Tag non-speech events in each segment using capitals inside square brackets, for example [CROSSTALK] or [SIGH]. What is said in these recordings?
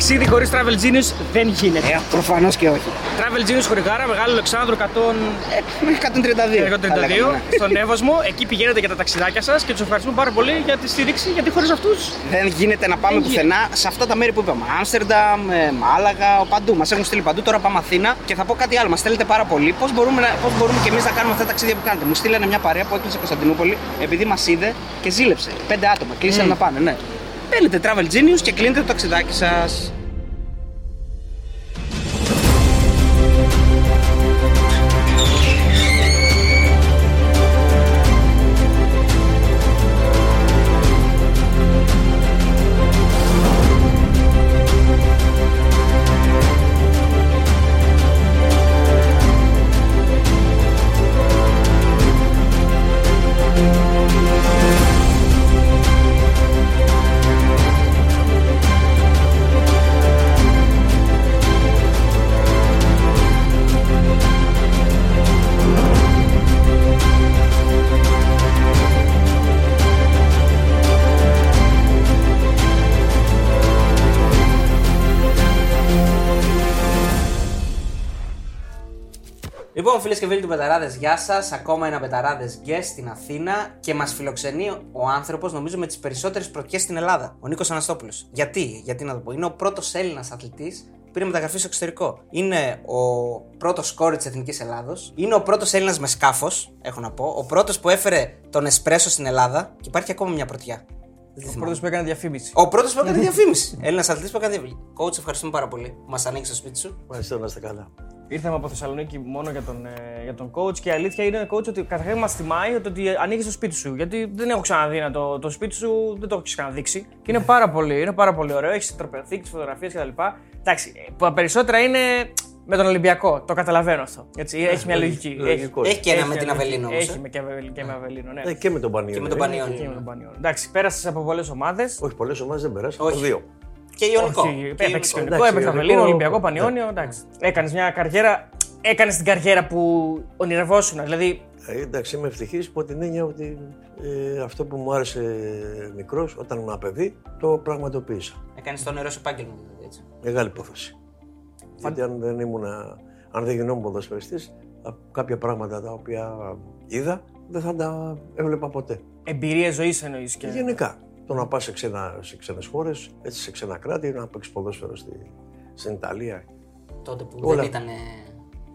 Ταξίδι χωρίς Travel Genius δεν γίνεται. Ε, προφανώς και όχι. Travel Genius χωρικάρα, Μεγάλο Αλεξάνδρου 100... Ε, 132. 132 στον Εύωσμο. Εκεί πηγαίνετε για τα ταξιδάκια σας και τους ευχαριστούμε πάρα πολύ για τη στήριξη, γιατί χωρίς αυτούς. Δεν γίνεται να πάμε Δεν πουθενά σε αυτά τα μέρη που είπαμε. Άμστερνταμ, ε, Μάλαγα, παντού. Μας έχουν στείλει παντού. Τώρα πάμε Αθήνα και θα πω κάτι άλλο. Μας στέλνετε πάρα πολύ. Πώς μπορούμε, να- πώς μπορούμε και εμείς να κάνουμε αυτά τα ταξίδια που κάνετε. Μου στείλανε μια παρέα που έκλεισε Κωνσταντινούπολη επειδή μας είδε και ζήλεψε. Πέντε άτομα. Κλείσανε να πάνε, ναι. Παίρνετε Travel Genius και κλείνετε το ταξιδάκι σας. Φίλες και φίλοι του Πεταράδες, γεια σας. Ακόμα ένα Πεταράδες guest στην Αθήνα και μας φιλοξενεί ο άνθρωπος, νομίζω, με τις περισσότερες πρωτιές στην Ελλάδα. Ο Νίκος Αναστόπουλος. Γιατί, γιατί να το πω, είναι ο πρώτος Έλληνας αθλητής που πήρε μεταγραφή στο εξωτερικό. Είναι ο πρώτος κόρη της Εθνικής Ελλάδος. Είναι ο πρώτος Έλληνας με σκάφος, έχω να πω. Ο πρώτος που έφερε τον Εσπρέσο στην Ελλάδα. Και υπάρχει ακόμα μια πρωτιά. Δεν τη Ο θυμάμαι. πρώτος που έκανε διαφήμιση. Ο πρώτος που έκανε διαφήμιση. [LAUGHS] Έλληνας αθλητής που έκανε διαφήμιση. Coach, ευχαριστούμε πάρα πολύ που μας ανοίξει το σπίτι σου. Ευχαριστώ να είστε καλά. Ήρθαμε από Θεσσαλονίκη μόνο για τον, ε, για τον coach και η αλήθεια είναι coach ότι καταρχήν μας τιμάει ότι, ότι ανοίγεις το σπίτι σου. Γιατί δεν έχω ξαναδεί να το, το σπίτι σου, δεν το έχω ξαναδείξει. Και είναι πάρα πολύ, είναι πάρα πολύ ωραίο. Έχεις τροπεοθήκη, φωτογραφίες κτλ. Εντάξει, ε, τα περισσότερα είναι με τον Ολυμπιακό. Το καταλαβαίνω αυτό. Έτσι, έχει μια λογική. λογικό. Έχει και ένα με μια την λογική. Αβελίνο όμως, Έχει ε. με και, Αβελ- και με Αβελίνο, ναι. Ναι, και με τον Πανιόνιο. Και με τον είναι Πανιόνιο. Και με τον Πανιόνιο. Εντάξει, πέρασες από πολλές ομάδες. Όχι, πολλές ομάδες δεν περάσαν. Όχι. Από δύο. Και Ιωνικό. Όχι, Και έπαιξε και Ιωνικό. Ιωνικό, Εντάξει, έπαιξε Ιωνικό, Αβελίνο, Ολυμπιακό, ναι. Πανιόνιο. Εντάξει. Έκανες μια καριέρα. Έκανες την καριέρα που ονειρευόσουν. Δηλαδή, Ε, εντάξει, είμαι ευτυχής υπό την έννοια ότι ε, αυτό που μου άρεσε μικρός όταν ήμουν παιδί το πραγματοποίησα. Έκανες το νερό σου επάγγελμα, δηλαδή, έτσι. Μεγάλη υπόθεση. Γιατί αν δεν ήμουν, αν δεν γινόμουν ποδοσφαιριστής, α- κάποια πράγματα τα οποία είδα δεν θα τα έβλεπα ποτέ. εμπειρία ζωής εννοείς. Και... Γενικά, το να πας σε, ξένα, σε ξένες χώρες, έτσι σε ξένα κράτη, να παίξεις ποδόσφαιρο στη, στην Ιταλία. Τότε που Όλα. δεν ήταν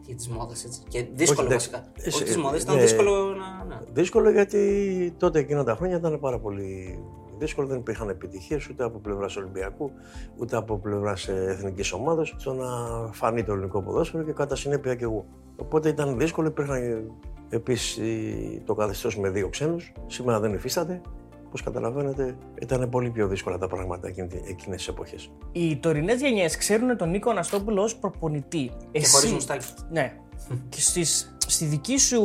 για τη μόδα έτσι. Και δύσκολο εντάξει. βασικά. Ε, Όχι σε- τη μόδα, ήταν ναι. δύσκολο να. Ναι. Δύσκολο γιατί τότε εκείνα τα χρόνια ήταν πάρα πολύ δύσκολο. Δεν υπήρχαν επιτυχίες ούτε από πλευράς Ολυμπιακού ούτε από πλευράς εθνικής ομάδας στο να φανεί το ελληνικό ποδόσφαιρο και κατά συνέπεια και εγώ. Οπότε ήταν δύσκολο. Υπήρχαν επίσης το καθεστώς με δύο ξένους. Σήμερα δεν υφίσταται. Όπως καταλαβαίνετε, ήταν πολύ πιο δύσκολα τα πράγματα εκείνες τις εποχές. Οι τωρινές γενιές ξέρουν τον Νίκο Αναστόπουλο ως προπονητή. Και χωρίς μουστάκι. Ναι. [LAUGHS] και στις, στη, δική σου,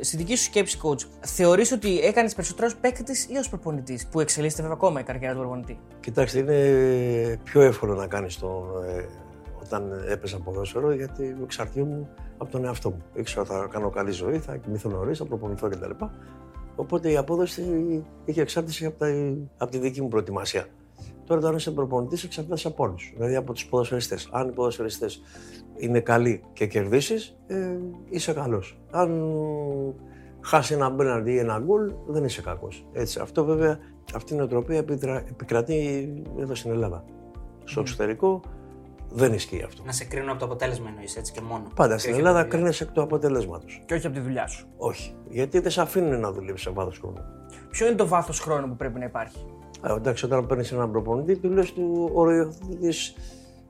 στη δική σου σκέψη, coach, θεωρείς ότι έκανες περισσότερος ως παίκτης ή ως προπονητής, που εξελίσσεται βέβαια ακόμα η καριέρα του προπονητή; Κοιτάξτε, είναι πιο εύκολο να κάνεις το. Ε, όταν έπαιζα ποδόσφαιρο, γιατί εξαρτιόμουν από τον εαυτό μου. Ήξερα ότι θα κάνω καλή ζωή, θα κοιμηθώ νωρίς, θα προπονηθώ κτλ. Οπότε η απόδοση είχε εξάρτηση από, τα, από τη δική μου προετοιμασία. Τώρα, όταν είσαι προπονητής, εξαρτάται από όλους. Δηλαδή από τους ποδοσφαιριστές. Αν οι ποδοσφαιριστές είναι καλοί και κερδίσεις, ε, είσαι καλός. Αν χάσει ένα μπέναντι ή ένα γκολ, δεν είσαι κακός. Αυτό βέβαια, αυτή η νοοτροπία επιδρα- επικρατεί εδώ στην Ελλάδα. Στο εξωτερικό δεν ισχύει αυτό. Να σε κρίνουν από το αποτέλεσμα εννοείς έτσι και μόνο. Πάντα Και στην όχι Ελλάδα από τη δουλειά. κρίνεσαι εκ του αποτελέσματος. Και όχι από τη δουλειά σου. Όχι. Γιατί δεν σε αφήνουν να δουλεύει σε βάθος χρόνου. Ποιο είναι το βάθος χρόνου που πρέπει να υπάρχει; Α, εντάξει, όταν παίρνεις έναν προπονητή, του λες του οριοθετεί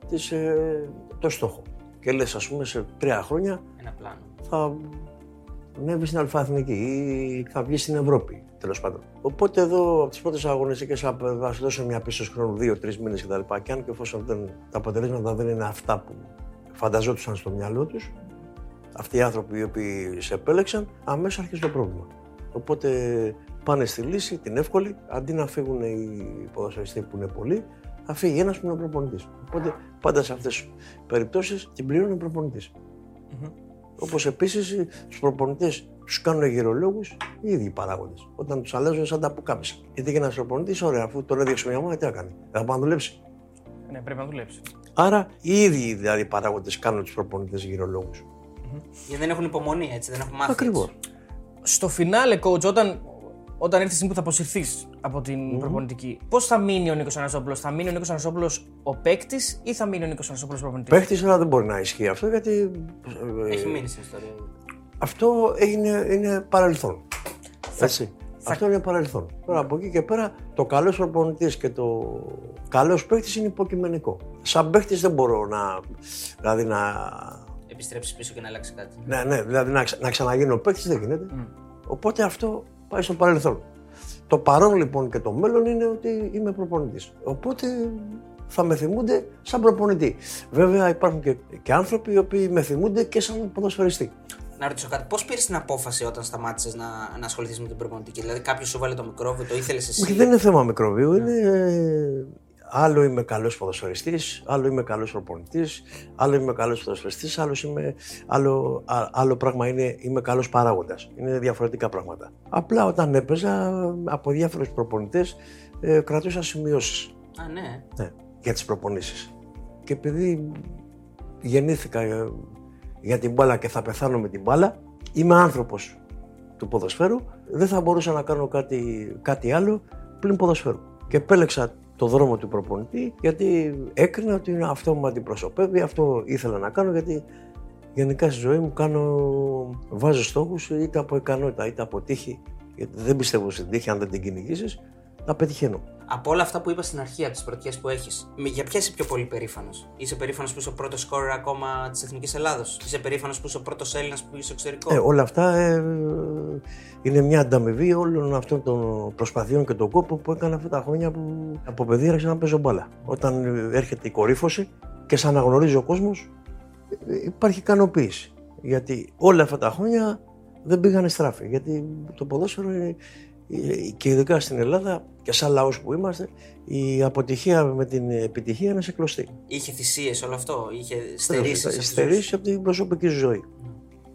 της, ε, το στόχο. Και λες, ας πούμε, σε τρία χρόνια Ένα πλάνο. θα ανέβεις στην Αλφα-Εθνική ή θα βγεις στην Ευρώπη. Τέλος πάντων. Οπότε εδώ από τις πρώτες αγωνιστικές θα σου δώσω μια πίσω χρόνου, δύο-τρει μήνες κτλ. Και αν και εφόσον δεν, τα αποτελέσματα δεν είναι αυτά που φανταζόντουσαν στο μυαλό τους, αυτοί οι άνθρωποι οι οποίοι σε επέλεξαν, αμέσως αρχίζει το πρόβλημα. Οπότε πάνε στη λύση, την εύκολη, αντί να φύγουν οι ποδοσφαιριστές που είναι πολλοί, θα φύγει ένας που είναι προπονητής. Οπότε πάντα σε αυτές τις περιπτώσεις την πληρώνει ο προπονητής. Όπως επίσης του προπονητές τους κάνουν γερολόγου οι ίδιοι παράγοντες. Όταν τους αλλάζουν σαν τα πουκάμισα. Γιατί και ένας προπονητής, ωραία, αφού τον έδιωξε μια ομάδα, τι έκανε. Θα πάει να δουλέψει. Ναι, πρέπει να δουλέψει. Άρα οι ίδιοι δηλαδή παράγοντες κάνουν τους προπονητές γυρολόγους. Γιατί δεν έχουν υπομονή, έτσι, δεν έχουν μάθει. Ακριβώς. Έτσι. Στο φινάλε, coach, όταν, όταν έρθει η στιγμή που θα αποσυρθείς από την προπονητική, πώς θα μείνει ο Νίκος Ανασόπουλο, Θα μείνει ο Νίκος Ανασόπουλο ο παίκτης ή θα μείνει ο Νίκος Ανασόπουλο προπονητής; Παίχτης, αλλά δεν μπορεί να ισχύει αυτό γιατί. ε, Έχει μείνει στην ιστορία. Αυτό είναι, είναι παρελθόν. Έτσι. Αυτό είναι παρελθόν. Τώρα από εκεί και πέρα το καλός προπονητής και το καλός παίχτη είναι υποκειμενικό. Σαν παίχτη δεν μπορώ να. Δηλαδή να. Επιστρέψεις πίσω και να αλλάξει κάτι. Ναι, ναι, δηλαδή να, ξα- να ξαναγίνω παίχτη δεν γίνεται. Οπότε αυτό πάει στο παρελθόν. Το παρόν λοιπόν και το μέλλον είναι ότι είμαι προπονητής. Οπότε θα με θυμούνται σαν προπονητή. Βέβαια υπάρχουν και, και άνθρωποι οι οποίοι με θυμούνται και σαν ποδοσφαιριστή. Να ρωτήσω κάτι, πώς πήρες την απόφαση όταν σταμάτησες να, να ασχοληθείς με την προπονητική; Δηλαδή, κάποιος σου βάλε το μικρόβιο, το ήθελες εσύ; Όχι, δεν είναι θέμα μικροβίου. Είναι ε, άλλο είμαι καλός ποδοσφαιριστής, άλλο είμαι καλός προπονητής, άλλο είμαι καλός ποδοσφαιριστής, άλλο, είμαι, άλλο, α- άλλο πράγμα είναι είμαι καλός παράγοντας. Είναι διαφορετικά πράγματα. Απλά όταν έπαιζα από διάφορους προπονητές ε, κρατούσα σημειώσεις Α, ναι. ναι, για τις προπονήσεις. Και επειδή γεννήθηκα ε, για την μπάλα και θα πεθάνω με την μπάλα, είμαι άνθρωπος του ποδοσφαίρου, δεν θα μπορούσα να κάνω κάτι, κάτι άλλο πλην ποδοσφαίρου. Και επέλεξα το δρόμο του προπονητή γιατί έκρινα ότι είναι αυτό που με αντιπροσωπεύει, αυτό ήθελα να κάνω γιατί γενικά στη ζωή μου κάνω, βάζω στόχους είτε από ικανότητα είτε από τύχη γιατί δεν πιστεύω στην τύχη αν δεν την κυνηγήσεις, να πετυχαίνω. Από όλα αυτά που είπα στην αρχή, από τις πρωτιέ που έχεις, για ποια είσαι πιο πολύ περήφανος; Είσαι περήφανος που είσαι ο πρώτος σκόρερ ακόμα της Εθνικής Ελλάδος; Είσαι περήφανος που είσαι ο πρώτος Έλληνας που είσαι εξωτερικό; Ε, όλα αυτά ε, είναι μια ανταμοιβή όλων αυτών των προσπαθειών και τον κόπο που έκανα αυτά τα χρόνια που από παιδί άρχισα να παίζω μπάλα. Όταν ε, έρχεται η κορύφωση και σε αναγνωρίζει ο κόσμος, υπάρχει ικανοποίηση. Γιατί όλα αυτά τα χρόνια δεν πήγανε στράφη. Γιατί το ποδόσφαιρο είναι, ε, και ειδικά στην Ελλάδα και σαν λαός που είμαστε, η αποτυχία με την επιτυχία είναι σε κλωστή. Είχε θυσίες όλο αυτό, είχε στερήσεις. Στερήσεις από την προσωπική σου ζωή.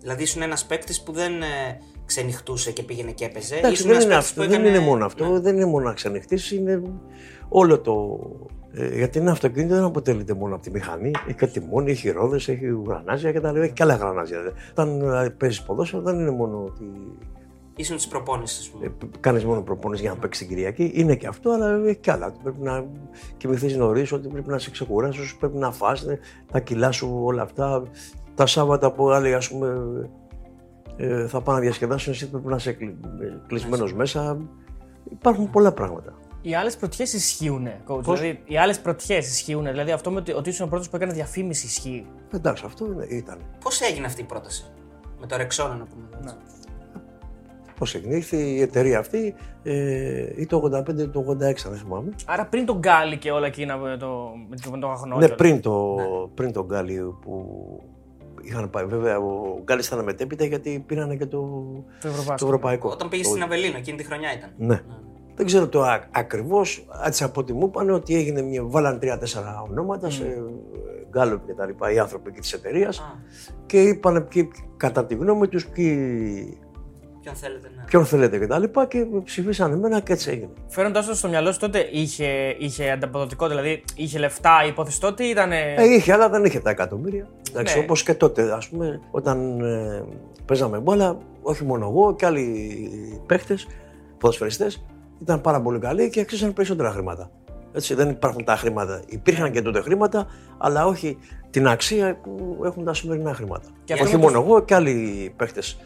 Δηλαδή ήσουν ένας παίκτης που δεν ε, ξενυχτούσε και πήγαινε και έπαιζε. Εντάξει, Ήσουν δεν ένας είναι, παίκτης αυτό, που δεν έκανε- είναι μόνο αυτό, Ναι. δεν είναι μόνο να ξενυχτήσει, είναι όλο το. Ε, γιατί ένα αυτοκίνητο δεν αποτελείται μόνο από τη μηχανή. Έχει και τιμόνι, έχει ρόδες, έχει γρανάζια κτλ. Έχει και άλλα γρανάζια. Όταν παίζεις ποδόσφαιρο, δεν είναι μόνο ότι Ήσουν της προπόνησης, ας πούμε. κάνεις μόνο προπόνηση για να παίξεις την Κυριακή. Είναι και αυτό, αλλά έχει και άλλα. Πρέπει να κοιμηθείς νωρίς, ότι πρέπει να σε ξεκουράσει, πρέπει να φας, ε, τα κιλά σου, όλα αυτά. Τα Σάββατα που άλλοι, ας πούμε, ε, θα πάνε να διασκεδάσουν, εσύ πρέπει να είσαι κλεισμένος μέσα. Υπάρχουν πολλά πράγματα. Οι άλλες πρωτιές ισχύουν, coach. Δηλαδή, οι άλλες πρωτιές ισχύουν. Δηλαδή, αυτό με ότι, ότι ήσουν ο πρώτος που έκανε διαφήμιση ισχύει. Εντάξει, αυτό είναι, ήταν. Πώς έγινε αυτή η πρόταση; Με το Ρεξόνα, να πούμε. Έτσι. Πώ έγινε, ήρθε η εταιρεία αυτή ε, ή το 85 ή το 86, δεν θυμάμαι. Άρα πριν τον Γκάλι και όλα εκείνα με το, με το, με το αγνό. Ναι, και όλα. πριν, το, πριν τον Γκάλι που είχαν πάει. Βέβαια, ο Γκάλι ήταν μετέπειτα γιατί πήραν και το, Το Ευρωβάσκετ. το ευρωπαϊκό. Όταν πήγες Το- στην Αβελίνο, εκείνη τη χρονιά ήταν. Ναι. Δεν ξέρω το ακριβώς. Έτσι από ό,τι μου είπαν ότι έγινε μια. Βάλαν τρία-τέσσερα ονόματα σε Γκάλοπ και τα λοιπά, οι άνθρωποι εκεί της εταιρείας. Α, Και είπαν ποιοι, κατά τη γνώμη τους ποιοι, ποιον θέλετε, ναι. ποιον θέλετε και τα λοιπά. Και ψηφίσαν εμένα και έτσι έγινε. Φέροντα το στο μυαλό σου τότε, είχε, είχε ανταποδοτικό, δηλαδή είχε λεφτά η υπόθεση τότε ή ήταν. Ε, είχε, αλλά δεν είχε τα εκατομμύρια. Εντάξει, Ναι. όπως και τότε, ας πούμε, όταν ε, παίζαμε μπάλα, όχι μόνο εγώ και άλλοι παίχτες, ποδοσφαιριστές, ήταν πάρα πολύ καλοί και αξίζαν περισσότερα χρήματα. Έτσι, δεν υπάρχουν τα χρήματα. Υπήρχαν και τότε χρήματα, αλλά όχι την αξία που έχουν τα σημερινά χρήματα. Και αυτό όχι με μόνο εγώ και άλλοι παίχτες,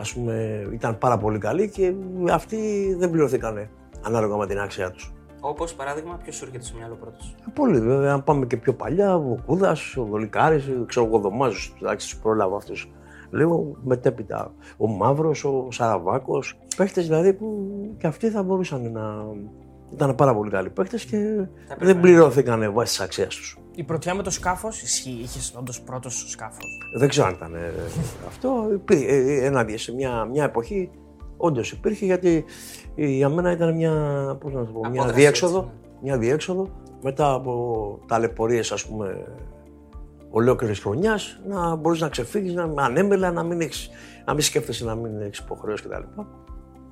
ας πούμε, ήταν πάρα πολύ καλοί και αυτοί δεν πληρωθήκαν ανάλογα με την αξία τους. Όπως παράδειγμα, ποιος σου έρχεται στο μυαλό πρώτος; Πολύ βέβαια. Αν πάμε και πιο παλιά, ο Κούδας, ο Δολικάρη, ξέρω εγώ, Δωμάζο, εντάξει, τους πρόλαβα αυτούς. Λίγο μετέπειτα. Ο Μαύρος, ο Σαραβάκος. Παίχτες δηλαδή που και αυτοί θα μπορούσαν να. Ήταν πάρα πολύ καλοί παίχτες και έπρεπε. δεν πληρώθηκαν βάσει της αξίας τους. Η πρωτιά με το σκάφος ισχύει. Είχες όντως πρώτος σκάφος; Δεν ξέρω αν ήταν ε, αυτό. Υπήρχε, ε, ένα, σε μια, μια εποχή όντως υπήρχε γιατί ε, για μένα ήταν μια, πώς να το πω, μια Απόδραση, διέξοδο. έτσι, Μια διέξοδο μετά από ταλαιπωρίες ας πούμε ολόκληρης χρονιάς να μπορείς να ξεφύγεις, να ανέμελα, να μην, έχεις, να μην σκέφτεσαι να μην έχεις υποχρεώσεις κτλ.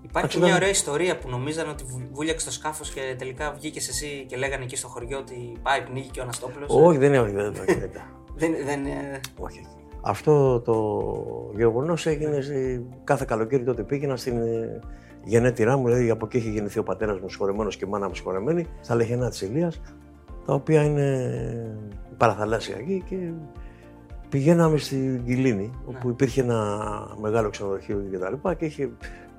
Υπάρχει Εντάξει, μια ήταν- ωραία ιστορία που νομίζαν ότι βου- βούλιαξε το σκάφος και τελικά βγήκες εσύ και λέγανε εκεί στο χωριό ότι πάει πνίγει και ο Αναστόπουλος. Όχι, δεν είναι. όχι, δεν- δεν- δεν- Δεν, δεν, ε, όχι. Αυτό το γεγονός έγινε σε- κάθε καλοκαίρι τότε πήγαινα στην ε, γενέτειρά μου, δηλαδή από εκεί είχε γεννηθεί ο πατέρας μου συγχωρεμένο και η μάνα μου συγχωρεμένη, στα λεχενά της Ηλίας, τα οποία είναι παραθαλάσσια εκεί και πηγαίναμε στην Κιλίνη, όπου υπήρχε ένα μεγάλο ξενοδοχείο και τα λοιπά και, είχε,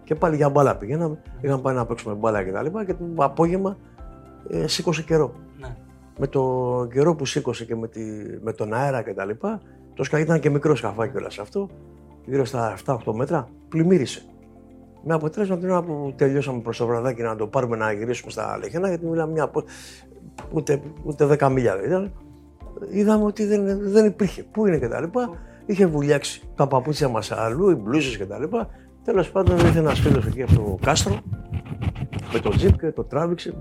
και πάλι για μπάλα πηγαίναμε, είχαμε πάει να παίξουμε μπάλα και τα λοιπά και το απόγευμα ε, σήκωσε καιρό ναι. με το καιρό που σήκωσε και με, τη, με τον αέρα και τα λοιπά, το σκαφ ήταν και μικρό σκαφάκι όλας σε αυτό, γύρω στα 7-8 μέτρα, πλημμύρισε. Με αποτέλεσμα την ώρα που τελειώσαμε προς το βραδάκι να το πάρουμε να γυρίσουμε στα Λεχένα, γιατί μιλάμε μια. απο- ούτε, ούτε 10 μίλια δεν ήταν. Είδαμε ότι δεν, δεν υπήρχε. Πού είναι και τα λοιπά. Είχε βουλιάξει τα παπούτσια μας αλλού, οι μπλούζες και τα λοιπά. Τέλος πάντων ήρθε ένας φίλος εκεί από το κάστρο με το τζιπ και το τράβηξε.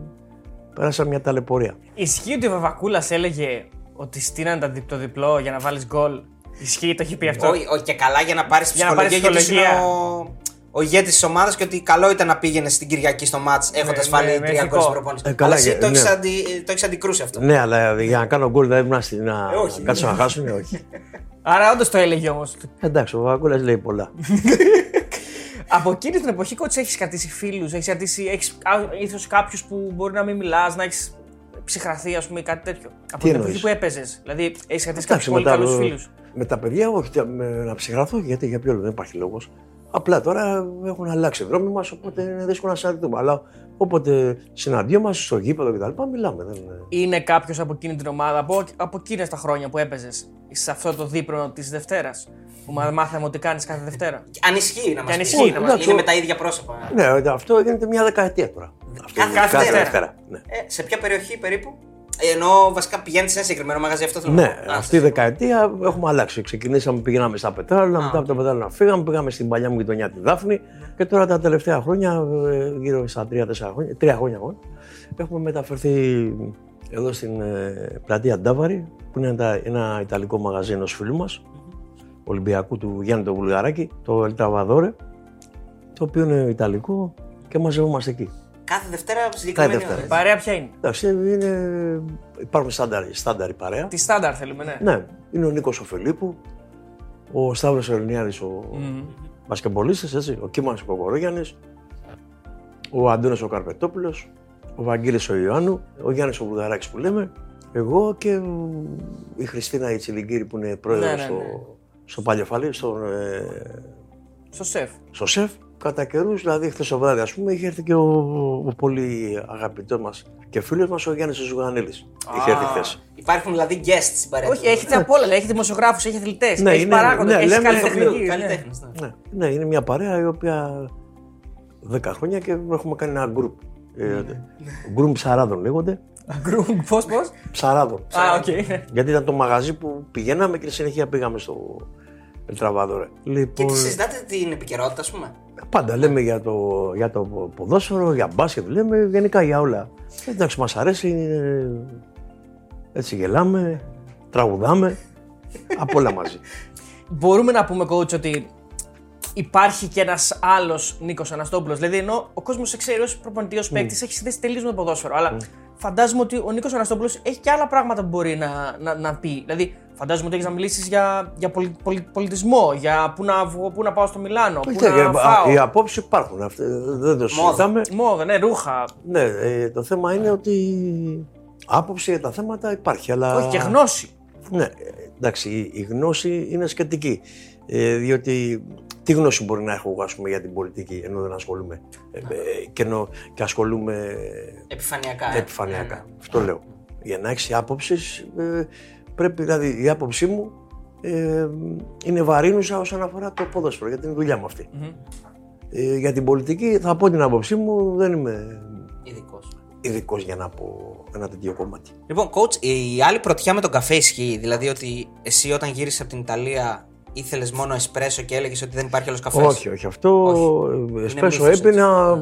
Πέρασα μια ταλαιπωρία. Ισχύει ότι ο Βαβακούλας έλεγε ότι στείναν τα δι- το διπλό για να βάλεις γκολ; Ισχύει, το έχει πει αυτό; Όχι, όχι, και καλά για να πάρει Για να πάρεις ψυχολογία γιατί είναι ψυχολογία. ο, ο ηγέτης της ομάδας και ότι καλό ήταν να πήγαινε στην Κυριακή στο μάτς έχοντας με- βάλει με τρία γκολ ηθικό. στην προπόνηση. Ε, καλά, Αλλά εσύ για- το έχεις ναι. αντι, το έχεις αντικρούσει αυτό. Ναι, αλλά για να κάνω γκολ δεν έπρεπε να, να όχι. κάτσω να χάσουν, όχι. Άρα όντως το έλεγε όμως. Εντάξει, ο Βακούλα λέει πολλά. [LAUGHS] Από εκείνη την εποχή κότσε έχεις κρατήσει φίλους, έχεις κρατήσει. Έχεις, ίσω κάποιους που μπορεί να μην μιλάς, να έχεις ψυχραθεί, ας πούμε, ή κάτι τέτοιο. Από την εννοείς; εποχή που έπαιζες. Δηλαδή, έχεις κρατήσει Εντάξει, κάποιους πολύ με τα- καλού φίλους. Με τα παιδιά, όχι τε- με, να ψυχραθώ, γιατί για ποιο λόγο δεν υπάρχει λόγος. Απλά τώρα έχουν αλλάξει οι δρόμοι μας, οπότε είναι δύσκολο να συναντηθούμε. Αλλά όποτε συναντιόμαστε στο γήπεδο κτλ. μιλάμε. Δεν... είναι- Είναι κάποιος από εκείνη την ομάδα, από, από εκείνες τα χρόνια που έπαιζες, σε αυτό το δίπλωνο της Δευτέρας; Που μα μάθαμε ότι κάνεις κάθε Δευτέρα. Αν ισχύει να μας αν πεις. ισχύει να μας Είναι πεις. με τα ίδια πρόσωπα. Ναι, αυτό γίνεται μια δεκαετία τώρα. Αυτό Κάθε γίνεται Δευτέρα. Δευτέρα. Ναι, Ε, σε ποια περιοχή περίπου; Ε, ενώ βασικά πηγαίνεις σε ένα συγκεκριμένο μαγαζί, αυτό θέλω να ναι πω. Α, αυτή η δεκαετία έχουμε αλλάξει. Ξεκινήσαμε, πηγαίναμε στα πετράλαια, μετά από τα πετράλαια φύγαμε, πήγαμε στην παλιά μου γειτονιά τη Δάφνη και τώρα τα τελευταία χρόνια, ε, γύρω στα τρία-τέσσερα χρόνια, τρία χρόνια μόνο, έχουμε μεταφερθεί εδώ στην ε, πλατεία Ντάβαρη, που είναι ένα, ένα ιταλικό μαγαζί ενός φίλου μας, Ολυμπιακού του Γιάννη το Βουλγαράκη, το Ελτραβαδόρε, το οποίο είναι ιταλικό και μαζευόμαστε εκεί. Κάθε Δευτέρα συγκεκριμένη Δευτέρα. ώρα. Παρέα ποια είναι; Εντάξει, είναι, υπάρχουν στάνταρ, στάνταρ η παρέα. Τη στάνταρ θέλουμε, ναι. Ναι, είναι ο Νίκος ο Φιλίππου, ο Σταύρος Ελληνιάδης ο Μμμ. μπασκεμπολίστας, έτσι, ο Κίμανος ο Κοκορόγιαννης, ο Αντώνης ο Καρπετόπουλος, ο Βαγγέλης ο Ιωάννου, ο Γιάννης ο Βουδαράκης που λέμε, εγώ και η Χριστίνα η Τσιλιγκύρη που είναι πρόεδρος Ναι, ναι, στο, ναι. στο Παλιοφαλί, στο, ε, Στο σεφ. στο ΣΕΦ. Κατά καιρούς, δηλαδή χθες το βράδυ, ας πούμε, είχε έρθει και ο, ο πολύ αγαπητός μας και φίλος μας ο Γιάννης Ζουγανίλη. Είχε έρθει χθες. Υπάρχουν δηλαδή guests στην παρέα. Όχι, έχετε απ' όλα. Έχει δημοσιογράφους, έχει αθλητές, Ναι, έχει είναι- παράγοντες, ναι, έχει λέμε- καλλιτεχνική. ναι. Καλλιτέχνη. Ναι, ναι, είναι μια παρέα η οποία 10 χρόνια και έχουμε κάνει ένα group. Ε, Group ψαράδων λέγονται. Group, πώς, πώς; Ψαράδων. Α, οκ. Γιατί ήταν το μαγαζί που πηγαίναμε και συνέχεια πήγαμε στο Ελτραβάδο. Και Λοιπόν, τη συζητάτε την επικαιρότητα, ας πούμε; πάντα λέμε για το, για το ποδόσφαιρο, για μπάσκετ, λέμε γενικά για όλα. Εντάξει, μας αρέσει, ε, έτσι γελάμε, τραγουδάμε, απ' όλα μαζί. [LAUGHS] Μπορούμε να πούμε, coach, ότι υπάρχει και ένας άλλος Νίκος Αναστόπουλος. Δηλαδή, ενώ ο κόσμος σε ξέρει ως προπονητής, ως παίκτης, έχεις συνδέσει τελείως με το ποδόσφαιρο. Αλλά φαντάζομαι ότι ο Νίκος Αναστόπουλο έχει και άλλα πράγματα που μπορεί να, να, να πει. Δηλαδή, φαντάζομαι ότι έχεις να μιλήσεις για, για πολι- πολι- πολιτισμό, για πού να, βγω, πού να πάω στο Μιλάνο, πού Όχι, να ε, φάω. Οι απόψεις υπάρχουν, αυτές, δεν το συζητάμε. Μόδα, ναι, ρούχα. Ναι, ε, το θέμα είναι ότι άποψη για τα θέματα υπάρχει, αλλά... Όχι, και γνώση. Ναι, ε, εντάξει, η- η γνώση είναι σχετική. Ε, διότι τι γνώση μπορεί να έχω εγώ, ας πούμε, για την πολιτική, ενώ δεν ασχολούμαι; Ε, ε, και, ενώ, και ασχολούμαι Επιφανειακά. ε. επιφανειακά. Ναι, ναι. Αυτό λέω. Για να έχεις άποψη, ε, πρέπει, δηλαδή, η άποψή μου ε, είναι βαρύνουσα όσον αφορά το ποδόσφαιρο, γιατί είναι η δουλειά μου αυτή. Ε, για την πολιτική, θα πω την άποψή μου, δεν είμαι Ειδικός. ειδικός για να πω ένα τέτοιο κομμάτι. Λοιπόν, coach, η άλλη πρωτιά με τον καφέ ισχύει. Δηλαδή ότι εσύ όταν γύρισες από την Ιταλία ήθελες μόνο εσπρέσο και έλεγες ότι δεν υπάρχει άλλος καφές; Όχι, όχι. Αυτό Όχι. ε, εσπρέσο μύθος, έπινα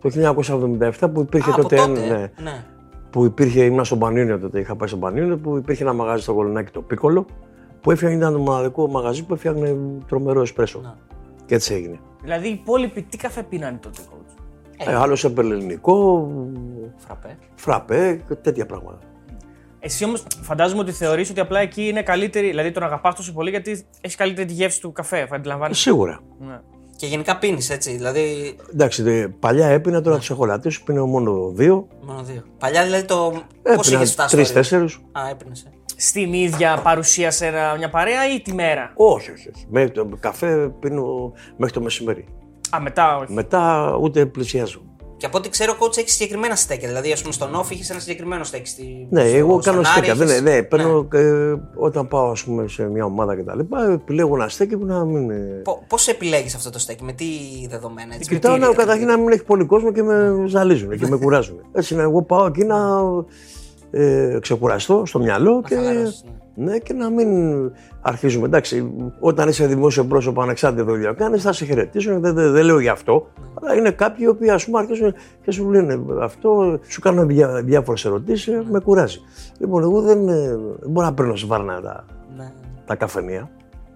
έτσι. το 1977 που υπήρχε Α, από τότε. τότε. ναι, ναι. που υπήρχε, ήμουν στο Πανίνιο τότε, είχα πάει στο Πανίνιο, που υπήρχε ένα μαγάζι στο Κολονάκι το Πίκολο, που έφτιαχνε, ήταν το μοναδικό μαγαζί που έφτιαχνε τρομερό εσπρέσο. Ναι. Και έτσι έγινε. Δηλαδή οι υπόλοιποι τι καφέ πίνανε τότε, coach; Ε, άλλος έπαιρνε ελληνικό, Φραπέ. φραπέ και τέτοια πράγματα. Εσύ όμως φαντάζομαι ότι θεωρείς ότι απλά εκεί είναι καλύτερη, δηλαδή τον αγαπάς τόσο πολύ γιατί έχεις καλύτερη τη γεύση του καφέ, αντιλαμβάνει. Σίγουρα. Ναι. Και γενικά πίνεις έτσι. Δηλαδή. Εντάξει, δε- παλιά έπεινα, τώρα τους έχω λατήσει, πίνω μόνο δύο. Μόνο δύο. Παλιά δηλαδή το. Πώς Έπεινα είχες φτάσει. στο όριο; τρει-τέσσερι. Α, έπινες. Στην ίδια παρουσία σε ένα- μια παρέα ή τη μέρα; Όχι, όχι. όχι. Μέχρι το καφέ πίνω μέχρι το μεσημέρι. Α, μετά όχι. Μετά ούτε πλησιάζω. Και από ό,τι ξέρω, coach έχεις συγκεκριμένα στέκια. Δηλαδή, ας πούμε, στον off είχες ένα συγκεκριμένο στέκι. Στη... Ναι, στο- εγώ στον κάνω Άρη στέκια. Δεν, είχες- ναι, ναι, παίρνω, ε, όταν πάω ας πούμε, σε μια ομάδα κτλ. Επιλέγω ένα στέκι που να μην. ε, Πώς επιλέγεις αυτό το στέκι, με τι δεδομένα, έτσι. με Κοιτάω τι να, κριτήρια; καταρχήν να μην έχει πολύ κόσμο και με ζαλίζουν και με κουράζουν. Έτσι, να εγώ πάω εκεί να ε, ξεκουραστώ στο μυαλό και, χαλαρώσεις, ναι, και να μην αρχίζουμε. Εντάξει, όταν είσαι δημόσιο πρόσωπο, ανεξάρτητη δουλειά κάνεις, θα σε χαιρετήσουν. Δεν, δεν, δεν λέω γι' αυτό. Αλλά είναι κάποιοι οι οποίοι ας πούμε, αρχίζουν και σου λένε αυτό, σου κάνουν διά, διάφορες ερωτήσεις, με κουράζει. Λοιπόν, εγώ δεν, ε, δεν μπορώ να παίρνω σβάρνα τα, Ναι. τα καφενεία.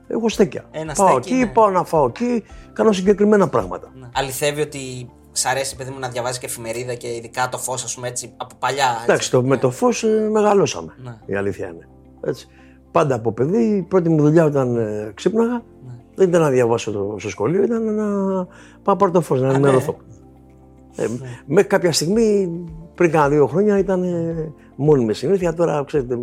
Έχω στέκια. Ένα πάω στέκι, εκεί, ναι. πάω να φάω εκεί, κάνω συγκεκριμένα πράγματα. Ναι. Αληθεύει ότι σ' αρέσει, παιδί μου, να διαβάζει και εφημερίδα και ειδικά το φως, ας πούμε έτσι, από παλιά. Έτσι. Εντάξει, το, με το φως μεγαλώσαμε. Ναι. Η αλήθεια είναι. Έτσι. Πάντα από παιδί, η πρώτη μου δουλειά όταν ε, ξύπναγα Ναι. δεν ήταν να διαβάσω το, στο σχολείο, ήταν να πάω να πάρω το φως, να ναι. ενημερωθώ. Ε, Μέχρι κάποια στιγμή, πριν κάνα δύο χρόνια, ήταν ε, μόνιμη συνήθεια. Τώρα, ξέρετε,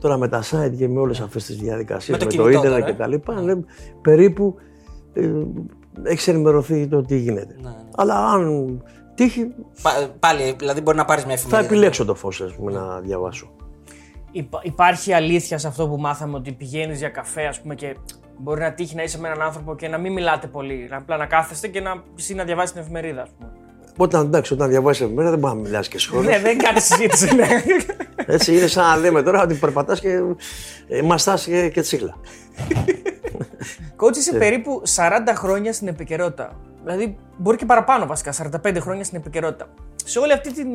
τώρα με τα site και με όλες αυτές τις διαδικασίες, Με με το το, κινητό ίντερνετ τώρα, και τα λοιπά, ναι, περίπου ε, έχεις ενημερωθεί το τι γίνεται. Ναι, ναι. Αλλά αν τύχει, Πα- πάλι, δηλαδή μπορεί να πάρεις μια θα εφημερίδα. επιλέξω το φως, ας πούμε, να διαβάσω. Υπά- υπάρχει αλήθεια σε αυτό που μάθαμε ότι πηγαίνεις για καφέ, ας πούμε, και μπορεί να τύχει να είσαι με έναν άνθρωπο και να μην μιλάτε πολύ. Να απλά να κάθεστε και να, εσύ να διαβάσεις την εφημερίδα, ας πούμε. Όταν, εντάξει, όταν διαβάζεις εφημερίδα δεν μπορεί να μιλάς και σχόλια. ναι, δεν κάνει συζήτηση, ναι. Έτσι είναι σαν να λέμε τώρα ότι περπατάς και ε, μαστάς και, και τσίχλα. Κότσι είσαι περίπου 40 χρόνια στην επικαιρότητα. Δηλαδή, μπορεί και παραπάνω βασικά, 45 χρόνια στην επικαιρότητα. Σε όλη αυτή την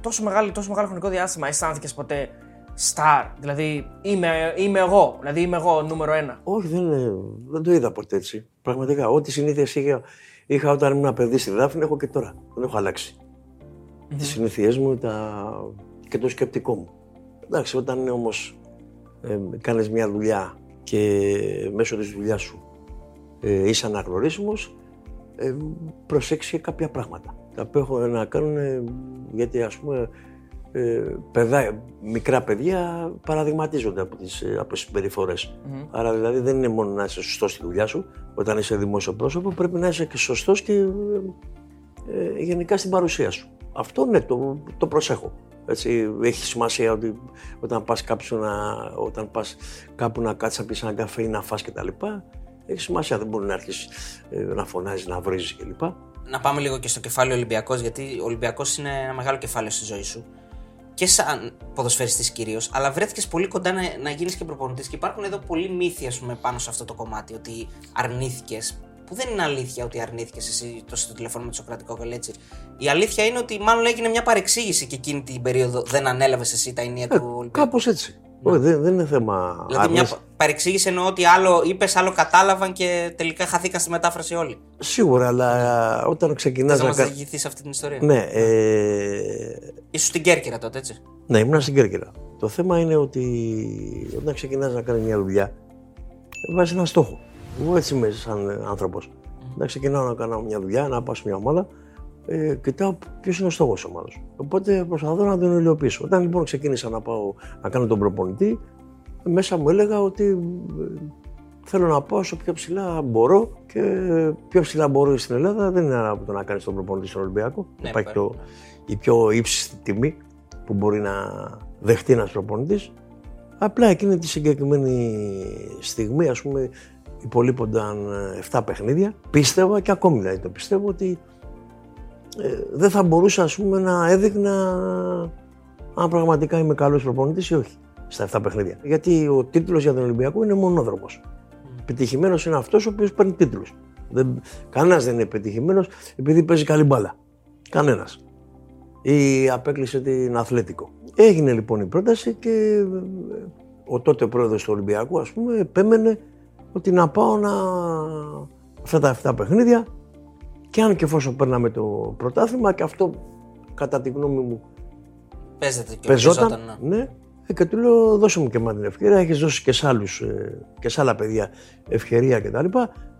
τόσο, μεγάλη, τόσο μεγάλο χρονικό διάστημα, αισθάνθηκες ποτέ star. Δηλαδή, είμαι, είμαι εγώ. Δηλαδή, είμαι εγώ νούμερο ένα. Όχι, δεν, ε, δεν το είδα ποτέ έτσι. Πραγματικά, ό,τι συνήθειες είχα, είχα όταν ήμουν παιδί στη Δάφνη, έχω και τώρα. Δεν έχω αλλάξει. Τις συνήθειές μου τα... και το σκεπτικό μου. Εντάξει, όταν είναι όμως ε, κάνεις μια δουλειά και μέσω της δουλειάς σου ε, είσαι αναγνωρίσιμος, ε, προσέξεις και κάποια πράγματα. Τα οποία έχω να κάνουν, ε, γιατί ας πούμε, ε, παιδά, μικρά παιδιά παραδειγματίζονται από τις, ε, από τις συμπεριφορές. Άρα δηλαδή δεν είναι μόνο να είσαι σωστός στη δουλειά σου, όταν είσαι δημόσιο πρόσωπο, πρέπει να είσαι και σωστός και ε, ε, γενικά στην παρουσία σου. Αυτό ναι, το, το προσέχω. Έτσι, έχει σημασία ότι όταν πας, κάπου να, όταν πας κάπου να κάτσεις να πεις ένα καφέ ή να φας και τα λοιπά, έχει σημασία, δεν μπορεί να αρχίσει ε, να φωνάζεις, να βρίζεις κλπ. Να πάμε λίγο και στο κεφάλαιο Ολυμπιακός, γιατί ο Ολυμπιακός είναι ένα μεγάλο κεφάλαιο στη ζωή σου. Και σαν ποδοσφαιριστής κυρίως, αλλά βρέθηκες πολύ κοντά να, να γίνεις και προπονητής. Και υπάρχουν εδώ πολλοί μύθοι, ας πούμε, πάνω σε αυτό το κομμάτι, ότι αρνήθηκες. Που δεν είναι αλήθεια ότι αρνήθηκες εσύ το στο τηλέφωνο με το Σοκρατικό Καλέτσι. Η αλήθεια είναι ότι μάλλον έγινε μια παρεξήγηση και εκείνη την περίοδο δεν ανέλαβες εσύ τα ενία του Ολυμπιακού. Κάπως έτσι. Όχι, δεν, δεν είναι θέμα Δηλαδή, μια άρνηση. πα- παρεξήγηση εννοώ ότι άλλο είπες, άλλο κατάλαβαν και τελικά χαθήκαν στη μετάφραση όλοι. Σίγουρα, αλλά όταν ξεκινάς Θες να να μας κάνεις... διηγηθεί αυτή την ιστορία. Ναι, ε, Ήσουν στην Κέρκυρα τότε, έτσι. Ναι, ήμουν στην Κέρκυρα. Το θέμα είναι ότι όταν ξεκινάς να κάνεις μια δουλειά, βάζεις ένα στόχο. Εγώ έτσι είμαι σαν άνθρωπος. Να ξεκινάω να κάνω μια δουλειά, να πάω σε μια ομάδα, ε, κοιτάω ποιος είναι ο στόχος της ομάδας. Οπότε προσπαθώ να τον υλοποιήσω. Όταν λοιπόν ξεκίνησα να πάω να κάνω τον προπονητή, μέσα μου έλεγα ότι ε, θέλω να πάω όσο πιο ψηλά μπορώ και πιο ψηλά μπορώ στην Ελλάδα δεν είναι από το να κάνεις τον προπονητή στον Ολυμπιακό. Ναι, Υπάρχει υπάρχει. το, η πιο ύψιστη τιμή που μπορεί να δεχτεί ένας προπονητής. Απλά εκείνη τη συγκεκριμένη στιγμή, ας πούμε, υπολείπονταν 7 παιχνίδια. Πίστευα και ακόμη δηλαδή το πιστεύω ότι ε, δεν θα μπορούσα ας πούμε, να έδειχνα αν πραγματικά είμαι καλός προπονητής ή όχι στα 7 παιχνίδια. Γιατί ο τίτλος για τον Ολυμπιακό είναι μονόδρομος. Πετυχημένος είναι αυτός ο οποίος παίρνει τίτλους. Δεν, κανένας δεν είναι πετυχημένος επειδή παίζει καλή μπάλα. Κανένας. Ή απέκλεισε την Αθλέτικο. Έγινε λοιπόν η πρόταση και ε, ο τότε πρόεδρος του Ολυμπιακού ας πούμε επέμενε ότι να πάω να αυτά τα 7 παιχνίδια και αν και εφόσον παίρναμε το πρωτάθλημα και αυτό κατά τη γνώμη μου Παίζεται και πεζόταν. παίζονταν, ναι. Ναι. Ε, και του λέω δώσε μου και εμένα την ευκαιρία. Έχεις δώσει και σε, άλλους, ε, και σε άλλα παιδιά ευκαιρία κτλ.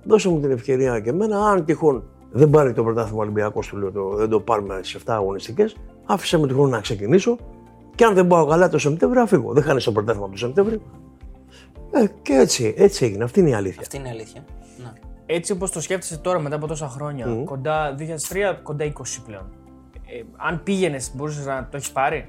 Δώσε μου την ευκαιρία και εμένα. Αν τυχόν δεν πάρει το πρωτάθλημα Ολυμπιακός, του λέω το, δεν το πάρουμε σε 7 αγωνιστικές, άφησε με τυχόν να ξεκινήσω. Και αν δεν πάω καλά το Σεπτέμβριο, θα φύγω. Δεν χάνεις το πρωτάθλημα του Σεπτέμβριο. Ε, και έτσι, έτσι έγινε. Αυτή είναι η αλήθεια. Αυτή είναι η αλήθεια. Ναι. Έτσι όπως το σκέφτεσαι τώρα μετά από τόσα χρόνια, κοντά 2003, κοντά 20 πλέον. Ε, αν πήγαινες, μπορούσες να το έχεις πάρει;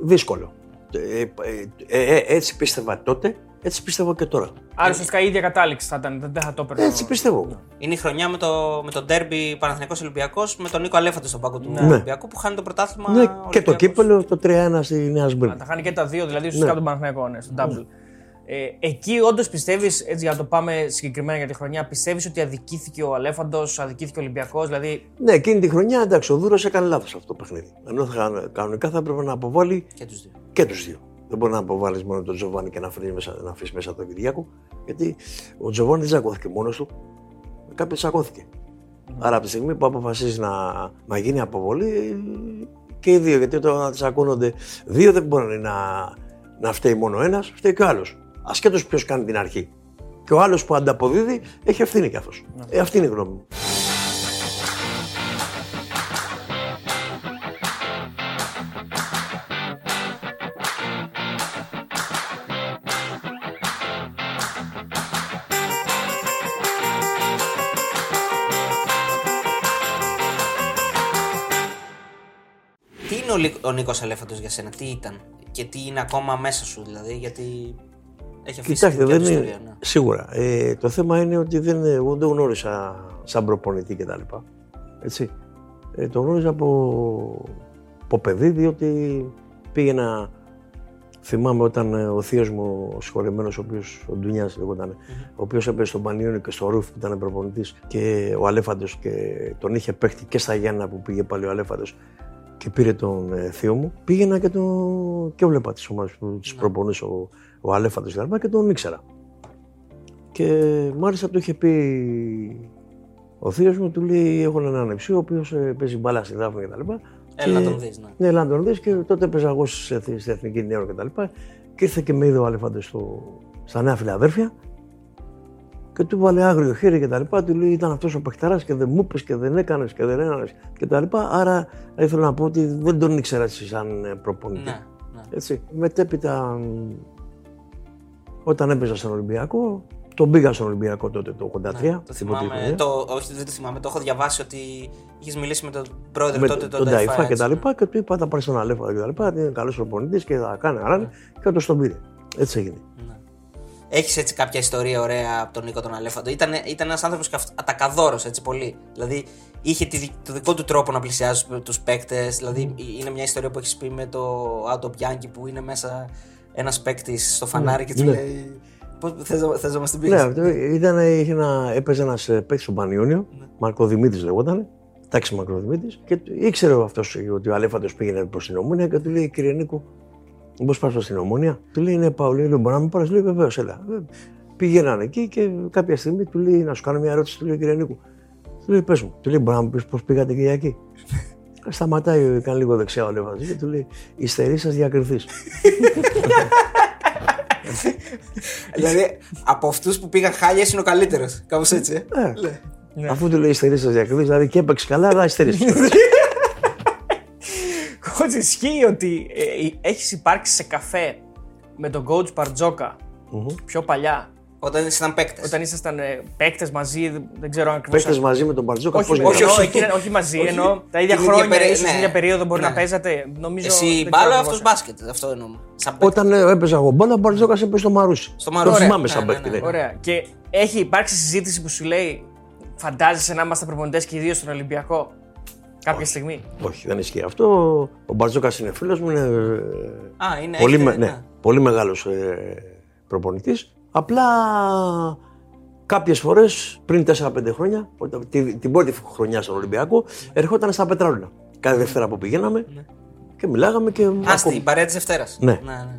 Δύσκολο. Ε, ε, ε, έτσι πίστευα τότε, έτσι πιστεύω και τώρα. Άρα ουσιαστικά η ίδια κατάληξη θα ήταν, δεν θα το έπαιρνε. Έτσι πιστεύω. Είναι η χρονιά με το, με το ντέρμπι Παναθηναϊκός Ολυμπιακός με τον Νίκο Αλέφαντο στον πάγκο του Ναι. Ολυμπιακού που χάνει το πρωτάθλημα. Ναι, και το Ολυμπιακός. κύπελο το 3-1 στη Νέα Να Σμπύρνη. τα χάνει και τα δύο, δηλαδή ουσιαστικά τον Παναθηναϊκό, ναι, στον double. Ε, εκεί όντως πιστεύεις, έτσι για να το πάμε συγκεκριμένα για τη χρονιά, πιστεύεις ότι αδικήθηκε ο Αλέφαντος, αδικήθηκε ο Ολυμπιακός, δηλαδή Ναι, εκείνη τη χρονιά εντάξει, ο Δούρο έκανε λάθος αυτό το παιχνίδι. Ενώ θα, κανονικά θα έπρεπε να αποβάλει Και τους δύο. και τους δύο. Δεν μπορεί να αποβάλεις μόνο τον Τζοβάνι και να αφήσει μέσα, να αφήσεις μέσα τον Κυριάκο. Γιατί ο Τζοβάνι δεν τσακώθηκε μόνος του. Κάποιος τσακώθηκε. Άρα από τη στιγμή που αποφασίζει να, να γίνει αποβολή και οι δύο, γιατί όταν τσακώνονται δύο δεν μπορεί να, να φταίει μόνο ένας, φταίει και ο άλλος. Ασχέτως ποιος κάνει την αρχή. Και ο άλλος που ανταποδίδει έχει ευθύνη κι αυτός. Ε, αυτή είναι η γνώμη μου. Είναι ο, Λι- ο Νίκος Αλέφαντο για σένα, τι ήταν; Και τι είναι ακόμα μέσα σου δηλαδή, γιατί έχει αφήσει Κοιτάξτε, δικιά δεν του είναι. ιστορία. Ναι. Σίγουρα. Ε, το θέμα είναι ότι δεν, εγώ δεν το γνώρισα σαν προπονητή κτλ. Έτσι. Ε, το γνώριζα από, από παιδί, διότι πήγαινα. Θυμάμαι όταν ε, ο θείος μου, ο συγχωρεμένο, ο οποίο ο Ντουνιάς λεγόταν, ο οποίος έπαιζε στον Πανιόνιο και στο Ρούφ που ήταν προπονητής και ο Αλέφαντος και τον είχε παίχτη και στα Γιάννα που πήγε πάλι ο Αλέφαντος και πήρε τον ε, θείο μου, πήγαινα και, τον, και έβλεπα τις ομάδες που τις προπονούσε ο, ο Αλέφαντος και, και τον ήξερα. Και μάλιστα του είχε πει ο θείος μου, του λέει: Έχω έναν ανεψί, ο οποίος παίζει μπάλα στη Δάφνη κτλ. Έλα να τον δεις, ναι. Ναι, έλα να τον δεις και τότε παίζα εγώ στη στη Εθνική Νέο κτλ. Και, και ήρθε και με είδε ο Αλεφάντο στο, στα Νέα Φιλαδέρφια και του βάλε άγριο χέρι και τα λοιπά. Του λέει: Ήταν αυτός ο παιχταράς και δεν μου είπε και δεν έκανες και δεν έκανες και τα λοιπά. Άρα ήθελα να πω ότι δεν τον ήξερα έτσι σαν ε, προπονητή. Ναι, ναι. Έτσι. Μετέπειτα, μ, όταν έπαιζα στον Ολυμπιακό, τον πήγα στον Ολυμπιακό τότε το 83. Ναι, το την πρώτη θυμάμαι, χρονιά. το, όχι δεν το θυμάμαι, το έχω διαβάσει ότι είχες μιλήσει με τον πρόεδρο με τότε, τον τον Ταϊφά και έτσι, τα ναι. λοιπά και του είπα θα πάρει στον Αλέφα και τα λοιπά, είναι καλός προπονητής και θα κάνει αράνι και όντως τον πήρε. Έτσι έγινε. Έχεις έτσι κάποια ιστορία ωραία από τον Νίκο τον Αλέφαντο; Ήταν, ήταν ένας άνθρωπος ατακαδόρος έτσι πολύ. Δηλαδή είχε τη, δι- το δικό του τρόπο να πλησιάζει τους παίκτες. Δηλαδή είναι μια ιστορία που έχεις πει με το Auto Bianchi που είναι μέσα ένας παίκτης στο φανάρι και του ναι. λέει. Πώ θες, να- θες να μας την πεις; Ναι, αυτό ήταν, είχε ένα, έπαιζε ένας παίκτης στον Πανιόνιο, Μαρκο Δημήτρης λεγόταν. Τάξη Μαρκο Δημήτρης. Και του- ήξερε αυτός ότι ο Αλέφαντος πήγαινε προς την Ομόνια και του λέει: Κύριε Νίκο, Πώ πας προς την Ομόνια. Του λέει: Ναι, πάω. Λέει: Μπορεί να με πάρεις. Λέει: Βεβαίως, έλα. Ε, Πήγαιναν εκεί και κάποια στιγμή του λέει: Να σου κάνω μια ερώτηση. Του λέει: Κύριε Νίκο. Του λέει: Πες μου. Του λέει: Μπορεί να μου πεις πώς πήγατε Κυριακή. [LAUGHS] Σταματάει, κάνει λίγο δεξιά ο Αλέφαντο και του λέει: Ιστερή σας διακριθείς. [LAUGHS] Δηλαδή από αυτούς που πήγαν χάλια είναι ο καλύτερος. Κάπως έτσι. Ε. Ε, Αφού του λέει Ιστερή σας διακριθείς, δηλαδή και έπαιξε καλά, αλλά Ιστερή. [LAUGHS] Coach, ισχύει ότι ε, έχεις υπάρξει σε καφέ με τον coach Παρτζόκα πιο παλιά, Όταν ήσασταν παίκτες. όταν ήσασταν ε, παίκτες μαζί, δεν- δεν ξέρω αν ακριβώς. Παίχτε μαζί με τον Μπαρτζόκα, Όχι, πώς όχι, όχι, όχι, όχι. όχι, όχι μαζί, ενώ τα ίδια Την ίδια χρόνια, περί- ίσως ναι. την ίδια περίοδο μπορεί Ναι. να παίζατε. Νομίζω, Εσύ δεν ξέρω μπάλα, ακριβώς. αυτός μπάσκετ. Αυτό εννοώ. Σαν παίκτη. Όταν ε, έπαιζα εγώ μπάλα, ο Μπαρτζόκα έπαιζε στο Μαρούσι. Στο Μαρούσι. Το θυμάμαι Ναι, σαν ναι, παίκτη. ναι, ναι. Ωραία. Και έχει υπάρξει συζήτηση που σου λέει, φαντάζεσαι να είμαστε προπονητές και οι δύο στον Ολυμπιακό; Κάποια στιγμή. Όχι, δεν ισχύει αυτό. Ο Μπαρτζώκα είναι φίλος μου, είναι, ε, Α, είναι. πολύ, έχετε- με, ναι, πολύ μεγάλος ε, προπονητής. Απλά κάποιες φορές πριν 4-5 χρόνια, όταν- τη- την πρώτη χρονιά στον Ολυμπιακό, ερχόταν στα Πετράλωνα. Κάθε Δευτέρα που πηγαίναμε και μιλάγαμε και. Α, ακόμα- στην παρέα της Δευτέρας. Ναι. ναι, ναι, ναι.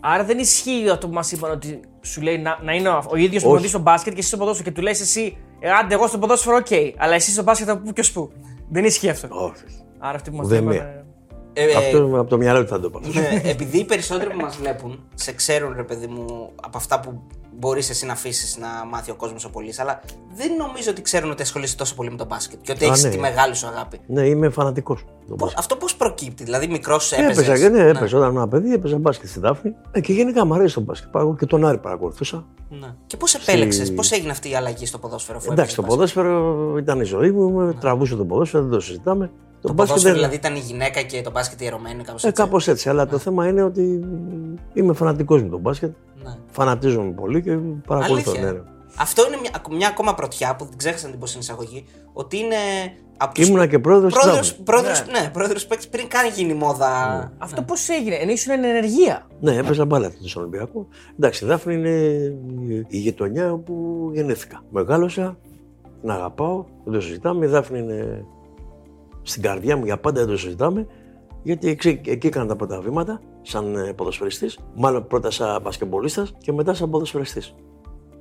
Άρα δεν ισχύει αυτό που μας είπαν ότι σου λέει να, να είναι ο, ο ίδιος προπονητής στο μπάσκετ και εσύ στο ποδόσφαιρο και του λε εσύ Ε, άντε, εγώ στο ποδόσφαιρο, οκ. Αλλά εσύ στο μπάσκετ από πού και ω πού. Δεν ισχύει αυτό. Όχι. Άρα αυτοί που μας Ουδέμια. είπαν. Ε, ε, Αυτό από το μυαλό του θα το πω. ναι, επειδή οι περισσότεροι που μας βλέπουν σε ξέρουν, ρε παιδί μου, από αυτά που μπορείς εσύ να αφήσεις να μάθει ο κόσμος ο πολύς, αλλά δεν νομίζω ότι ξέρουν ότι ασχολείσαι τόσο πολύ με το μπάσκετ και ότι Α, έχεις ναι. τη μεγάλη σου αγάπη. Ναι, είμαι φανατικός. Πώς- αυτό πώς προκύπτει, δηλαδή μικρός έπαιζες; Έπαιζα και ναι, έπαιζα όταν ήμουν παιδί, έπαιζα μπάσκετ στην Δάφνη. Ε, και γενικά μου αρέσει το μπάσκετ. Πάω και τον Άρη παρακολουθούσα. Ναι. Και πώς επέλεξες, πώς έγινε αυτή η αλλαγή στο ποδόσφαιρο, αφού Εντάξει, το έπαιζες μπάσκετ; ποδόσφαιρο ήταν η ζωή μου, με τραβούσε το ποδόσφαιρο, δεν το συζητάμε. Το ποδόσφαιρο δηλαδή ήταν η γυναίκα και το μπάσκετ ιερωμένοι, κάπως Ε, έτσι; κάπως έτσι. Αλλά το θέμα είναι ότι είμαι φανατικός με τον μπάσκετ. Ναι. Φανατίζομαι πολύ και παρακολουθώ. Αλήθεια. Ναι, ναι. Αυτό είναι μια, μια ακόμα πρωτιά που την ξέχασα να την πω στην εισαγωγή. Ότι είναι από τους Ήμουνα και πρόεδρος της πρόεδρος, Δάφνη. πρόεδρος, ναι. πρόεδρος παίκτης πριν καν γίνει η μόδα. Αυτό πώς έγινε, ενώ ήσουν εν ενεργεία. Ναι, έπαιζα μπάλα στον Ολυμπιακό. Εντάξει, η Δάφνη είναι η γειτονιά όπου γεννήθηκα. Μεγάλωσα, την αγαπάω, δεν το συζητάμε. Η Δάφνη είναι στην καρδιά μου για πάντα, δεν το συζητάμε. Γιατί εκεί, εκεί έκανα τα πρώτα βήματα σαν ε, ποδοσφαιριστής. Μάλλον πρώτα σαν μπασκεμπολίστας και μετά σαν ποδοσφαιριστής.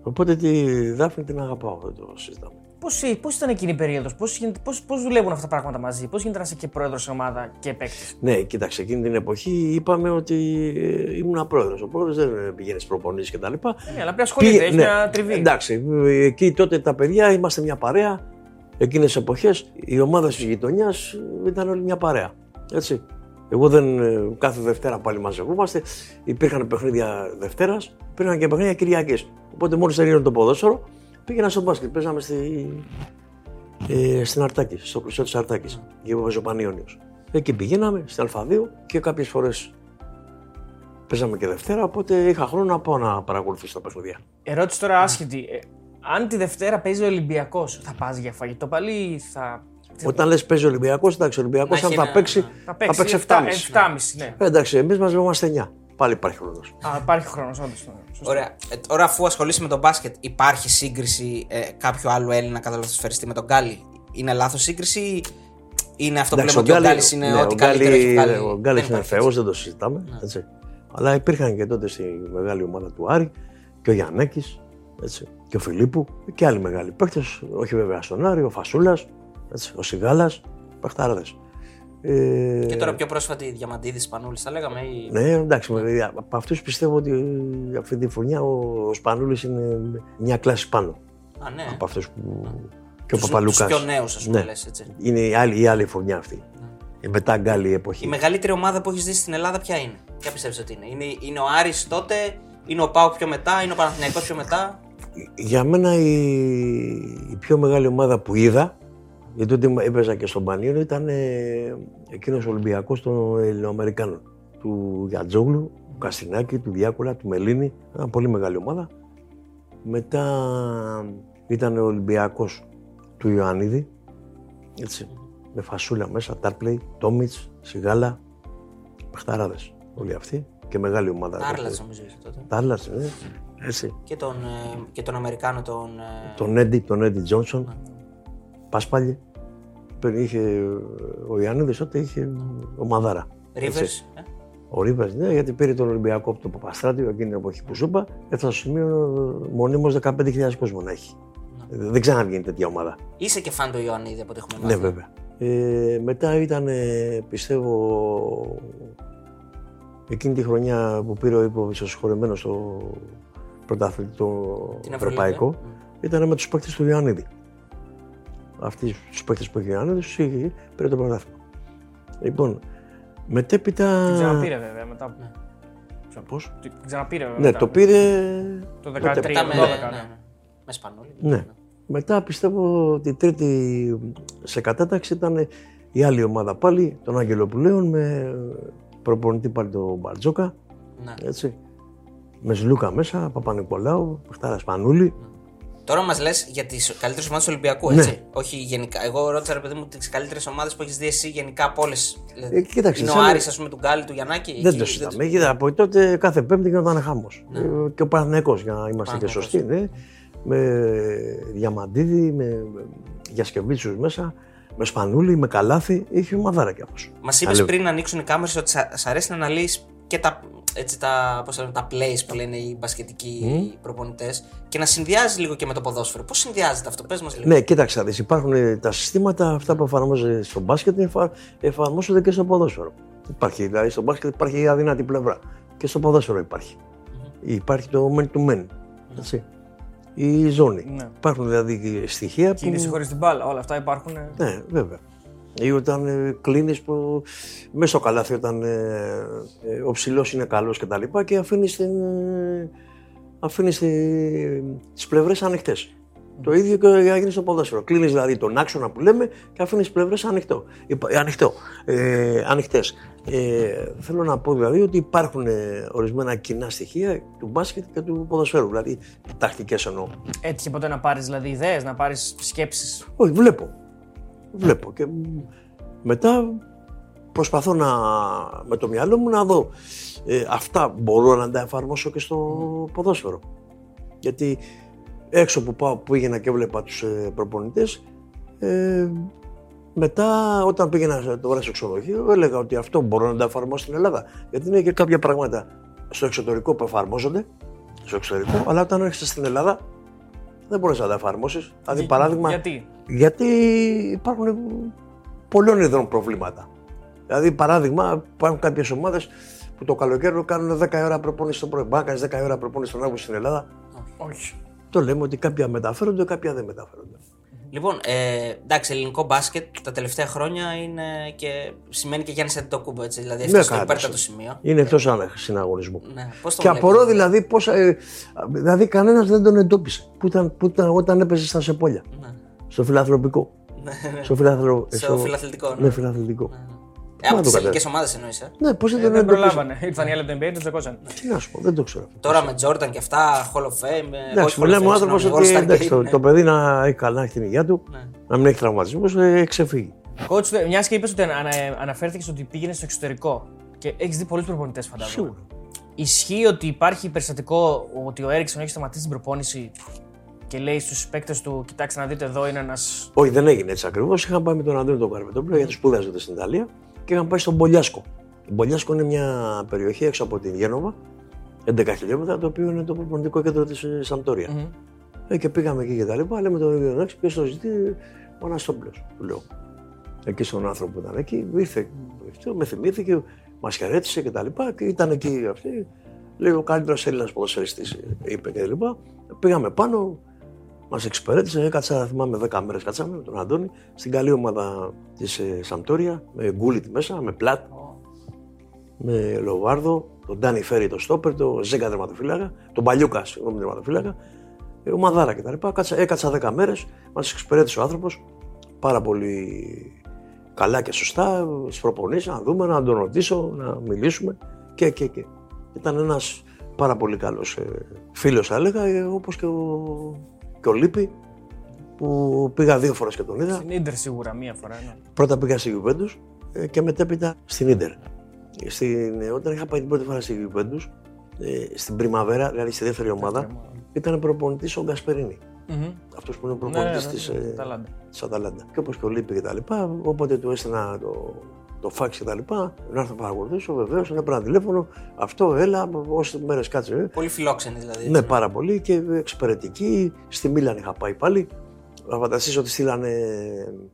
Οπότε τη Δάφνη την αγαπάω, δεν το συζητάμε. Πώς πώς ήταν εκείνη η περίοδος, πώς πώς, πώς δουλεύουν αυτά τα πράγματα μαζί, πώς γίνεται να είσαι και πρόεδρος σε ομάδα και παίκτης; Ναι, κοίταξε, εκείνη την εποχή είπαμε ότι ε, ήμουν πρόεδρος. Ο πρόεδρος δεν πηγαίνει στις προπονήσεις κτλ. Ναι, αλλά πρέπει να ασχολείται, έχει μια τριβή. Εντάξει, εκεί τότε τα παιδιά είμαστε μια παρέα. Εκείνες τις εποχές η ομάδα της γειτονιάς ήταν όλη μια παρέα. Έτσι. Εγώ δεν. ε, Κάθε Δευτέρα πάλι μαζευόμαστε. Υπήρχαν παιχνίδια Δευτέρας, υπήρχαν και παιχνίδια Κυριακής. Οπότε μόλις τελείωνε το ποδόσφαιρο, πήγαινα στο μπάσκετ. Παίζαμε στη, ε, στην Αρτάκη, στο πλησιό της Αρτάκης. Και ο Πανίωνιο. Εκεί πηγαίναμε στην Α2 και κάποιες φορές παίζαμε και Δευτέρα. Οπότε είχα χρόνο να πάω να παρακολουθήσω τα παιχνίδια. Ερώτηση τώρα άσχετη. Ε, αν τη Δευτέρα παίζει ο Ολυμπιακός, θα πας για φαγητό πάλι ή θα. Όταν λες παίζει ο Ολυμπιακός, εντάξει, ο Ολυμπιακός Να αν έχει θα ένα- παίξει, ναι. Θα θα παίξει 7,5. 7,5, ναι. Ε, εντάξει, εμείς μαζευόμαστε 9. Πάλι υπάρχει χρόνος. Α, υπάρχει χρόνος, όντως. Ωραία. Ε, τώρα, αφού ασχολείσαι με τον μπάσκετ, υπάρχει σύγκριση ε, κάποιου άλλου Έλληνα καταλληλοσφαιριστή με τον Γκάλι; Είναι λάθος σύγκριση ή είναι αυτό που λέμε ότι ο Γκάλι είναι ναι, ό,τι ο Γκάλι- καλύτερο έχει βγάλει. Ο Γκάλι Δεν είναι υπάρχει θεός, έτσι. δεν το συζητάμε. Έτσι. Αλλά υπήρχαν και τότε στη μεγάλη ομάδα του Άρη και ο Γιαννέκη και ο Φιλίππου και άλλοι μεγάλοι παίκτες. Όχι βέβαια στον Άρη, ο Φασούλας, ο Σιγάλας, παιχτάραδε. Ε, Και τώρα πιο πρόσφατη Διαμαντίδης Πανούλη, θα λέγαμε. Ή... Ναι, εντάξει, με- από αυτούς πιστεύω ότι ε, αυτή τη χρονιά ο, ο Σπανούλης είναι μια κλάση πάνω Α, ναι. από αυτούς που. και ο Τους- Παπαλούκας. τους πιο νέους, ας πούμε, Ναι. λες, έτσι. Είναι η άλλη, η άλλη χρονιά αυτή. Η μετά γκάλη εποχή. Η μεγαλύτερη ομάδα που έχεις δει στην Ελλάδα ποια είναι; Ποια πιστεύει ότι είναι. είναι. Είναι ο Άρης τότε, είναι ο Πάο πιο μετά, είναι ο Παναθηναϊκός πιο μετά; Για μένα η, η πιο μεγάλη ομάδα που είδα, γιατί τότε έπαιζα και στον Πανίωνο, ήταν ε, εκείνος ο Ολυμπιακός των Ελληνοαμερικάνων. Του Γιατζόγλου, του Καστινάκη, του Διάκολα, του Μελίνη. Ήταν πολύ μεγάλη ομάδα. Μετά ήταν ο Ολυμπιακός του Ιωαννίδη, έτσι, με φασούλα μέσα, Τάρπλεϊ, Τόμιτς, Σιγάλα, Παχταράδες όλοι αυτοί και μεγάλη ομάδα. Τάρλας νομίζω είχε τότε. Τάρλας, ναι, έτσι. Και τον, ε, και τον Αμερικάνο τον. ε, τον Έντι, τον Έντι Τζόνσον, Πάσπαλιε. Πριν είχε, ο Ιωαννίδης τότε είχε ομαδάρα. Rivers. έτσι. ε. Ο Ρίβερ, ναι, γιατί πήρε τον Ολυμπιακό από το Παπαστράτιο εκείνη την εποχή που σου είπα, έφτασε στο σημείο μονίμως 15.000 κόσμο να έχει. Δεν ξαναβγαίνει τέτοια ομάδα. Είσαι και φαν του Ιωαννίδη από ό,τι έχουμε Ναι, μάθει. βέβαια. Ε, μετά ήταν, ε, πιστεύω, εκείνη τη χρονιά που πήρε ο Ήπο ισοσχωρεμένο στο πρωτάθλημα το Την Ευρωλίγα, Ευρωπαϊκό, ε. ήταν με τους παίκτες του Ιωαννίδη. Αυτοί τους παίκτες που είχε ο Ιωαννίδη, τους είχε πήρε το πρωτάθλημα. Λοιπόν, μετέπειτα. Την ξαναπήρε βέβαια μετά. Πώς; Την ξαναπήρε βέβαια. Ναι, μετά. το πήρε. Το τότε. 13 Μετά με, με 12. ναι, ναι. ναι. με Σπανούλη. Ναι. Μετά πιστεύω ότι η τρίτη σε κατάταξη ήταν η άλλη ομάδα πάλι, τον Αγγελοπουλέων με προπονητή πάλι τον Μπαρτζόκα, Ναι. έτσι. Με Σλούκα μέσα, Παπα-Νικολάου, Παχτάρα Σπανούλη. Τώρα μας λες για τις καλύτερες ομάδες του Ολυμπιακού, Ναι. έτσι. Όχι γενικά. Εγώ ρώτησα, ρε παιδί μου, τις καλύτερες ομάδες που έχεις δει εσύ γενικά από όλες. Ε, κοίταξε, είναι ο σαν- Άρης, ας πούμε, του Γκάλη, του Γιαννάκη. Δεν εκεί, το συζητάμε. Κοίτα, από τότε κάθε Πέμπτη γινόταν χάμος. Και ο Παναθηναϊκός για να είμαστε και Παναθηναϊκός. σωστοί, ναι. Με Διαμαντίδη, με Γιασκεβίτσιους μέσα, με Σπανούλη, με Καλάθι. Είχε ομαδάρα κι αυτός. Μας είπες πριν να ανοίξουν οι κάμερες ότι σα- σ' αρέσει να αναλύεις και τα, έτσι, τα, πώς λέμε, τα plays που λένε οι μπασκετικοί mm. προπονητές και να συνδυάζει λίγο και με το ποδόσφαιρο. Πώς συνδυάζεται αυτό, πες μας λίγο. Ναι, κοίταξε να δεις, υπάρχουν ε, τα συστήματα αυτά που εφαρμόζονται στο μπάσκετ εφα- εφαρμόζονται και στο ποδόσφαιρο. Υπάρχει, δηλαδή στο μπάσκετ υπάρχει η αδύνατη πλευρά και στο ποδόσφαιρο υπάρχει. Υπάρχει το man to man. Έτσι. Η ζώνη. Ναι. Υπάρχουν δηλαδή στοιχεία που. Κίνηση χωρίς την μπάλα. Όλα αυτά υπάρχουν. ε. Ναι, βέβαια. Ή όταν ε, κλείνεις που μέσα στο καλάθι, όταν ε, ε, ο ψηλός είναι καλός και τα λοιπά και αφήνεις αφήνεις τις πλευρές ανοιχτές. Το ίδιο και έγινε στο ποδόσφαιρο. Κλείνεις δηλαδή τον άξονα που λέμε και αφήνεις τις πλευρές ανοιχτό. Υπα- ανοιχτό. Ε, Ανοιχτές. Ε, θέλω να πω δηλαδή ότι υπάρχουν ε, ορισμένα κοινά στοιχεία του μπάσκετ και του ποδοσφαίρου. Δηλαδή τακτικές εννοώ. Έτυχε ποτέ να πάρεις δηλαδή ιδέες, να πάρεις σκέψεις; Όχι, βλέπω. Βλέπω. Και μ, μετά προσπαθώ να, με το μυαλό μου να δω ε, αυτά μπορώ να τα εφαρμόσω και στο ποδόσφαιρο. Γιατί έξω που πάω, που πήγαινα και έβλεπα τους ε, προπονητές, ε, μετά όταν πήγαινα το βράδυ στο ξενοδοχείο έλεγα ότι αυτό μπορώ να τα εφαρμόσω στην Ελλάδα. Γιατί είναι και κάποια πράγματα στο εξωτερικό που εφαρμόζονται, στο εξωτερικό, αλλά όταν έρχεσαι στην Ελλάδα δεν μπορείς να τα εφαρμόσεις. Δηλαδή παράδειγμα, Γιατί; γιατί υπάρχουν πολλών ειδών προβλήματα. Δηλαδή, παράδειγμα, υπάρχουν κάποιες ομάδες που το καλοκαίρι κάνουν 10 ώρα προπόνηση το πρωί. Μπορεί να κάνεις 10 ώρα προπόνηση τον Αύγουστο στην Ελλάδα. Όχι. Το λέμε ότι κάποια μεταφέρονται, κάποια δεν μεταφέρονται. Λοιπόν, ε, εντάξει, ελληνικό μπάσκετ τα τελευταία χρόνια είναι και σημαίνει και Γιάννης Αντιτοκούμπο, έτσι. Δηλαδή, αυτό Ναι, στο καλά, υπέρτατο το- σημείο. Είναι εκτός συναγωνισμού. Ναι, πώς το Και βλέπεις, απορώ δηλαδή. δηλαδή πώς. Ε, δηλαδή, κανένας δεν τον εντόπισε. Που ήταν, που ήταν όταν έπαιζε στα σεπόλια. Ναι. Στο φιλαθροπικό. Ναι, ναι. Στο, φιλαθρο... Στο φιλαθλητικό, ναι. Ναι, φιλαθλητικό. Ε, από Μα τις το ελληνικές ομάδες εννοείς. Ε; Ναι, πώς δεν Ε, τον δεν εντόπισε. προλάβανε. Ήρθαν οι άλλοι από την NBA, τον τσακώσαν. Τι να σου πω, δεν το ξέρω. Τώρα με Τζόρνταν και αυτά, Hall of Fame. ε, Εντάξει, όχι μου Hall of λέμε ο Fame, άνθρωπος συγγνώμη, ότι All-Star εντάξει, Game, το, ναι. το παιδί να έχει καλά, έχει την υγεία του, Ναι. να μην έχει τραυματισμούς, ε, ξεφύγει. Coach, μιας και είπες ότι ανα, αναφέρθηκε ότι πήγαινε στο εξωτερικό και έχεις δει πολλούς προπονητές, φαντάζομαι. Σίγουρα. Ισχύει ότι υπάρχει περιστατικό ότι ο Έριξον έχει σταματήσει την προπόνηση και λέει στους παίκτες του: Κοιτάξτε να δείτε, εδώ είναι ένας. Όχι, δεν έγινε έτσι ακριβώς. Είχαν πάει με τον Αντώνη τον Καρπετόπουλο γιατί σπούδαζε τότε στην Ιταλία και είχαν πάει στον Μπολιάσκο. Το Μπολιάσκο είναι μια περιοχή έξω από την Γένοβα, 11 χιλιόμετρα, το οποίο είναι το προπονητικό κέντρο της Σαμπτόρια. Ε, και πήγαμε εκεί και τα λοιπά. Λέμε τον ίδιο εντάξει, ποιο το ζητεί, ο Αναστόπουλος, του λέω. Εκεί στον άνθρωπο που ήταν εκεί, ήρθε, αυτό, με θυμήθηκε, μας χαιρέτησε και τα λοιπά και ήταν εκεί αυτή. Λέει ο καλύτερος Έλληνας ποδοσφαιριστής, είπε και τα λοιπά. Πήγαμε πάνω, Μας εξυπηρέτησε, έκατσα, θυμάμαι 10 μέρες κάτσαμε με τον Αντώνη στην καλή ομάδα της ε, Σαμπτόρια, με Γκούλιτ μέσα, με Πλάτ, με Λοβάρδο, τον Ντάνι Φέρι το Στόπερ, τον Ζέκα τερματοφύλακα, τον Παλιούκα, συγγνώμη τερματοφύλακα, ε, ομαδάρα κτλ. Κάτσα, έκατσα 10 μέρες, μας εξυπηρέτησε ο άνθρωπος πάρα πολύ καλά και σωστά, στις προπονήσεις, να δούμε, να τον ρωτήσω, να μιλήσουμε και, και, και. Ήταν ένας πάρα πολύ καλός ε, φίλος, θα έλεγα, όπως και ο, και ο Λίπη, που πήγα δύο φορές και τον είδα. Στην ντερ σίγουρα μία φορά. Ναι. Πρώτα πήγα στη Γιουβέντους και μετέπειτα στην Ίντερ. Στην, ε, όταν είχα πάει την πρώτη φορά στη Γιουβέντους, ε, στην Πριμαβέρα, δηλαδή στη δεύτερη ομάδα, ήταν προπονητής ο Γκασπερίνη. Μμμ. Αυτός που είναι Ναι, ναι, προπονητής ναι, της, ναι, ε, Αταλάντα. της Αταλάντα. Και όπως και ο Λίπη και τα λοιπά, όποτε του έστειλα το, το φάξ και τα λοιπά, να έρθω να παρακολουθήσω, βεβαίως, να έπαιρνα τηλέφωνο, αυτό, έλα, όσες μέρες κάτσε. ε. Πολύ φιλόξενη δηλαδή. Ναι, έτσι, πάρα πολύ και εξυπηρετική. Στη Μίλαν είχα πάει πάλι. Θα φανταστείς ότι στείλανε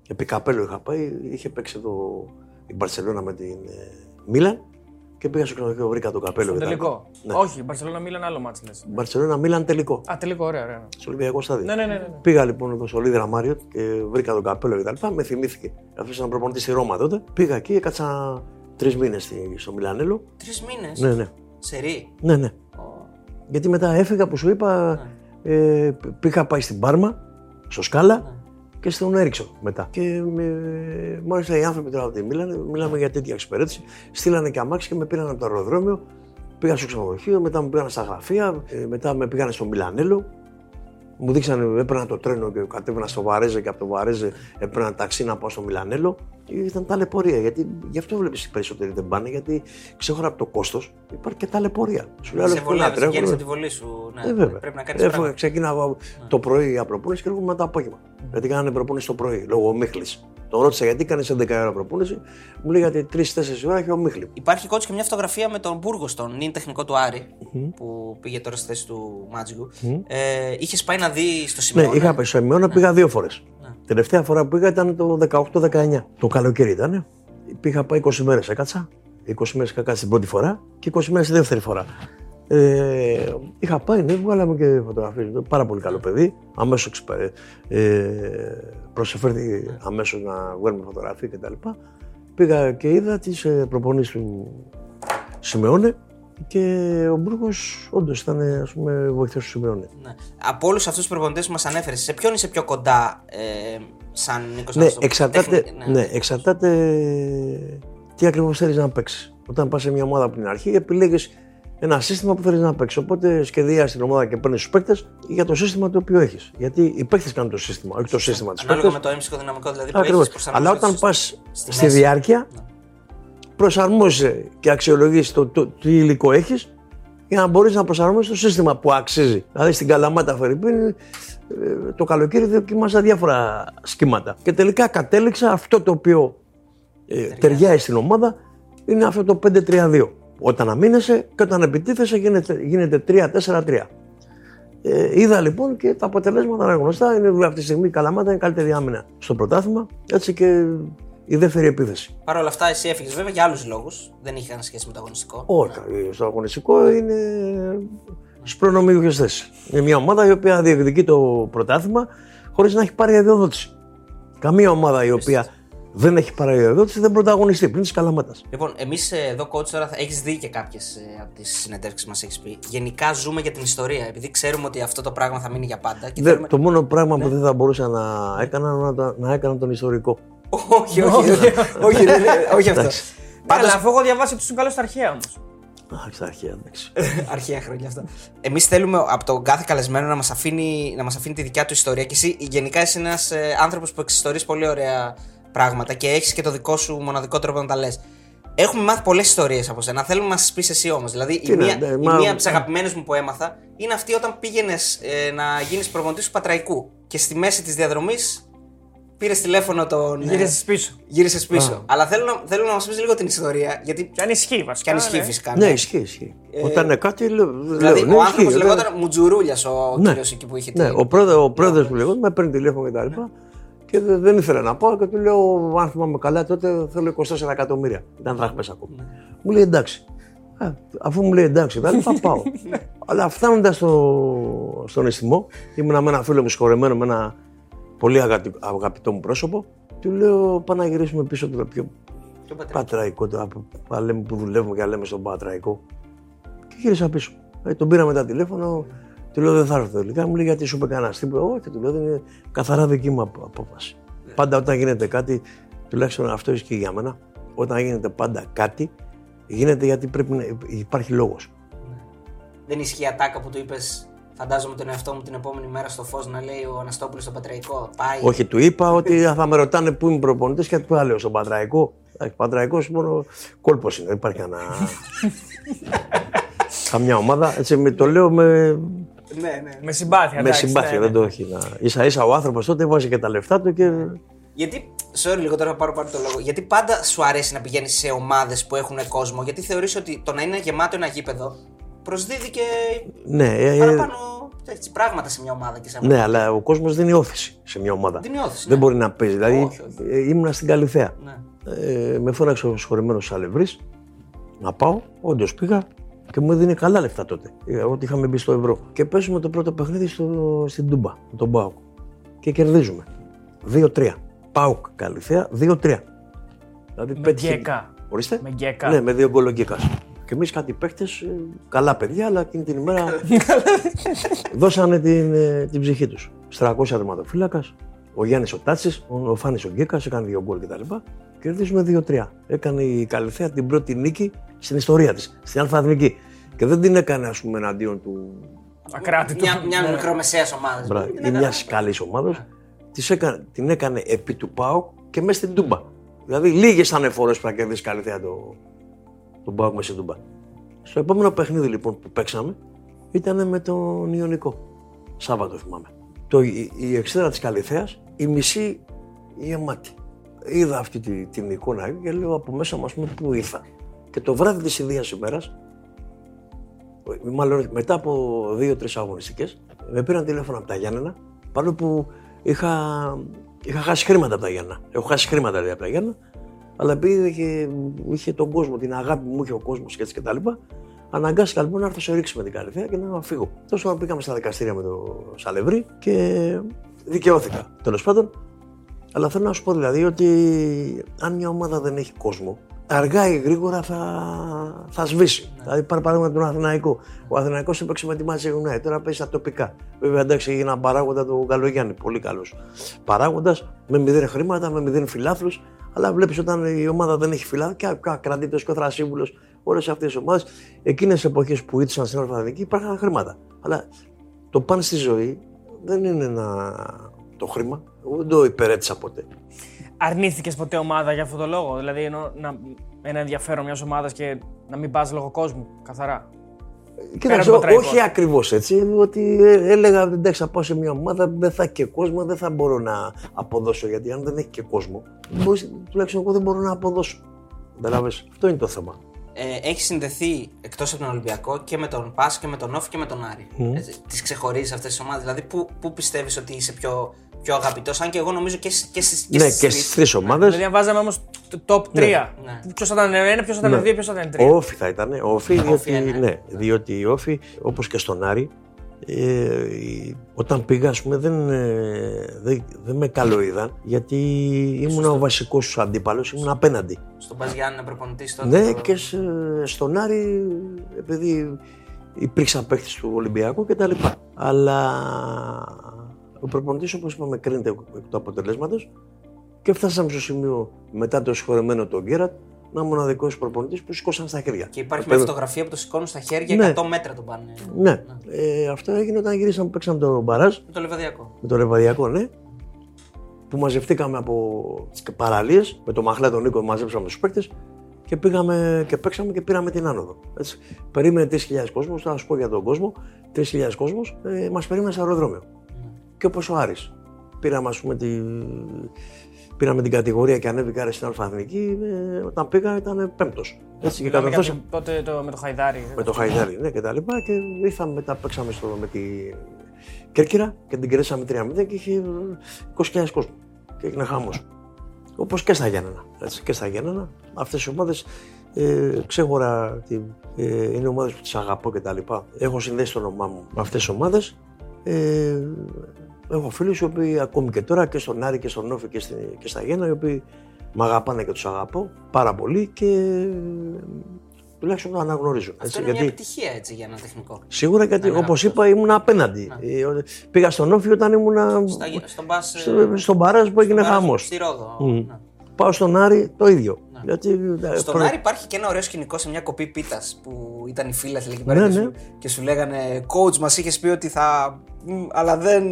επί καπέλο είχα πάει. Είχε παίξει εδώ η Μπαρσελόνα με την ε, Μίλαν και πήγα στο ξενοδοχείο, βρήκα το καπέλο. Στον και τα λοιπά. τελικό. Ναι. Όχι, η Μπαρσελόνα Μίλαν άλλο μάτσο λες. Μπαρσελόνα Μίλαν τελικό. Α, τελικό, ωραία, ωραία. Στο Ολυμπιακό στάδιο. Ναι, ναι, ναι. ναι. ναι. Πήγα λοιπόν εδώ στο Λίδρα Μάριοτ και βρήκα το καπέλο και τα λοιπά. Με θυμήθηκε. Αυτό ήταν προπονητής στη Ρώμα τότε. Πήγα εκεί, έκατσα τρεις μήνες στο Μιλανέλο. Τρεις μήνες; Ναι, ναι. Σε ρί; ναι, ναι. Γιατί μετά έφυγα που σου είπα, ε, πήγα πάει στην Πάρμα, στο Σκάλα και στον Έριξο μετά. Και με, μάλιστα οι άνθρωποι τώρα από τη Μίλαν, μιλάμε για τέτοια εξυπηρέτηση, στείλανε και αμάξι και με πήραν από το αεροδρόμιο. Πήγα στο ξενοδοχείο, μετά με πήγαν στα γραφεία, ε, μετά με πήγαν στο Μιλανέλο. Μου δείξανε, έπαιρνα το τρένο και κατέβαινα στο Βαρέζε και από το Βαρέζε έπαιρνα ταξί να πάω στο Μιλανέλο. Ήταν ταλαιπωρία. Γιατί γι' αυτό βλέπεις οι περισσότεροι δεν πάνε, γιατί ξέχωρα από το κόστος υπάρχει και ταλαιπωρία. Σου λέει Σε άλλος, «Πού να βολεύεις, τρέχω, βγαίνει ε;» από τη βολή σου. Ναι, Ε, βέβαια. Πρέπει να κάνεις Έφυγα, πράγματα. ξεκίναγα το πρωί για προπόνηση και έρχομαι μετά το απόγευμα. Γιατί κάνανε προπόνηση το πρωί, λόγω μίχλης. Τον ρώτησα γιατί κάνει 11 ώρα προπόνηση. Μου λέει γιατί 3-4 ώρα έχει ο Μίχλη. Υπάρχει κότσι και μια φωτογραφία με τον Μπούργο, τον νυν τεχνικό του αρη που πήγε τώρα στη θέση του Μάτζικου. Ε, Είχες πάει να δεις στο Ναι, σημείο. είχα πάει στο Εμιώνα, πήγα δύο φορές. Τελευταία φορά που πήγα ήταν το 18-19. Το καλοκαίρι ήταν. Πήγα πάει 20 μέρες έκατσα. 20 μέρες είχα κάτσει την πρώτη φορά και 20 μέρες τη δεύτερη φορά. Ε, είχα πάει, ναι, βγάλαμε και φωτογραφίες. Πάρα πολύ καλό παιδί. Αμέσως ε, προσεφέρθη αμέσως να βγάλουμε φωτογραφία κτλ. Πήγα και είδα τις ε, προπονήσεις του Σιμεώνε και ο Μπρούκο όντως ήταν ας πούμε, βοηθός του Σιμεώνε. Ναι. Από όλους αυτούς τους προπονητές που μας ανέφερες, σε ποιον είσαι πιο κοντά ε, σαν Νίκος Ναι, εξαρτάται, ναι, εξαρτάται τι ακριβώς θέλεις να παίξεις. Όταν πας σε μια ομάδα από την αρχή, επιλέγεις ένα σύστημα που θέλεις να παίξεις. Οπότε σχεδιάζει την ομάδα και παίρνεις τους παίκτες για το σύστημα το οποίο έχεις. Γιατί οι παίκτες κάνουν το σύστημα, όχι το σύστημα της Ανάλογα με παίκτη. το έμψυχο δυναμικό δηλαδή που Ακριβώς. έχεις προσαρμόσει Αλλά όταν στο- πας στη στη μέση. διάρκεια, προσαρμόζεσαι και αξιολογείς το, το, τι υλικό έχεις για να μπορείς να προσαρμόσει το σύστημα που αξίζει. Δηλαδή στην Καλαμάτα Φερρυπίν, ε, το καλοκαίρι δοκίμασα διάφορα σχήματα. Και τελικά κατέληξα αυτό το οποίο ε, ταιριάζει στην ομάδα είναι αυτό το 5-3-2. Όταν αμήνεσαι και όταν επιτίθεσαι γίνεται, γίνεται 3-4-3. Ε, είδα λοιπόν και τα αποτελέσματα είναι γνωστά. Είναι αυτή τη στιγμή η Καλαμάτα είναι η καλύτερη άμυνα στο πρωτάθλημα. Έτσι και η δεύτερη επίθεση. Παρ' όλα αυτά, εσύ έφυγες βέβαια για άλλους λόγους. Δεν είχε κανένα σχέση με το αγωνιστικό. Όχι, στο αγωνιστικό είναι στις προνομιούχες θέσεις. Είναι μια ομάδα η οποία διεκδικεί το πρωτάθλημα χωρίς να έχει πάρει αδειοδότηση. Καμία ομάδα η οποία δεν έχει πάρει αδειοδότηση δεν πρωταγωνιστεί πριν της Καλαμάτας. Λοιπόν, εμείς εδώ, coach, τώρα έχεις δει και κάποιες από τις συνεντεύξεις μας έχεις πει. Γενικά ζούμε για την ιστορία. Επειδή ξέρουμε ότι αυτό το πράγμα θα μείνει για πάντα. Και Δεν- θέλουμε... Το μόνο πράγμα που δεν θα μπορούσα να έκανα είναι να, το- να έκανα τον ιστορικό. όχι, όχι, [LAUGHS] όχι, όχι, δεν- όχι αυτό. Εντάξει. Πάντω, Πάντως, αφού έχω διαβάσει ότι ήσουν καλό στα αρχαία όμως. Αχ, στα αρχαία, εντάξει. [LAUGHS] αρχαία χρόνια αυτά. Εμείς θέλουμε από τον κάθε καλεσμένο να μας αφήνει, να μας αφήνει τη δικιά του ιστορία. Και εσύ, γενικά, είσαι ένας ε, άνθρωπος που εξιστορείς πολύ ωραία πράγματα και έχεις και το δικό σου μοναδικό τρόπο να τα λες. Έχουμε μάθει πολλές ιστορίες από σένα. Θέλουμε να μα πεις εσύ όμως. Δηλαδή, η Τι να, μία, ναι, η μα- μία από τις αγαπημένες μου που έμαθα είναι αυτή όταν πήγαινες ε, να γίνεις προπονητής του Πατραϊκού και στη μέση της διαδρομής πήρες τηλέφωνο τον. ε, Γύρισες πίσω. γύρισες πίσω. Αλλά θέλω, να- θέλω να μας πεις λίγο την ιστορία. Γιατί. Και αν ισχύει βασικά. Και αν ισχύει ναι. φυσικά. Ναι, ισχύει, ισχύει. Όταν είναι κάτι, λέω. Δηλαδή, λέω, ναι, ο άνθρωπος ισχύει, λεγόταν Μουτζουρούλιας ο Ναι. κύριος εκεί που είχε Ναι, την- ο πρόεδρο ο πρόεδρος που λεγόταν με παίρνει τηλέφωνο και τα λοιπά. Και δε- δεν ήθελα να πάω και του λέω: Αν θυμάμαι καλά, τότε θέλω 24 εκατομμύρια. Ήταν δραχμέ ακόμα. Μου λέει εντάξει. Α, αφού μου λέει εντάξει, τα λοιπά [LAUGHS] πάω. Αλλά φτάνοντας στο, στον Εστιμό, ήμουνα με ένα φίλο μου συγχωρεμένο, με ένα πολύ αγαπη- αγαπητό μου πρόσωπο. Του λέω: Πάμε να γυρίσουμε πίσω τώρα πιο Ποιο πατέρα. πατραϊκό, τώρα που, που λέμε που δουλεύουμε και λέμε στον πατραϊκό. Και γύρισα πίσω. Ε, τον πήρα μετά τηλέφωνο, του λέω δεν θα έρθω τελικά. Μου λέει γιατί σου είπε κανένας τίποτα. Όχι, του λέω δεν είναι καθαρά δική μου απο- απόφαση. Πάντα όταν γίνεται κάτι, τουλάχιστον αυτό ισχύει για μένα, όταν γίνεται πάντα κάτι, γίνεται γιατί πρέπει να υπάρχει λόγος. Δεν ισχύει η ατάκα που του είπες. Φαντάζομαι τον εαυτό μου την επόμενη μέρα στο φως να λέει ο Αναστόπουλος στο Πατραϊκό. Πάει. Όχι, του είπα ότι θα με ρωτάνε πού είμαι προπονητής και του λέω στον Πατραϊκό. Εντάξει, Πατραϊκός μόνο κόλπος είναι, δεν υπάρχει ένα. [LAUGHS] Καμιά ομάδα, έτσι με το λέω με, Ναι, ναι. Με συμπάθεια. με εντάξει, συμπάθεια, ναι, δεν το έχει. Να... Ίσα ίσα ο άνθρωπος τότε βάζει και τα λεφτά του και. Γιατί, sorry λίγο τώρα να πάρω πάρω το λόγο. Γιατί πάντα σου αρέσει να πηγαίνεις σε ομάδες που έχουν κόσμο, γιατί θεωρείς ότι το να είναι γεμάτο ένα γήπεδο προσδίδει και Ναι, ε, ε, παραπάνω έτσι, πράγματα σε μια ομάδα και σε ναι, αλλά ο κόσμος δίνει όθηση σε μια ομάδα. Δίνει όθηση, Δεν ναι. μπορεί να παίζει. Δηλαδή, Όχι, όχι. ε, ήμουνα στην Καλυθέα. Ναι. Ε, με φώναξε ο συγχωρεμένο Αλευρή να πάω. Όντως πήγα και μου έδινε καλά λεφτά τότε. ε, Ότι είχαμε μπει στο ευρώ. Και παίζουμε το πρώτο παιχνίδι στο, στην Τούμπα με τον Πάουκ. Και κερδίζουμε. 2-3. Πάουκ Καλυθέα 2-3. Δηλαδή Με πέτυχε- γκέκα. Ορίστε; Με γκέκα. Ναι, με δύο γκολ ο Γκέκας. Και εμείς κάτι παίχτες, καλά παιδιά, αλλά εκείνη την ημέρα δώσανε την, ε, την ψυχή τους. 300 τερματοφύλακα, ο Γιάννης ο Τάτσης, ο Φάνης ο Γκέκας, έκανε δύο γκολ κτλ. Κερδίζουμε 2-3. Έκανε η Καλυθέα την πρώτη νίκη στην ιστορία της, στην Αλφα-Εθνική. Και δεν την έκανε, ας πούμε, εναντίον του. Ακράτητο. Μια, μια Ναι. μικρομεσαίας ομάδας. Μπράβο, ή μια καλή ομάδας. Την έκανε επί του ΠΑΟΚ και μέσα στην Τούμπα. Δηλαδή, λίγες ήταν φορές που θα κερδίσει η Καλυθέα το, τον ΠΑΟΚ μέσα στην Τούμπα. Στο επόμενο παιχνίδι λοιπόν που παίξαμε ήταν με τον Ιωνικό. Σάββατο θυμάμαι. Το, η, η εξέδρα της Καλυθέας, η μισή γεμάτη. Είδα αυτή τη, την εικόνα και λέω από μέσα μου, ας πούμε, πού ήρθα. Και το βράδυ της ιδίας ημέρας, μάλλον μετά από δύο-τρεις αγωνιστικές, με πήραν τηλέφωνο από τα Γιάννενα, παρόλο που είχα, είχα χάσει χρήματα από τα Γιάννενα. Έχω χάσει χρήματα δηλαδή από τα Γιάννενα, αλλά επειδή είχε, είχε τον κόσμο, την αγάπη που μου είχε ο κόσμος και έτσι και τα λοιπά, αναγκάστηκα λοιπόν να έρθω σε ρίξη με την Καλυθέα και να φύγω. Τόσο ώρα πήγαμε στα δικαστήρια με το Σαλευρί και δικαιώθηκα τέλος πάντων. Αλλά θέλω να σου πω δηλαδή ότι αν μια ομάδα δεν έχει κόσμο, αργά ή γρήγορα θα, θα σβήσει. Ναι. Δηλαδή, πάρε παράδειγμα τον Αθηναϊκό. Ο Αθηναϊκός έπαιξε με τη Μάτζε United, τώρα παίζει στα τοπικά. Βέβαια, εντάξει, έγινε ένα παράγοντα τον Καλογιάννη, πολύ καλός παράγοντας, με μηδέν χρήματα, με μηδέν φιλάθλους. Αλλά βλέπεις όταν η ομάδα δεν έχει φιλάθλου, και κρατήτο και ο Θρασίβουλο, όλες αυτές οι ομάδες, εκείνες τις εποχές που ήτησαν στην Ορθαδική υπήρχαν χρήματα. Αλλά το παν στη ζωή δεν είναι ένα... το χρήμα. Δεν το υπερέτησα ποτέ. Αρνήθηκες ποτέ ομάδα για αυτό το λόγο; Δηλαδή, ενώ να, ένα ενδιαφέρον μιας ομάδας και να μην πας λόγω κόσμου, καθαρά. Κοίταξε, από το τραϊκό. όχι ακριβώς έτσι. Ότι ε, έλεγα εντάξει, θα πάω σε μια ομάδα, δεν θα έχει και κόσμο, δεν θα μπορώ να αποδώσω. Γιατί αν δεν έχει και κόσμο, μπορείς, τουλάχιστον εγώ δεν μπορώ να αποδώσω. Καταλάβες, αυτό είναι το θέμα. Ε, έχει συνδεθεί εκτός από τον Ολυμπιακό και με τον Πας και με τον Όφη και με τον Άρη. Mm. Τις ξεχωρίζεις αυτές τις ομάδες. Δηλαδή, πού, πού πιστεύεις ότι είσαι πιο, πιο αγαπητός, αν και εγώ νομίζω και, σ- και, στις- και ναι, στις και τρεις. στις τρεις ομάδες. Δηλαδή, αν βάζαμε όμως το top 3. Ναι. Ποιος θα ήταν ένα, ποιος θα ήταν Ναι. δύο, ποιος θα ήταν Ο τρία; Όφη θα ήταν. Ο Όφη, διότι, Όφη, ναι. ναι, διότι η Όφη, όπως και στον Άρη, ε, η- όταν πήγα, ας πούμε, δεν, ε, δεν, δεν με καλοείδαν γιατί ήμουν ο βασικός τους αντίπαλος, ήμουν απέναντι. Στον Πας Γιάννη προπονητής τότε. Ναι, το- και σε- στον Άρη, επειδή υπήρξαν παίχτες του Ολυμπιακού και τα λοιπά. Αλλά ο προπονητής, όπως είπαμε, κρίνεται εκ του αποτελέσματος και φτάσαμε στο σημείο μετά το συγχωρεμένο τον Γκέρατ να είμαι ο μοναδικός προπονητής που σηκώσαν στα χέρια. Και υπάρχει Το μια παιδί- φωτογραφία που το σηκώνουν στα χέρια, Ναι. 100 μέτρα τον πάνε. Ναι, ε, αυτό έγινε όταν γυρίσαμε, παίξαμε το μπαράζ Με το λεβαδιακό. με το Ρεβαδιακό, ναι. Που μαζευτήκαμε από τι παραλίες, με το Μαχλά τον Νίκο μαζέψαμε τους παίκτες και πήγαμε και παίξαμε και πήραμε την άνοδο. Έτσι. Περίμενε 3.000 κόσμος, θα σου πω για τον κόσμο. 3.000 κόσμος ε, μας περίμενε στο αεροδρόμιο. Και όπως ο Άρης. Πήραμε, ας πούμε, τη... πήραμε την κατηγορία και ανέβηκα άρεσε στην Αλφαθνική. Ε, όταν πήγα ήταν πέμπτος. Έτσι και Μιλάμε για κατορθώσαμε το- τότε το, με το Χαϊδάρι. με το Χαϊδάρι ναι, και τα λοιπά και ήρθαμε μετά παίξαμε στο, με τη Κέρκυρα και την κερδίσαμε 3-0 και είχε 20.000 κόσμο και έγινε χάμος. Όπως και στα Γιάννενα, έτσι, και στα Γιάννενα. Αυτές οι ομάδες ε, ξέχωρα τι, ε, είναι ομάδες που τις αγαπώ και τα λοιπά. Έχω συνδέσει το όνομά μου με αυτές τις ομάδες. Ε, έχω φίλους οι οποίοι ακόμη και τώρα και στον Άρη και στον Νόφη και, στη- και στα Γιάννα οι οποίοι με αγαπάνε και τους αγαπώ πάρα πολύ και ε, τουλάχιστον το αναγνωρίζω. Αυτό έτσι, είναι γιατί- μια επιτυχία έτσι για ένα τεχνικό. Σίγουρα γιατί Ναι, ναι, όπως αυτό. είπα ήμουν απέναντι. Ε, ο- Πήγα στον Όφη όταν ήμουν Στα, στον Πας, στο, στον Παράζ που έγινε στον Πας, χαμός. Στη Ρόδο. Μμ. Ναι. Πάω στον Άρη το ίδιο. Γιατί, ε, Στον προ- Άρη υπάρχει και ένα ωραίο σκηνικό σε μια κοπή πίτας που ήταν οι φίλαθλοι εκεί Ναι, πέρα και, ναι. σου, και σου λέγανε Coach, μας είχες πει ότι θα. μ, αλλά δεν.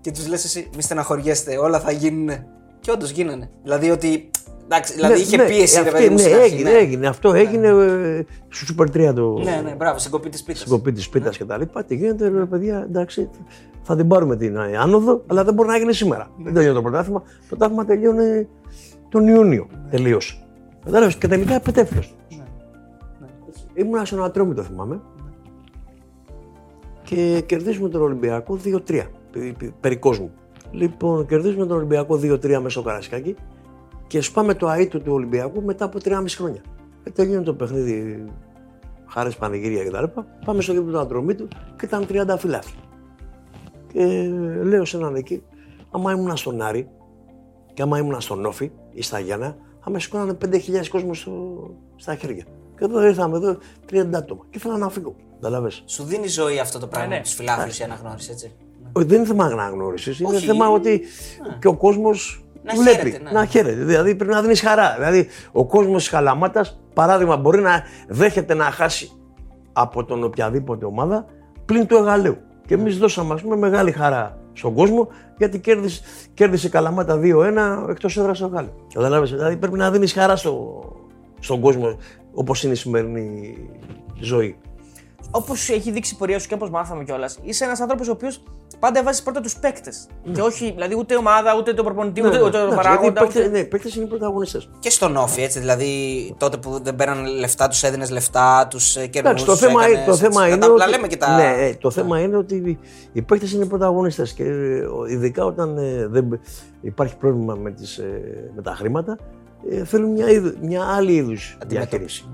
Και τους λες εσύ, μη στεναχωριέστε, όλα θα γίνουν. Και όντως γίνανε. Δηλαδή ότι. Εντάξει, δηλαδή Ναι, είχε ναι, πίεση, ρε αυτή- παιδί μου. ναι, στην αρχή, έγινε, ναι. έγινε. Αυτό έγινε ε, στο Super 3 το. Ναι, ναι, μπράβο, στην κοπή της πίτα. Στην κοπή τη πίτα και τα λοιπά. Τι γίνεται, ρε παιδιά, εντάξει, θα την πάρουμε την ε, άνοδο, αλλά δεν μπορεί να γίνει σήμερα. Δεν τελειώνει το πρωτάθλημα. Το πρωτάθλημα τελειώνει τον Ιούνιο. Τελείωσε. Κατάλαβες και τελικά επετέφθη. Ήμουν στον Ατρόμητο, θυμάμαι. Και κερδίζουμε τον Ολυμπιακό 2-3 περί, περί κόσμου. Λοιπόν, κερδίζουμε τον Ολυμπιακό 2-3 μέσα στο Καρασκάκι και σπάμε το αίτο του Ολυμπιακού μετά από 3,5 χρόνια. Και τελειώνει το παιχνίδι, χάρη πανηγύρια κτλ. Πάμε στο γήπεδο του Ατρομήτου και ήταν 30 φιλάθλοι. Και λέω σε έναν εκεί, άμα ήμουν στον Άρη και άμα ήμουν στον Όφη ή στα Γιάννα, θα με σηκώνανε 5.000 κόσμο στο, στα χέρια. Και εδώ ήρθαμε εδώ 30 άτομα και ήθελα να φύγω. Καταλαβες. Σου δίνει ζωή αυτό το πράγμα ναι. με τους φιλάθλου η αναγνώριση, έτσι; Όχι, δεν είναι θέμα αναγνώρισης. Είναι Όχι. θέμα ότι και ο κόσμος Να βλέπει. χαίρεται, ναι. Να χαίρεται. Δηλαδή πρέπει να δίνεις χαρά. Δηλαδή ο κόσμος της Καλαμάτα, παράδειγμα, μπορεί να δέχεται να χάσει από τον οποιαδήποτε ομάδα πλην του Εγαλαίου. Και εμείς δώσαμε ας πούμε, μεγάλη χαρά στον κόσμο γιατί κέρδισε, κέρδισε η Καλαμάτα 2-1 εκτός έδρας στο Γάλλο. Καταλάβες, δηλαδή πρέπει να δίνεις χαρά στο, στον κόσμο όπως είναι η σημερινή ζωή. Όπως έχει δείξει η πορεία σου και όπως μάθαμε κιόλας, είσαι ένας άνθρωπος ο οποίος πάντα βάζει πρώτα τους παίκτες. Και όχι, δηλαδή ούτε ομάδα, ούτε το προπονητή, ούτε, ούτε το Εντάξει, παράγοντα. γιατί οι Ούτε... παίκτες- Ναι, οι παίκτες είναι οι πρωταγωνιστές. Και στον Όφη, έτσι. Δηλαδή τότε που δεν παίρναν λεφτά, τους έδινες λεφτά, τους κερδούσε. Εντάξει, το θέμα, το θέμα είναι. Απλά ότι- λέμε και τα. Ναι, ε, το θέμα είναι ότι οι παίκτες είναι πρωταγωνιστές και ε, ειδικά όταν ε, δεν υπάρχει πρόβλημα με, τις, ε, με τα χρήματα, ε, θέλουν μια, είδου- μια άλλη είδους διαχείριση.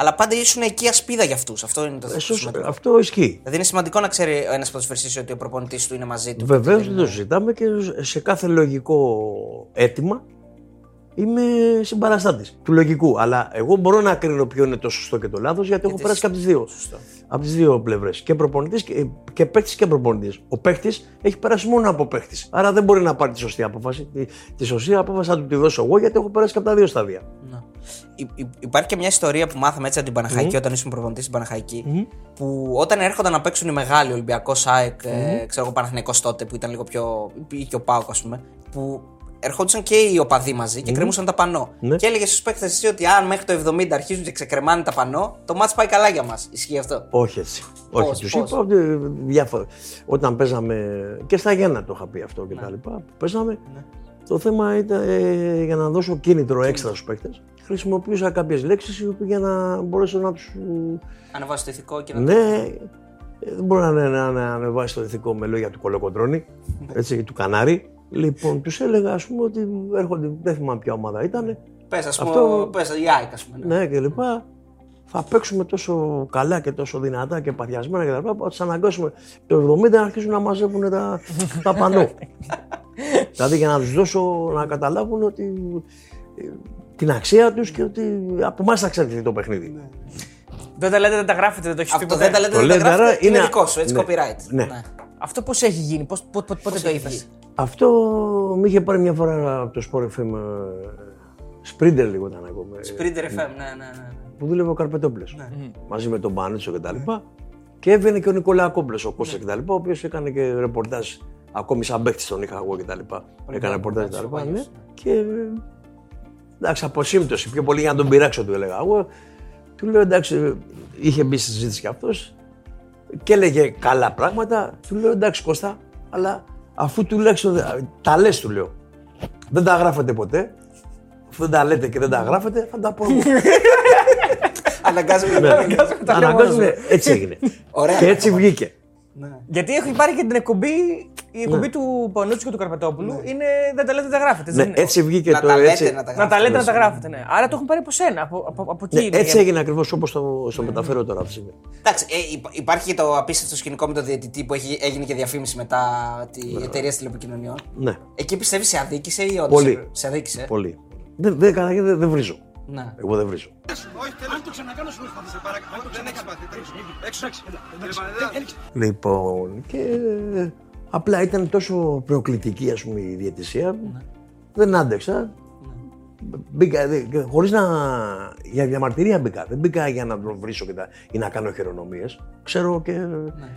Αλλά πάντα ήσουν εκεί ασπίδα για αυτούς. Αυτό είναι το Ε, θέμα. σωστό, αυτό ισχύει. Δηλαδή είναι σημαντικό να ξέρει ένας ποδοσφαιριστή ότι ο προπονητής του είναι μαζί του. Βεβαίως Και δεν είναι- το συζητάμε και σε κάθε λογικό αίτημα είμαι συμπαραστάτης του λογικού. Αλλά εγώ μπορώ να κρίνω ποιο είναι το σωστό και το λάθος γιατί έχω Γιατί περάσει και από τις δύο. Σωστό. Από τις δύο πλευρές. Και προπονητής και, και παίκτης και προπονητής. Ο παίκτης έχει περάσει μόνο από παίκτης. Άρα δεν μπορεί να πάρει τη σωστή απόφαση. Τη, τη σωστή απόφαση θα του τη δώσω εγώ γιατί έχω περάσει και από τα δύο στάδια. Ναι. Υ- υ- υπάρχει και μια ιστορία που μάθαμε έτσι από την Παναχαϊκή όταν ήσουν προπονητής στην παναχαικη Που όταν έρχονταν να παίξουν οι μεγάλοι Ολυμπιακός ΑΕΚ, ε, ξέρω εγώ Παναθηναϊκός τότε που ήταν λίγο πιο. ή και ο Πάοκ, ας πούμε. Που ερχόντουσαν και οι οπαδοί μαζί και κρεμούσαν τα πανό. Ναι. Και έλεγε στους παίκτες εσύ ότι αν μέχρι το 70 αρχίζουν και ξεκρεμάνε τα πανό, το μάτς πάει καλά για μας. Ισχύει αυτό; Όχι έτσι. Πώς, Όχι, του πώς; είπα ότι διάφορα. Όταν παίζαμε. και στα Γιάννα το είχα πει αυτό και τα λοιπά. που Παίζαμε. Το θέμα ήταν ε, για να δώσω κίνητρο έξτρα στους παίκτες. Χρησιμοποιούσα κάποιες λέξεις για να μπορέσω να τους. Ανεβάζει το ηθικό και να. Ναι, ε, δεν μπορώ να, να, να ανεβάσει το ηθικό με λόγια του κολοκοντρώνη, έτσι, του κανάρι. Λοιπόν, τους έλεγα, ας πούμε, ότι έρχονται, δεν θυμάμαι ποια ομάδα ήταν, Πες, ας πούμε, Αυτό- πες, η ΑΕΚ, ας πούμε. ναι. ναι, και λοιπά. Θα παίξουμε τόσο καλά και τόσο δυνατά και παθιασμένα και τα λοιπά, που θα τους αναγκάσουμε το 70 να αρχίσουν να μαζεύουν τα, τα πανό. [LAUGHS] δηλαδή για να τους δώσω να καταλάβουν ότι ε, την αξία τους και ότι από εμάς θα εξαρτηθεί το παιχνίδι. Δεν τα λέτε, δεν τα γράφετε, δεν το έχει πει Αυτό ποτέ. δεν τα λέτε, Το δεν τα λέτε, άρα γράφετε, είναι είναι- δικό σου, έτσι, ναι. copyright. Ναι. Αυτό πώς έχει γίνει, πώς, πο- πο- πότε το έχει είπες; βγει; Αυτό με είχε πάρει μια φορά από το Sport FM. ε, Sprinter λίγο ήταν ακόμα. ε, Sprinter FM, ναι, ναι, ναι. Που δούλευε ο Καρπετόπουλος. Μαζί με τον Πάνετσο και τα λοιπά. Και έβαινε και ο Νικολά Κόμπλε, ο Κώστας και τα λοιπά, ο οποίος έκανε και ρεπορτάζ. Ακόμη σαν παίχτη τον είχα εγώ και τα λοιπά. Έκανε ρεπορτάζ και τα λοιπά. Ναι. Και ε, εντάξει, από σύμπτωση, πιο πολύ για να τον πειράξω του έλεγα. Εγώ του λέω εντάξει, είχε μπει στη συζήτηση κι αυτός και έλεγε καλά πράγματα. Του λέω εντάξει Κώστα, αλλά αφού τουλάχιστον δεν- τα λες, του λέω. Δεν τα γράφετε ποτέ. Αφού δεν τα λέτε και δεν τα γράφετε, θα τα πω εγώ. [LAUGHS] Αναγκάζομαι Ναι. να Αναγκάζομαι, έτσι έγινε. Ωραία. Και έτσι βγήκε. Γιατί έχει πάρει και την εκπομπή, η εκπομπή του Πανούτσου και του Καρπετόπουλου είναι δεν τα λέτε, δεν τα γράφετε. Ναι, δεν είναι. έτσι βγήκε Να το τα λέτε, έτσι. να τα Να τα λέτε, να τα γράφετε. γράφετε, ναι. Άρα το έχουν πάρει από σένα, από, από, από εκεί. Ναι, είναι. έτσι έγινε ακριβώς όπως το, στο μεταφέρω τώρα αυτή τη στιγμή. Εντάξει, ε, υπά- υπάρχει και το απίστευτο σκηνικό με το διαιτητή που έχει, έγινε και διαφήμιση μετά τη εταιρεία τηλεπικοινωνιών. Ναι, Εκεί πιστεύεις σε αδίκησε ή όντως. Πολύ. Σε αδίκησε; πολύ. Δεν, δεν, καταρχήν δεν, δεν βρίζω. Ναι. Εγώ δεν βρίζω. Αν το ξανακάνω σου θα σε παρακαλώ. Δεν έχεις πάθει. Έξω. Έξω. Λοιπόν, και απλά ήταν τόσο προκλητική ας πούμε η διαιτησία. Δεν άντεξα. Μπήκα, δε- χωρίς να. για διαμαρτυρία μπήκα. Δεν μπήκα για να τον βρίσω και τα, ή να κάνω χειρονομίες. Ξέρω και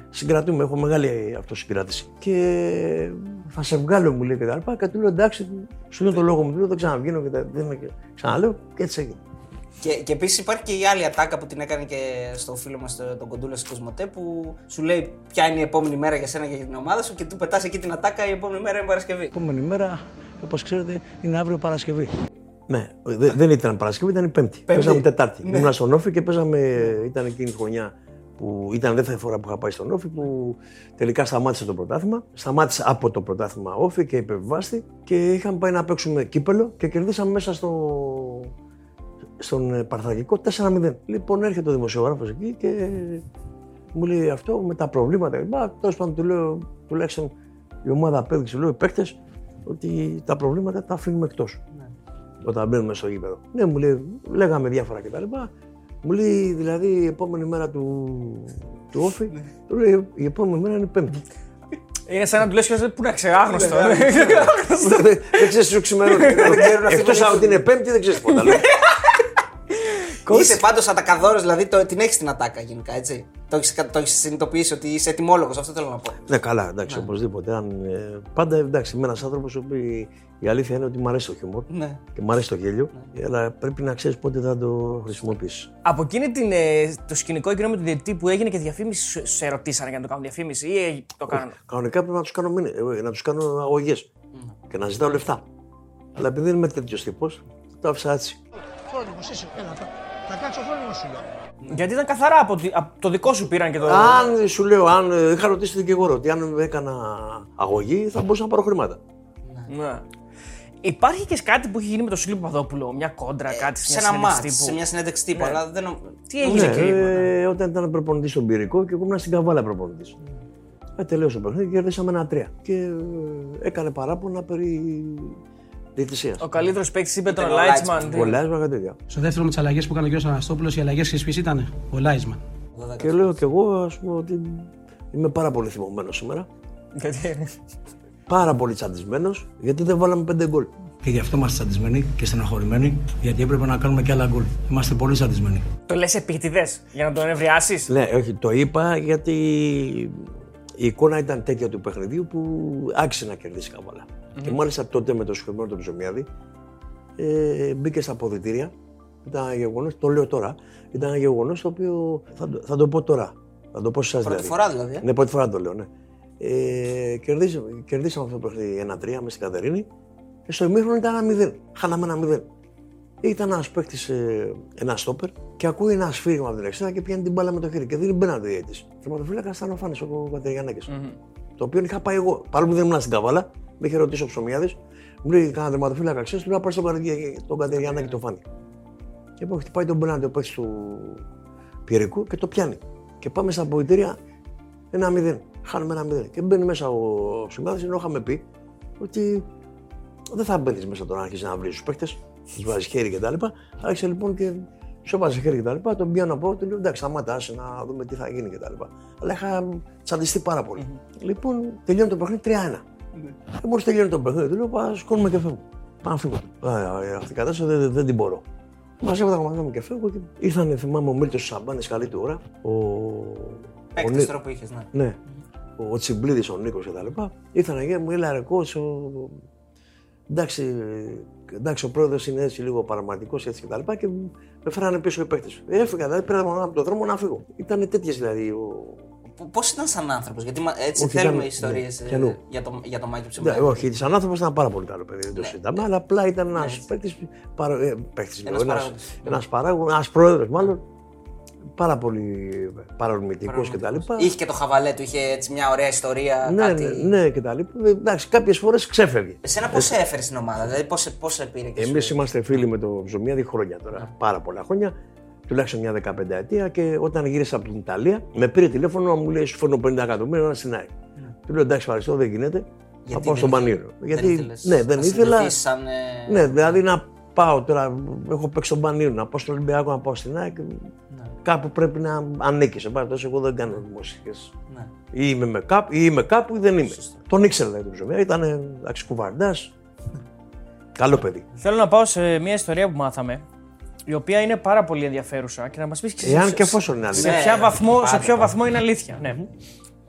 συγκρατούμε. Έχω μεγάλη αυτοσυγκράτηση. Και θα σε βγάλω, μου λέει και τα λοιπά. Και του λέω εντάξει, σου λέω το λόγο μου, του λέω δεν ξαναβγαίνω και τα. Δεν, και, ξαναλέω και έτσι έγινε. Και, και επίσης υπάρχει και η άλλη ατάκα που την έκανε και στο φίλο μας τον Κοντούλα στη Κοσμοτέ που σου λέει ποια είναι η επόμενη μέρα για σένα και για την ομάδα σου και του πετάς εκεί την ατάκα η επόμενη μέρα είναι Παρασκευή. επόμενη μέρα, όπως ξέρετε, είναι αύριο Παρασκευή. Ναι, δε- δεν ήταν Παρασκευή, ήταν η Πέμπτη. Παίζαμε Τετάρτη. Ήμουν στον Όφη και παίζαμε. ήταν εκείνη η χρονιά που ήταν δεύτερη φορά που είχα πάει στον Όφη που τελικά σταμάτησε το πρωτάθλημα. Σταμάτησε από το πρωτάθλημα Όφη και υπερβάστη και είχαμε πάει να παίξουμε κύπελο και κερδίσαμε μέσα στο, στον ε, Παρθαγικό 4-0. Λοιπόν, έρχεται ο δημοσιογράφος εκεί και μου λέει αυτό με τα προβλήματα. Τέλος πάντων, του λέω τουλάχιστον η ομάδα απέδειξε, λέω οι παίκτες, ότι τα προβλήματα τα αφήνουμε εκτός όταν μπαίνουμε στο γήπεδο. Ναι, μου λέει, λέγαμε διάφορα κτλ. Μου λέει, δηλαδή, η επόμενη μέρα του, του όφη, του λέει, η επόμενη μέρα είναι πέμπτη. Είναι σαν να του λες και πού να ξέρει, άγνωστο. Ναι, ε. [LAUGHS] δεν ξέρεις τι σου ξημερώνει. [LAUGHS] Εκτός από ότι είναι πέμπτη, δεν ξέρεις τίποτα. [LAUGHS] λέω. Είσαι πάντως ατακαδόρος, δηλαδή το, την έχεις την ατάκα γενικά, έτσι. Το έχεις το έχεις συνειδητοποιήσει ότι είσαι ετοιμόλογος, αυτό θέλω να πω. Ναι, καλά, εντάξει, οπωσδήποτε. Αν, ε, πάντα εντάξει, είμαι ένας άνθρωπος ο οποίος η αλήθεια είναι ότι μου αρέσει το χιούμορ Ναι. και μου αρέσει το γέλιο, αλλά πρέπει να ξέρεις πότε θα το χρησιμοποιήσεις. Από εκείνη την, ε, το σκηνικό εκείνο με τον διαιτητή που έγινε και διαφήμιση, σου- σε ρωτήσανε για να το κάνουν διαφήμιση ή ε, το κάνανε. Κανονικά πρέπει να τους κάνω, μήνυ- ε, να τους κάνω αγωγές και να ζητάω λεφτά. Αλλά επειδή δεν είμαι τέτοιος τύπος, το άφησα έτσι. Φρόνιμος είσαι, έλα, θα, θα κάτσω φρόνιμος σου λέω. Γιατί ήταν καθαρά από, τη- από το δικό σου πήραν και το. Αν σου λέω, αν ε, είχα ρωτήσει τον δικηγόρο ότι αν έκανα αγωγή θα μπορούσα να πάρω χρήματα. Ναι. Υπάρχει και κάτι που έχει γίνει με τον Σίλιο Παπαδόπουλο, μια κόντρα, κάτι Ε, Σε ένα μάτς, σε μια συνέντευξη τύπου. Αλλά δεν. νο- Τι έγινε Ναι, εκεί, λοιπόν. ε, όταν ήταν προπονητής στον Πυρικό και εγώ ήμουν στην Καβάλα προπονητής. Ε, τελείωσε το παιχνίδι και κερδίσαμε ένα τρία. Και ε, έκανε παράπονα περί διαιτησίας. Ο καλύτερος παίκτης είπε τον Ήταν ο Λάιτσμαν. Λάιτσμαν. Πολλά έσβαγα τέτοια. Στο δεύτερο με τι αλλαγές που έκανε ο κ. Αναστόπουλος, οι αλλαγές ξέρεις ποιες ήταν. Ο Λάισμαν. Και λέω κι εγώ, ας πούμε, ότι είμαι πάρα πολύ θυμωμένος σήμερα. Γιατί; Πάρα πολύ τσαντισμένος, γιατί δεν βάλαμε πέντε γκολ. Και γι' αυτό είμαστε τσαντισμένοι και στεναχωρημένοι, γιατί έπρεπε να κάνουμε και άλλα γκολ. Είμαστε πολύ τσαντισμένοι. Το λες επίτηδες για να τον ευριάσει. Ναι, όχι, το είπα γιατί η εικόνα ήταν τέτοια του παιχνιδιού που άξιζε να κερδίσει η καβαλα Και μάλιστα τότε με το συγχωρημένο τον Ψωμιάδη ε, μπήκε στα αποδητήρια. Ήταν ένα γεγονός, το λέω τώρα, ήταν ένα γεγονός το οποίο θα, το- θα το πω τώρα. Θα το πω σε εσάς Πρώτη δηλαδή. φορά δηλαδή. ε; Ναι, πρώτη φορά το λέω, ναι. Ε, κερδίσαμε, κερδίσαμε αυτό το παιχνίδι 1-3 μέσα στην Κατερίνη και στο ημίχρονο ήταν ένα 0. Χάναμε ένα 0. Ήταν ένας παίκτης, ένας στόπερ και ακούει ένας σφύριγμα από την εξέδρα και πιάνει την μπάλα με το χέρι και δεν μπαίνει ο διαιτητή. Θεματοφύλακας ήταν ο Φάνης, ο Κατεριανέκη. Το οποίο είχα πάει εγώ. Παρόλο που δεν ήμουν στην καβάλα, με είχε ρωτήσει ο Ψωμιάδης, μου λέει: Κάνα τερματοφύλακα, ξέρεις, του λέω: Πάρεις τον, Καρδι- τον Κατεριανέκη το Φάνη. Και εγώ χτυπάει τον Μπέναντι ο παίκτης του Πυρικού και το πιάνει. Και πάμε στα αποδητήρια ένα μηδέν. Χάνουμε ένα μηδέν. Και μπαίνει μέσα ο Ψωμιάδης, ενώ είχαμε πει ότι δεν θα μπαίνεις μέσα τώρα να αρχίσεις να βρεις τους παίκτες, τους βάζεις χέρι κτλ. Άρχισε λοιπόν και τους έβαζε χέρι κτλ. Τον πιάνω από του λέω εντάξει, σταμάτα, άσε να δούμε τι θα γίνει κτλ. Αλλά είχα τσαντιστεί πάρα πολύ. Λοιπόν, τελειώνει το παιχνίδι 3-1. Και μόλις τελειώνει το παιχνίδι, του λέω πα σκόνουμε και φεύγω. Πάω να φύγω. Α, α, Αυτή η κατάσταση δεν, δεν την μπορώ. Μαζεύω τα κομμάτια μου και φεύγω και ήρθαν, θυμάμαι, ο Μίλτο Σαμπάνης καλή του ώρα. Ο, ο Παίκτης Νί- τώρα που είχες, ναι. ναι. Ο Τσιμπλίδης, ο Νίκος κτλ. Ήρθαν εκεί, μου έλεγαν ρε coach, ο... εντάξει, εντάξει, ο πρόεδρος είναι έτσι λίγο παραγματικός έτσι κτλ. Και, και με φέρανε πίσω οι παίκτες. Έφυγα, δηλαδή πήρα από τον δρόμο να φύγω. Ήταν τέτοιες δηλαδή. Ο... Πώς ήταν σαν άνθρωπος, Γιατί μα- έτσι Όχι, θέλουμε ήταν- ιστορίες ναι, κι αλλού. για, το, για το Μάκη Ναι, Ψημάκη. όχι, σαν άνθρωπος ήταν πάρα πολύ καλό παιδί, δεν το συζητάμε, αλλά απλά ήταν ένας παίκτης. Παρα... Ε, παίκτης, λέω, Ένας ένας, παράγοντας. ένας παράγοντας, ένας πρόεδρος μάλλον, πάρα πολύ παρορμητικός κτλ. Είχε και το χαβαλέ του, είχε έτσι μια ωραία ιστορία. Ναι, κάτι... ναι, ναι, κτλ. Εντάξει, κάποιες φορές ξέφευγε. Εσένα πώς σε έφερες στην ομάδα, δηλαδή πώς σε πήρε και Εμείς σου- είμαστε φίλοι με το Ψωμιάδη χρόνια τώρα. Πάρα πολλά χρόνια. Τουλάχιστον μια 15 ετία και όταν γύρισα από την Ιταλία, με πήρε τηλέφωνο μου λέει: Σου φέρνω 50 εκατομμύρια να στην ΑΕΚ. Του λέω: Εντάξει, ευχαριστώ, δεν γίνεται. Θα Ναι. Γιατί πάω δεν στον ήθελε- Πανίρο. δεν Γιατί ήθελες ναι, δεν να ήθελα. συνδεθείς σαν, ε, Ναι, δηλαδή να πάω τώρα, έχω παίξει στον Πανίρο, να πάω στον Ολυμπιακό, να πάω στην ΑΕΚ. Κάπου πρέπει να ανήκεις. Σε πάση περιπτώσει, εγώ δεν κάνω δημοσίε. Ναι. Ή είμαι, με κάπου, ή είμαι κάπου ή δεν είμαι. Τον ήξερα δηλαδή τον Ψωμιάδη. Ήταν εντάξει, κουβαρντάς. Καλό παιδί. Θέλω να πάω σε μια ιστορία που μάθαμε, η οποία είναι πάρα πολύ ενδιαφέρουσα και να μας πεις και Εάν σε- και εφόσον είναι σε, αλήθεια. Ναι, ποια βαθμό, σε πάντα, ποιο πάντα. βαθμό είναι αλήθεια. Ναι.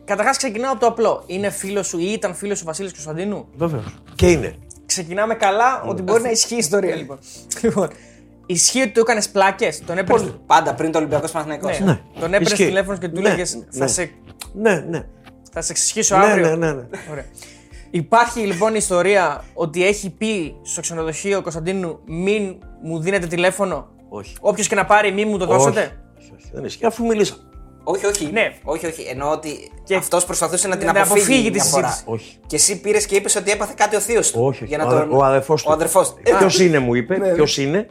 Καταρχάς, ξεκινάω από το απλό. Είναι φίλος σου ή ήταν φίλος του Βασίλης Κωνσταντίνου; Βεβαίως. Και είναι. Ξεκινάμε καλά ότι μπορεί να ισχύει η ιστορία λοιπόν. Λοιπόν. Ισχύει ότι του έκανες πλάκες, τον έπαιρνες. Πάντα πριν το Ολυμπιακός Παναθυναϊκό. Ναι. Ναι. Τον έπαιρνες Ισχύει. τηλέφωνος και του Ναι, έλεγε ναι. θα, σε, Ναι, ναι. θα σε εξισχύσω Ναι, αύριο. ναι, ναι, ναι. Ωραία. Υπάρχει λοιπόν η ιστορία ότι έχει πει στο ξενοδοχείο ο Κωνσταντίνου μην μου δίνετε τηλέφωνο. Όχι. Όποιος και να πάρει, μην μου το δώσετε. Όχι, όχι, δεν ισχύει. Αφού μιλήσα. Όχι, όχι. Ναι. όχι, όχι. Εννοώ ότι Και- αυτός προσπαθούσε να την να αποφύγει, αποφύγει τη μια φορά. συζήτηση. Όχι. Και εσύ πήρες και είπες ότι έπαθε κάτι ο θείος του. Όχι, όχι. Για να ο, τον... αδε- ο αδερφός του. Ο αδερφός του. Ε, Ποιος είναι, μου είπε. Ποιος είναι.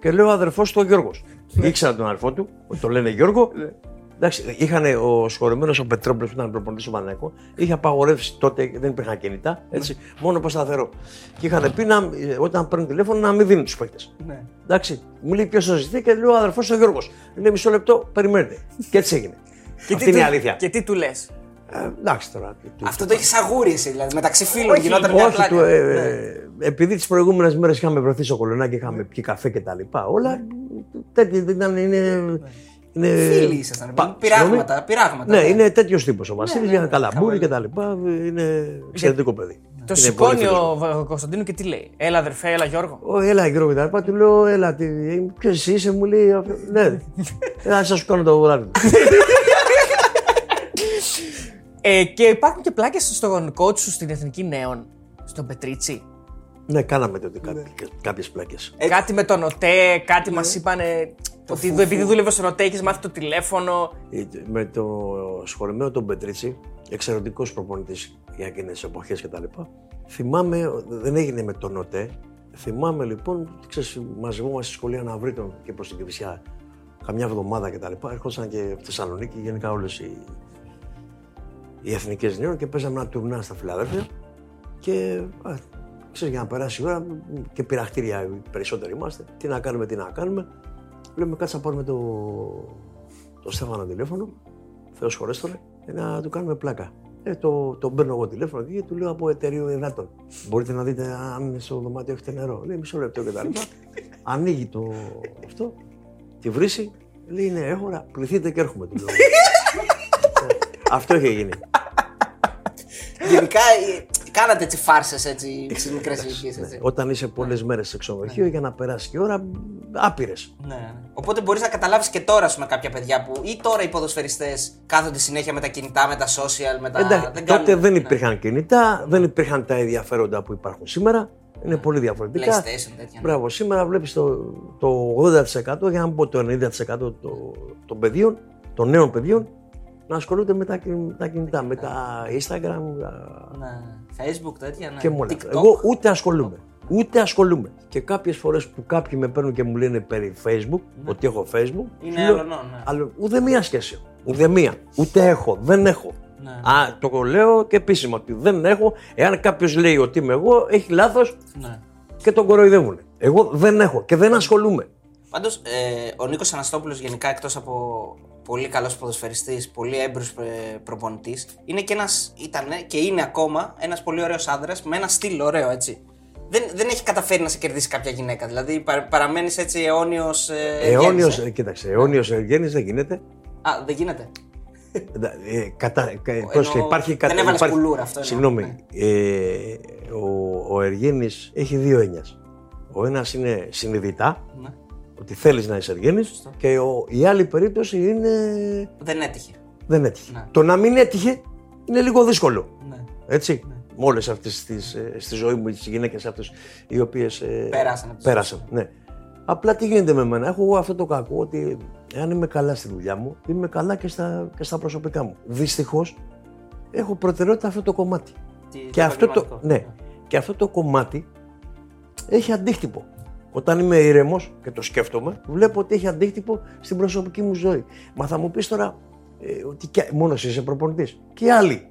Και λέω ο αδερφός του ο Γιώργος. Ήξερα τον αδερφό του, ότι το λένε Γιώργο. Εντάξει, είχαν ο συγχωρεμένος ο Πετρόπουλος που ήταν προπονητής στο Παναγικό, είχε απαγορεύσει τότε, δεν υπήρχαν κινητά, έτσι, μόνο προς σταθερό. Και είχαν πει να, ε, όταν παίρνουν τηλέφωνο να μην δίνουν τους παίκτες. Ναι. Εντάξει, μου λέει ποιος θα ζητεί και λέω ο αδερφός ο Γιώργος. Λέει μισό λεπτό, περιμένετε. Και έτσι έγινε. [LAUGHS] Και Αυτή τι είναι η του- αλήθεια. Και τι του λες; Ε, εντάξει τώρα. τι- τι- Αυτό το έχεις αγούρι εσύ, δηλαδή μεταξύ φίλων Όχι, γινόταν μια Όχι, πλάκα. του, ε, Ναι. ε, επειδή τις προηγούμενες μέρες είχαμε βρεθεί στο κολονάκι, είχαμε πιει καφέ και τα λοιπά, όλα τέτοιο ήταν. Είναι, είναι, Φίλοι ήσασταν. πα- Πειράγματα. συγγνώμη. πειράγματα Ναι, ναι. είναι τέτοιος τύπος ο Βασίλης. ναι, για ναι, καλαμπούρι και χαβαλέ. τα λοιπά. Είναι εξαιρετικό παιδί. Το Είναι σηκώνει πολύ φίλος μου. ο Βα- Κωνσταντίνου και τι λέει. Έλα αδερφέ, έλα Γιώργο. Ω, έλα Γιώργο και τα λοιπά. Του λέω, έλα, ποιος εσύ είσαι, μου λέει. αυτό. Ναι, έλα, σας σου κάνω το βράδυ. Ε, και υπάρχουν και πλάκες στον coach σου στην Εθνική Νέων, στον Πετρίτσι. ναι, κάναμε τότε κάποιες πλάκες. Κάτι με τον ΟΤΕ, κάτι μας είπανε. Ότι επειδή δούλευε στον ΟΤΕ, έχει μάθει το τηλέφωνο. Ε, Με το σχολημένο τον Πετρίτσι, εξαιρετικός προπονητής για εκείνες τις εποχές κτλ. Θυμάμαι, δεν έγινε με τον ΟΤΕ. Θυμάμαι λοιπόν, ξέρεις, μαζευόμαστε στη σχολή Αναβρίτων και προς την Κυφυσιά καμιά εβδομάδα κτλ. Έρχονταν και στη Θεσσαλονίκη γενικά όλες οι, οι εθνικές νέων και παίζαμε ένα τουρνά στα Φιλαδέλφια. Και α, ξέρεις, για να περάσει η ώρα και πειραχτήρια οι περισσότεροι είμαστε. Τι να κάνουμε, τι να κάνουμε. Λέμε κάτσε να πάρουμε το, το Στέφανο τηλέφωνο, Θεός χωρέστονε, και να του κάνουμε πλάκα. Ε, το, το παίρνω εγώ τηλέφωνο και του λέω από εταιρείο υδάτων. Μπορείτε να δείτε αν στο δωμάτιο έχετε νερό. Λέει μισό λεπτό και τα λοιπά. Ανοίγει το αυτό, τη βρύση, λέει ναι, έχω, ωραία, πληθείτε και έρχομαι. Του λέω. [LAUGHS] Ε, αυτό είχε γίνει. Γενικά ε, κάνατε έτσι φάρσες έτσι στις μικρές ηλικίες. Ναι, Όταν είσαι πολλές μέρες σε ξενοδοχείο για να περάσει και η ώρα, άπειρες. Ναι, ναι. Οπότε μπορείς να καταλάβεις και τώρα με κάποια παιδιά που ή τώρα οι ποδοσφαιριστές κάθονται συνέχεια με τα κινητά, με τα social, με τα. Εντάξει, δεν τότε κάνουν- δεν ναι. υπήρχαν κινητά, δεν υπήρχαν τα ενδιαφέροντα που υπάρχουν σήμερα. Είναι πολύ διαφορετικά. PlayStation, τέτοια. ναι. Μπράβο, σήμερα βλέπεις το, το 80% για να μην πω το 90% το- των παιδιών, των νέων παιδιών, να ασχολούνται με τα, κιν- με τα κινητά, με τα Instagram τα- Ναι. Facebook, τέτοια. Ναι. και μόνο αυτά. TikTok. Εγώ ούτε ασχολούμαι. Ούτε ασχολούμαι. Και κάποιες φορές που κάποιοι με παίρνουν και μου λένε περί Facebook, ότι έχω Facebook. Είναι σου λέω, άλλο, ναι. άλλο- ούτε μία σχέση. Ούτε μία. Ούτε έχω. Δεν έχω. Ναι. Α, το λέω και επίσημα ότι δεν έχω. Εάν κάποιος λέει ότι είμαι εγώ, έχει λάθος ναι. και τον κοροϊδεύουν. Εγώ δεν έχω και δεν ασχολούμαι. Πάντως, ε, ο Νίκος Αναστόπουλος, γενικά εκτός από πολύ καλός ποδοσφαιριστής, πολύ έμπειρο προπονητής, είναι και ένας, ήταν και είναι ακόμα ένας πολύ ωραίος άντρα με ένα στυλ ωραίο, έτσι. Δεν, δεν έχει καταφέρει να σε κερδίσει κάποια γυναίκα. Δηλαδή, πα, παραμένεις έτσι αιώνιος. Ε, Αιώνιος, γέννης, ε. κοίταξε, αιώνιος εργένη δεν γίνεται. Α, δεν γίνεται. Εντά- Ε, κατά, κα- πώς Εννοώ, υπάρχει, δεν κατα- έβαλες υπάρχει- κουλούρα, αυτό εννοώ, Συγγνώμη. ναι. Ε, ο, ο Εργένης έχει δύο έννοιες. Ο ένας είναι συνειδητά, Ναι. Ότι θέλεις να είσαι Εργένης και ο, η άλλη περίπτωση είναι Δεν έτυχε. δεν έτυχε. Ναι. Το να μην έτυχε είναι λίγο δύσκολο. Ναι. Έτσι. Με όλες αυτές τις, ε, στη ζωή μου τις γυναίκες αυτές οι οποίες ε, Πέρασαν από τις πέρασαν. Ναι. Απλά τι γίνεται με μένα. Έχω εγώ αυτό το κακό ότι εάν είμαι καλά στη δουλειά μου, είμαι καλά και στα, και στα προσωπικά μου. Δυστυχώς έχω προτεραιότητα αυτό το κομμάτι. Τι- Και αυτό, το, επαγγελματικό. ναι, και αυτό το κομμάτι έχει αντίκτυπο. Όταν είμαι ήρεμος και το σκέφτομαι, βλέπω ότι έχει αντίκτυπο στην προσωπική μου ζωή. Μα θα μου πεις τώρα ε, ότι και, μόνο εσύ είσαι προπονητής. Και άλλοι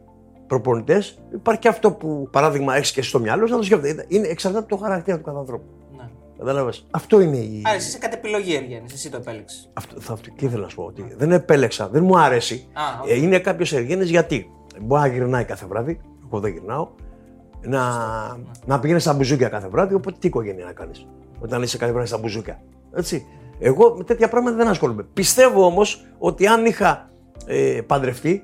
προπονητές, υπάρχει και αυτό που παράδειγμα έχεις και στο μυαλό σου να το σκέφτεται. Είναι εξαρτάται από το χαρακτήρα του κάθε ανθρώπου. Ναι. Κατάλαβες; Αυτό είναι η. Άρα, εσύ είσαι κατ' επιλογή, εργένης. Εσύ το επέλεξες. Αυτό, θα, αυτό, και ήθελα να σου πω ότι δεν επέλεξα, δεν μου άρεσε. Α, οκ. Ε, είναι κάποιος εργένης γιατί; Μπορεί να γυρνάει κάθε βράδυ, εγώ δεν γυρνάω, να, να πηγαίνεις στα μπουζούκια κάθε βράδυ, οπότε τι οικογένεια να κάνεις όταν είσαι κάθε βράδυ στα μπουζούκια. Έτσι. Εγώ με τέτοια πράγματα δεν ασχολούμαι. Πιστεύω όμως ότι αν είχα ε, παντρευτεί,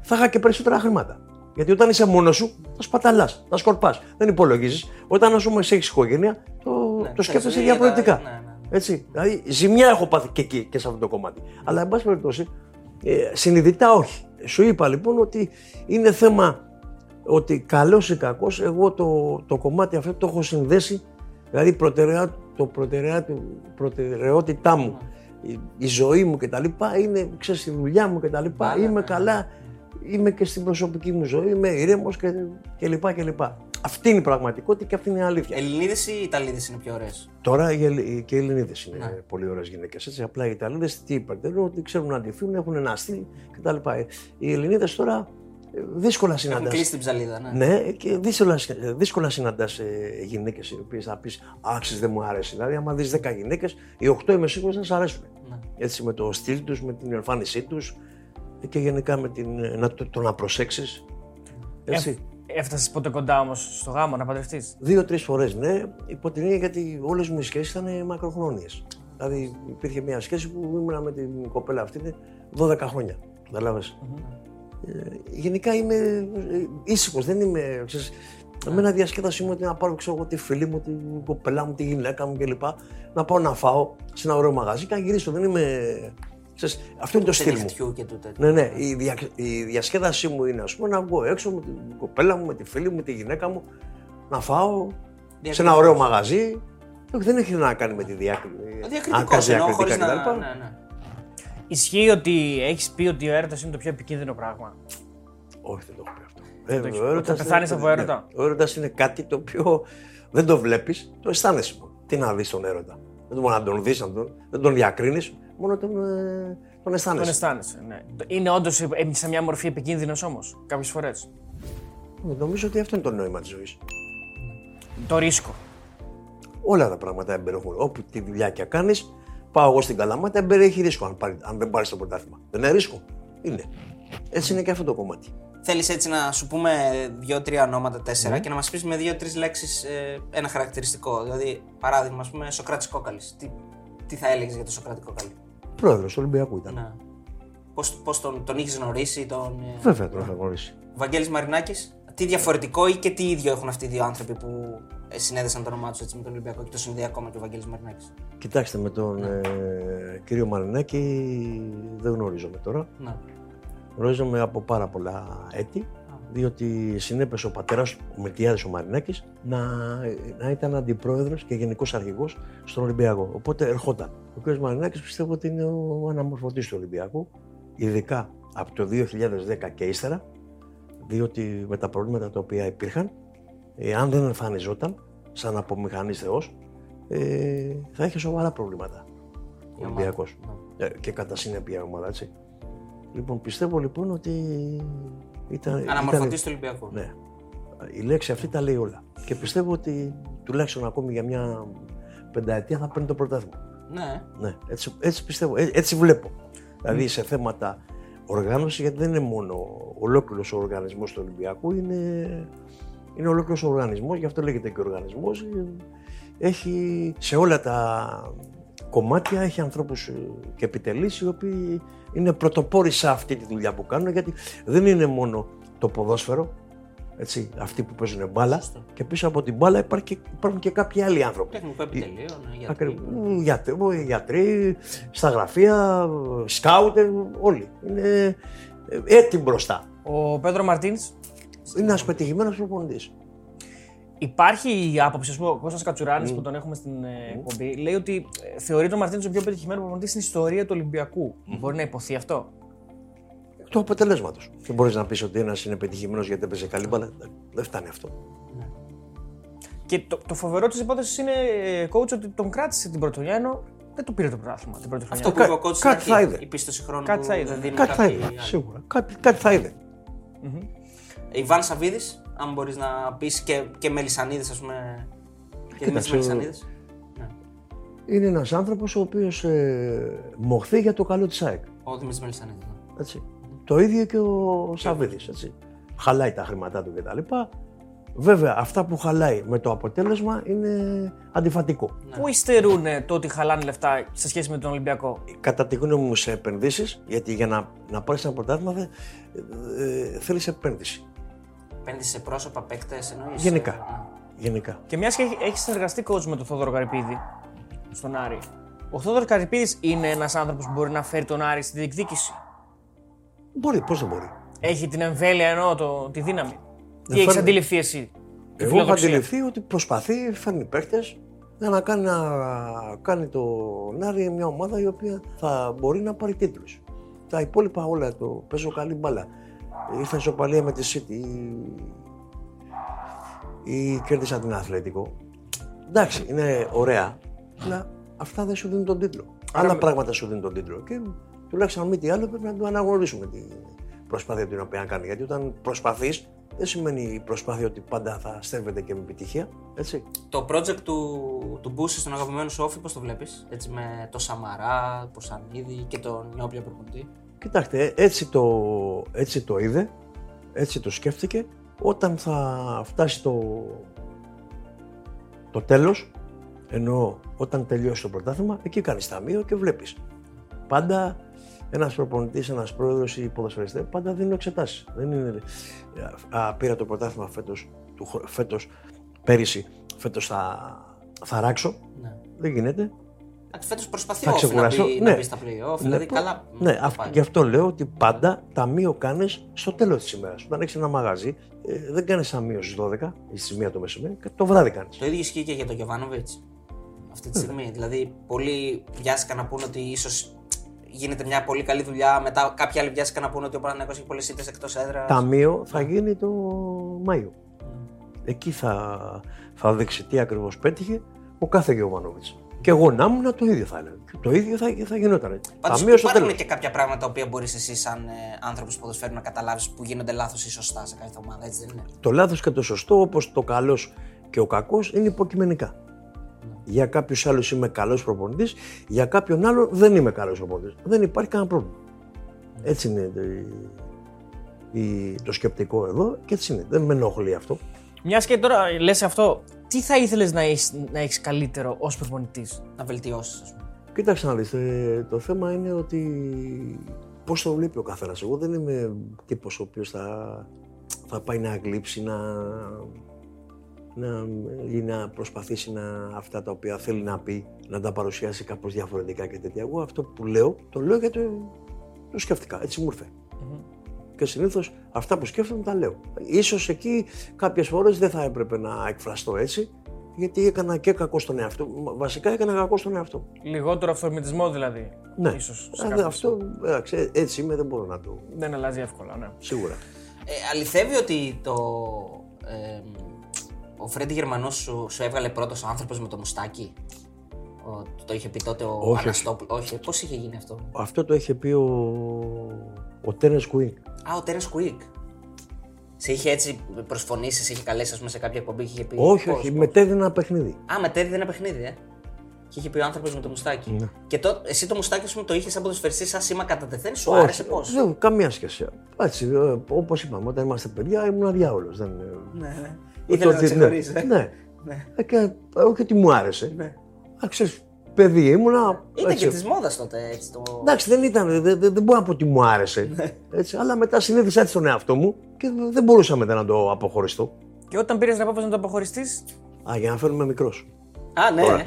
θα είχα και περισσότερα χρήματα. Γιατί όταν είσαι μόνος σου, θα σπαταλάς, θα σκορπάς. Δεν υπολογίζεις. Όταν ας πούμε έχεις οικογένεια, το, Ναι, το θες σκέφτεσαι ζωή, διαφορετικά. ναι, ναι, ναι. Έτσι. Δηλαδή, ζημιά έχω πάθει και εκεί και σε αυτό το κομμάτι. Αλλά, εν πάση περιπτώσει, ε, συνειδητά όχι. Σου είπα λοιπόν ότι είναι θέμα ότι καλός ή κακός, εγώ το, το κομμάτι αυτό το έχω συνδέσει. Δηλαδή, προτεραιά, το προτεραιά, προτεραιότητά μου, η, η ζωή μου κτλ. είναι, ξέρεις, η δουλειά μου κτλ. Πάντα, Είμαι ναι. καλά, είμαι και στην προσωπική μου ζωή, είμαι ήρεμος και, και λοιπά και λοιπά. Αυτή είναι η πραγματικότητα και αυτή είναι η αλήθεια. Ελληνίδες ή Ιταλίδες είναι πιο ωραίες; Τώρα οι Ελλ- και οι Ελληνίδες είναι Ναι. πολύ ωραίες γυναίκες. Απλά οι Ιταλίδες τι υπερτερούν, ότι ξέρουν να αντιθούν, έχουν ένα στυλ κτλ. Οι Ελληνίδες τώρα ε, δύσκολα Έχουν συναντάς. κλείσει την ψαλίδα, ναι. Ναι, και δύσκολα, δύσκολα συναντάς γυναίκες οι οποίες θα πεις Άξις δεν μου αρέσει. Δηλαδή, άμα δεις 10 γυναίκες, οι 8 είμαι σίγουρο θα σ' αρέσουν. Ναι. Έτσι, με το στυλ τους, με την εμφάνισή τους και γενικά με την, να, το, το να προσέξεις. Έτσι. Έφτασες ποτέ κοντά όμως στο γάμο να παντρευτείς; Δύο-τρεις φορές ναι, υπό την έννοια γιατί όλες μου οι σχέσεις ήταν μακροχρόνιες. Δηλαδή υπήρχε μια σχέση που ήμουν με την κοπέλα αυτή 12 χρόνια. Καταλάβες. Ε, γενικά είμαι ε, ήσυχος, δεν είμαι. Ξέρεις, Εμένα διασκέδασή μου είναι να πάρω ξέρω, εγώ, τη φίλη μου, την κοπέλα μου, τη γυναίκα μου κλπ. Να πάω να φάω σε ένα ωραίο μαγαζί και να γυρίσω. Δεν είμαι. Ξέρεις, αυτό είναι το στυλ μου. Δελτιού και τούτα. Ναι, ναι. Η, δια, η διασκέδασή μου είναι ας πούμε, να βγω έξω με την κοπέλα μου, με τη φίλη μου, τη γυναίκα μου, να φάω σε ένα ωραίο μαγαζί. Όχι, δεν έχει να κάνει με τη διάκριση. Διακριτικός εννοώ χωρίς να. Ναι, ναι. Ισχύει ότι έχεις πει ότι ο έρωτας είναι το πιο επικίνδυνο πράγμα; Όχι, δεν το έχω πει αυτό. το έχεις πει. έρωτας Ότι πεθάνεις είναι- από έρωτα. ναι. Ο έρωτας είναι κάτι το οποίο δεν το βλέπεις, το αισθάνεσαι μόνο. Τι να δεις τον έρωτα. Δεν μπορείς να τον δεις, τον, δεν τον διακρίνεις, μόνο τον, ε, τον αισθάνεσαι. Τον αισθάνεσαι, ναι. Είναι όντως σε μια μορφή επικίνδυνος όμως, κάποιες φορές; Ε, Νομίζω ότι αυτό είναι το νόημα της ζωής. Το ρίσκο. Όλα τα πράγματα εμπεριέχουν. Όπου τη δουλειά και κάνεις, πάω εγώ στην Καλαμάτα, εμπεριέχει ρίσκο αν, πάρει, αν δεν πάρει το πρωτάθλημα. Δεν είναι ρίσκο. Είναι. Έτσι είναι και αυτό το κομμάτι. Θέλεις έτσι να σου πούμε δύο-τρία ονόματα, Ναι. τέσσερα και να μας πεις με δύο-τρεις λέξεις ένα χαρακτηριστικό. Δηλαδή, παράδειγμα, ας πούμε, Σοκράτης Κόκαλης. Τι, τι θα έλεγες για τον Σοκράτη Κόκαλη; Πρόεδρος του Ολυμπιακού ήταν. Ναι. Πώς πώς τον, τον είχε γνωρίσει, τον. ε, Βέβαια τον είχα γνωρίσει. Βαγγέλης Μαρινάκης, τι διαφορετικό ή και τι ίδιο έχουν αυτοί οι δύο άνθρωποι που ε, συνέδεσαν το όνομά τους με τον Ολυμπιακό και το συνδέει ακόμα και ο Βαγγέλης Μαρινάκης. Κοιτάξτε, με τον Ναι. ε, κύριο Μαρινάκη δεν γνωρίζομαι τώρα. Ναι. Γνωρίζομαι από πάρα πολλά έτη, διότι συνέπεσε ο πατέρας του, ο Μιλτιάδης ο Μαρινάκης, να, να ήταν αντιπρόεδρος και γενικός αρχηγός στον Ολυμπιακό. Οπότε ερχόταν. Ο κ. Μαρινάκης πιστεύω ότι είναι ο αναμορφωτής του Ολυμπιακού, ειδικά από το 2010 και ύστερα, διότι με τα προβλήματα τα οποία υπήρχαν, ε, αν δεν εμφανιζόταν σαν απομηχανής θεός, ε, θα είχε σοβαρά προβλήματα ο Η ομάδα. Ολυμπιακός. Ναι. Ε, και κατά συνέπεια η ομάδα, έτσι. Λοιπόν, πιστεύω λοιπόν ότι ήταν. Αναμορφωτής ήταν- του Ολυμπιακού. Ναι. Η λέξη αυτή τα λέει όλα. Και πιστεύω ότι τουλάχιστον ακόμη για μια πενταετία θα παίρνει το πρωτάθλημα. Ναι. Ναι, έτσι, έτσι πιστεύω, ε- έτσι βλέπω. Δηλαδή σε θέματα οργάνωσης, γιατί δεν είναι μόνο ολόκληρος ο οργανισμός του Ολυμπιακού, είναι, είναι ολόκληρος ο οργανισμός, γι' αυτό λέγεται και οργανισμός. Έχει σε όλα τα κομμάτια έχει ανθρώπους και επιτελείς οι οποίοι είναι πρωτοπόροι σε αυτή τη δουλειά που κάνουν, γιατί δεν είναι μόνο το ποδόσφαιρο. Έτσι, αυτοί που παίζουν μπάλα Σωστό. και πίσω από την μπάλα υπάρχει και- υπάρχουν και κάποιοι άλλοι άνθρωποι. Τεχνικό επιτελείο, ναι, γιατροί. Ακριβώς. Γιατροί, γιατροί, στα γραφεία, σκάουτερ, όλοι. Είναι ε, έτοιμοι μπροστά. Ο Πέτρο Μαρτίνς, Είναι ένας πετυχημένος προπονητής. υπάρχει η άποψη, ας πούμε, ο Κώστας Κατσουράνη που τον έχουμε στην ε, εκπομπή, λέει ότι ε, θεωρεί τον Μαρτίν ο πιο πετυχημένος προπονητής στην ιστορία του Ολυμπιακού. Μπορεί να υποθεί αυτό; Του αποτελέσματος. Δεν μπορείς να πεις ότι ένας είναι πετυχημένος γιατί έπαιζε καλή μπάλα. Δεν φτάνει αυτό. Και το, το φοβερό της υπόθεσης είναι, ε, coach, ότι τον κράτησε την πρωτοβουλία ενώ δεν του πήρε το πρωτάθλημα την πρώτη χρονιά. Αυτό που είπε ο Κα- κότσος στην κάτι θα αρχή, είδε. η πίστοση χρόνου Κάτι που θα είδε. δεν δίνει Κάτι θα κάποιοι είδε. άλλοι. Σίγουρα. Κάτι, κάτι θα είδε. Ιβάν Σαββίδης, αν μπορείς να πεις και, και Μελισανίδης, ας πούμε. Και Δημήτρης Κοίταξε, Μελισανίδης. Είναι ένας άνθρωπος ο οποίος ε, μοχθεί για το καλό της ΑΕΚ. Ο Δημήτρης Μελισανίδης. ναι. Έτσι. Το ίδιο και ο Σαββίδης. Χαλάει τα χρήματά του κτλ. Βέβαια, αυτά που χαλάει με το αποτέλεσμα είναι αντιφατικό. Πού υστερούν ε, το ότι χαλάνε λεφτά σε σχέση με τον Ολυμπιακό; Κατά τη γνώμη μου σε επενδύσεις, γιατί για να, να πάρεις ένα πρωτάθλημα ε, ε, θέλεις επένδυση. Επένδυση σε πρόσωπα, παίκτες εννοείς. Γενικά. Γενικά. Και μιας και έχει συνεργαστεί coach με τον Θόδωρο Καρυπίδη στον Άρη. Ο Θόδωρος Καρυπίδης είναι ένας άνθρωπος που μπορεί να φέρει τον Άρη στη διεκδίκηση. Μπορεί, πώς δεν μπορεί. Έχει την εμβέλεια εννοώ, το, τη δύναμη. Τι φέρνει- έχει αντιληφθεί εσύ. Τη Εγώ έχω φιλοδοξία; αντιληφθεί ότι προσπαθεί, φέρνει παίχτε για να κάνει, να κάνει το Άρη μια ομάδα η οποία θα μπορεί να πάρει τίτλους. Τα υπόλοιπα όλα το παίζω καλή μπάλα. Ήρθα ισοπαλία με τη City ή, ή κέρδισα την Αθλητικό. Εντάξει, είναι ωραία, αλλά αυτά δεν σου δίνουν τον τίτλο. Άλλα πράγματα σου δίνουν τον τίτλο. Και τουλάχιστον αν μη τι άλλο πρέπει να το αναγνωρίσουμε την προσπάθεια την οποία κάνει. Γιατί όταν προσπαθείς, δεν σημαίνει η προσπάθεια ότι πάντα θα στέρβεται και με επιτυχία. Έτσι. Το project του, του Μπούση στον αγαπημένο σου όφη, πώς το βλέπεις; Έτσι με το Σαμαρά, το Σανίδη και τον Νιόπλια προπονητή. Κοιτάξτε, έτσι το, έτσι το είδε, έτσι το σκέφτηκε. Όταν θα φτάσει το, το τέλος, Ενώ όταν τελειώσει το πρωτάθλημα, εκεί κάνεις ταμείο και βλέπεις. Πάντα ένας προπονητής, ένας πρόεδρος ή ποδοσφαιριστές, πάντα δίνουν εξετάσεις. Δεν είναι. Α, πήρα το πρωτάθλημα φέτος, φέτος, πέρυσι, φέτος θα, θα ράξω. Ναι. Δεν γίνεται. Φέτος προσπαθεί Θα ο Όφη να ξεκουραστώ. μπει, Ναι. να μπει στα play-off. Δηλαδή Ναι, καλά. Ναι, θα αυ- πάει. γι' αυτό λέω ότι πάντα ταμείο κάνεις στο τέλος της ημέρας. Όταν έχεις ένα μαγαζί, ε, δεν κάνεις ταμείο στις 12 ή στις 1 το μεσημέρι, το βράδυ κάνεις. Το ίδιο ισχύει και για τον Γιωβάνοβιτς αυτή τη στιγμή. Δηλαδή, πολλοί βιάστηκαν να πούνε ότι ίσως γίνεται μια πολύ καλή δουλειά. Μετά, κάποιοι άλλοι βιάστηκαν να πούνε ότι ο Παναγιώτο έχει πολλές ήττε εκτός έδρας. Ταμείο θα γίνει το Μάιο. Εκεί θα, θα δείξει τι ακριβώς πέτυχε ο κάθε Γεωβάνοβιτ. Και εγώ να ήμουν το ίδιο θα έλεγα. Το ίδιο θα, θα γινόταν. Πάντως Ταμείο στο υπάρχουν τέλο. και κάποια πράγματα τα οποία μπορείς εσύ, σαν ε, άνθρωπος ποδοσφαίρου, να καταλάβεις που γίνονται λάθος ή σωστά σε κάθε ομάδα, έτσι δεν είναι; Το λάθος και το σωστό, όπως το καλός και ο κακός, είναι υποκειμενικά. Για κάποιους άλλους είμαι καλός προπονητής, για κάποιον άλλο δεν είμαι καλός προπονητής. Δεν υπάρχει κανένα πρόβλημα. Έτσι είναι το, η- το σκεπτικό εδώ και έτσι είναι. Δεν με ενοχλεί αυτό. Μιας και τώρα λες αυτό, τι θα ήθελες να έχεις να έχεις καλύτερο ως προπονητής. Να βελτιώσεις, ας πούμε; Κοίταξε να δεις, ε, το θέμα είναι ότι πώς το βλέπει ο καθένας. Εγώ δεν είμαι τύπος ο οποίος θα, θα πάει να γλύψει, να, να, ή να προσπαθήσει να, αυτά τα οποία θέλει να πει, να τα παρουσιάσει κάπως διαφορετικά και τέτοια. Εγώ αυτό που λέω, το λέω γιατί το σκέφτηκα, έτσι μου ήρθε. Και συνήθως αυτά που σκέφτομαι τα λέω. Ίσως εκεί κάποιες φορές δεν θα έπρεπε να εκφραστώ έτσι, γιατί έκανα και κακό στον εαυτό μου. Βασικά έκανα κακό στον εαυτό μου. Λιγότερο αυθορμητισμό δηλαδή. Ναι, Ίσως, σε Ε, κάποιο αυτό εντάξει, έτσι είμαι, δεν μπορώ να το. Δεν αλλάζει εύκολα, ναι. Σίγουρα. Ε, αληθεύει ότι το. Ε, ο Φρέντι Γερμανός σου, σου έβγαλε πρώτος άνθρωπος με το μουστάκι; Ο, το είχε πει τότε ο Όχι, Αναστόπουλος. Όχι, πώς είχε γίνει αυτό; Αυτό το είχε πει ο, ο Τέρεν Κουίνκ. Α, ο Τέρεν Κουίκ. Σε είχε έτσι προσφωνήσεις, σε είχε καλέσει ας πούμε, σε κάποια εκπομπή και είχε πει. Όχι, πώς, όχι, πώς. μετέδινε ένα παιχνίδι. Α, μετέδιδε ένα παιχνίδι, ε. Και είχε πει ο άνθρωπος με το μουστάκι. Ναι. Και το, εσύ το μουστάκι σου το είχες σαν ποδοσφαιριστή, σαν σήμα κατά τεθέν, σου άρεσε πώς; δεν, καμία σχέση. Έτσι, όπως είπαμε, όταν είμαστε παιδιά ήμουν αδιάολος. Δεν... Ναι, ναι. Ε, Ήθελε να τότε, ξεχωρίσει. Ναι, ε. ναι. Ναι. Ε, και, όχι ότι μου άρεσε. Ναι. Α, ξέρεις, παιδί ήμουνα. Ήταν έτσι. και της μόδας τότε έτσι το. Εντάξει, δεν ήταν, δεν, δεν, δεν μπορώ να πω ότι μου άρεσε. Ναι. έτσι, αλλά μετά συνήθισα έτσι τον εαυτό μου και δεν μπορούσα μετά να το αποχωριστώ. Και όταν πήρες την απόφαση να το αποχωριστείς, Α, για να φέρνουμε μικρός. Α, ναι. Τώρα.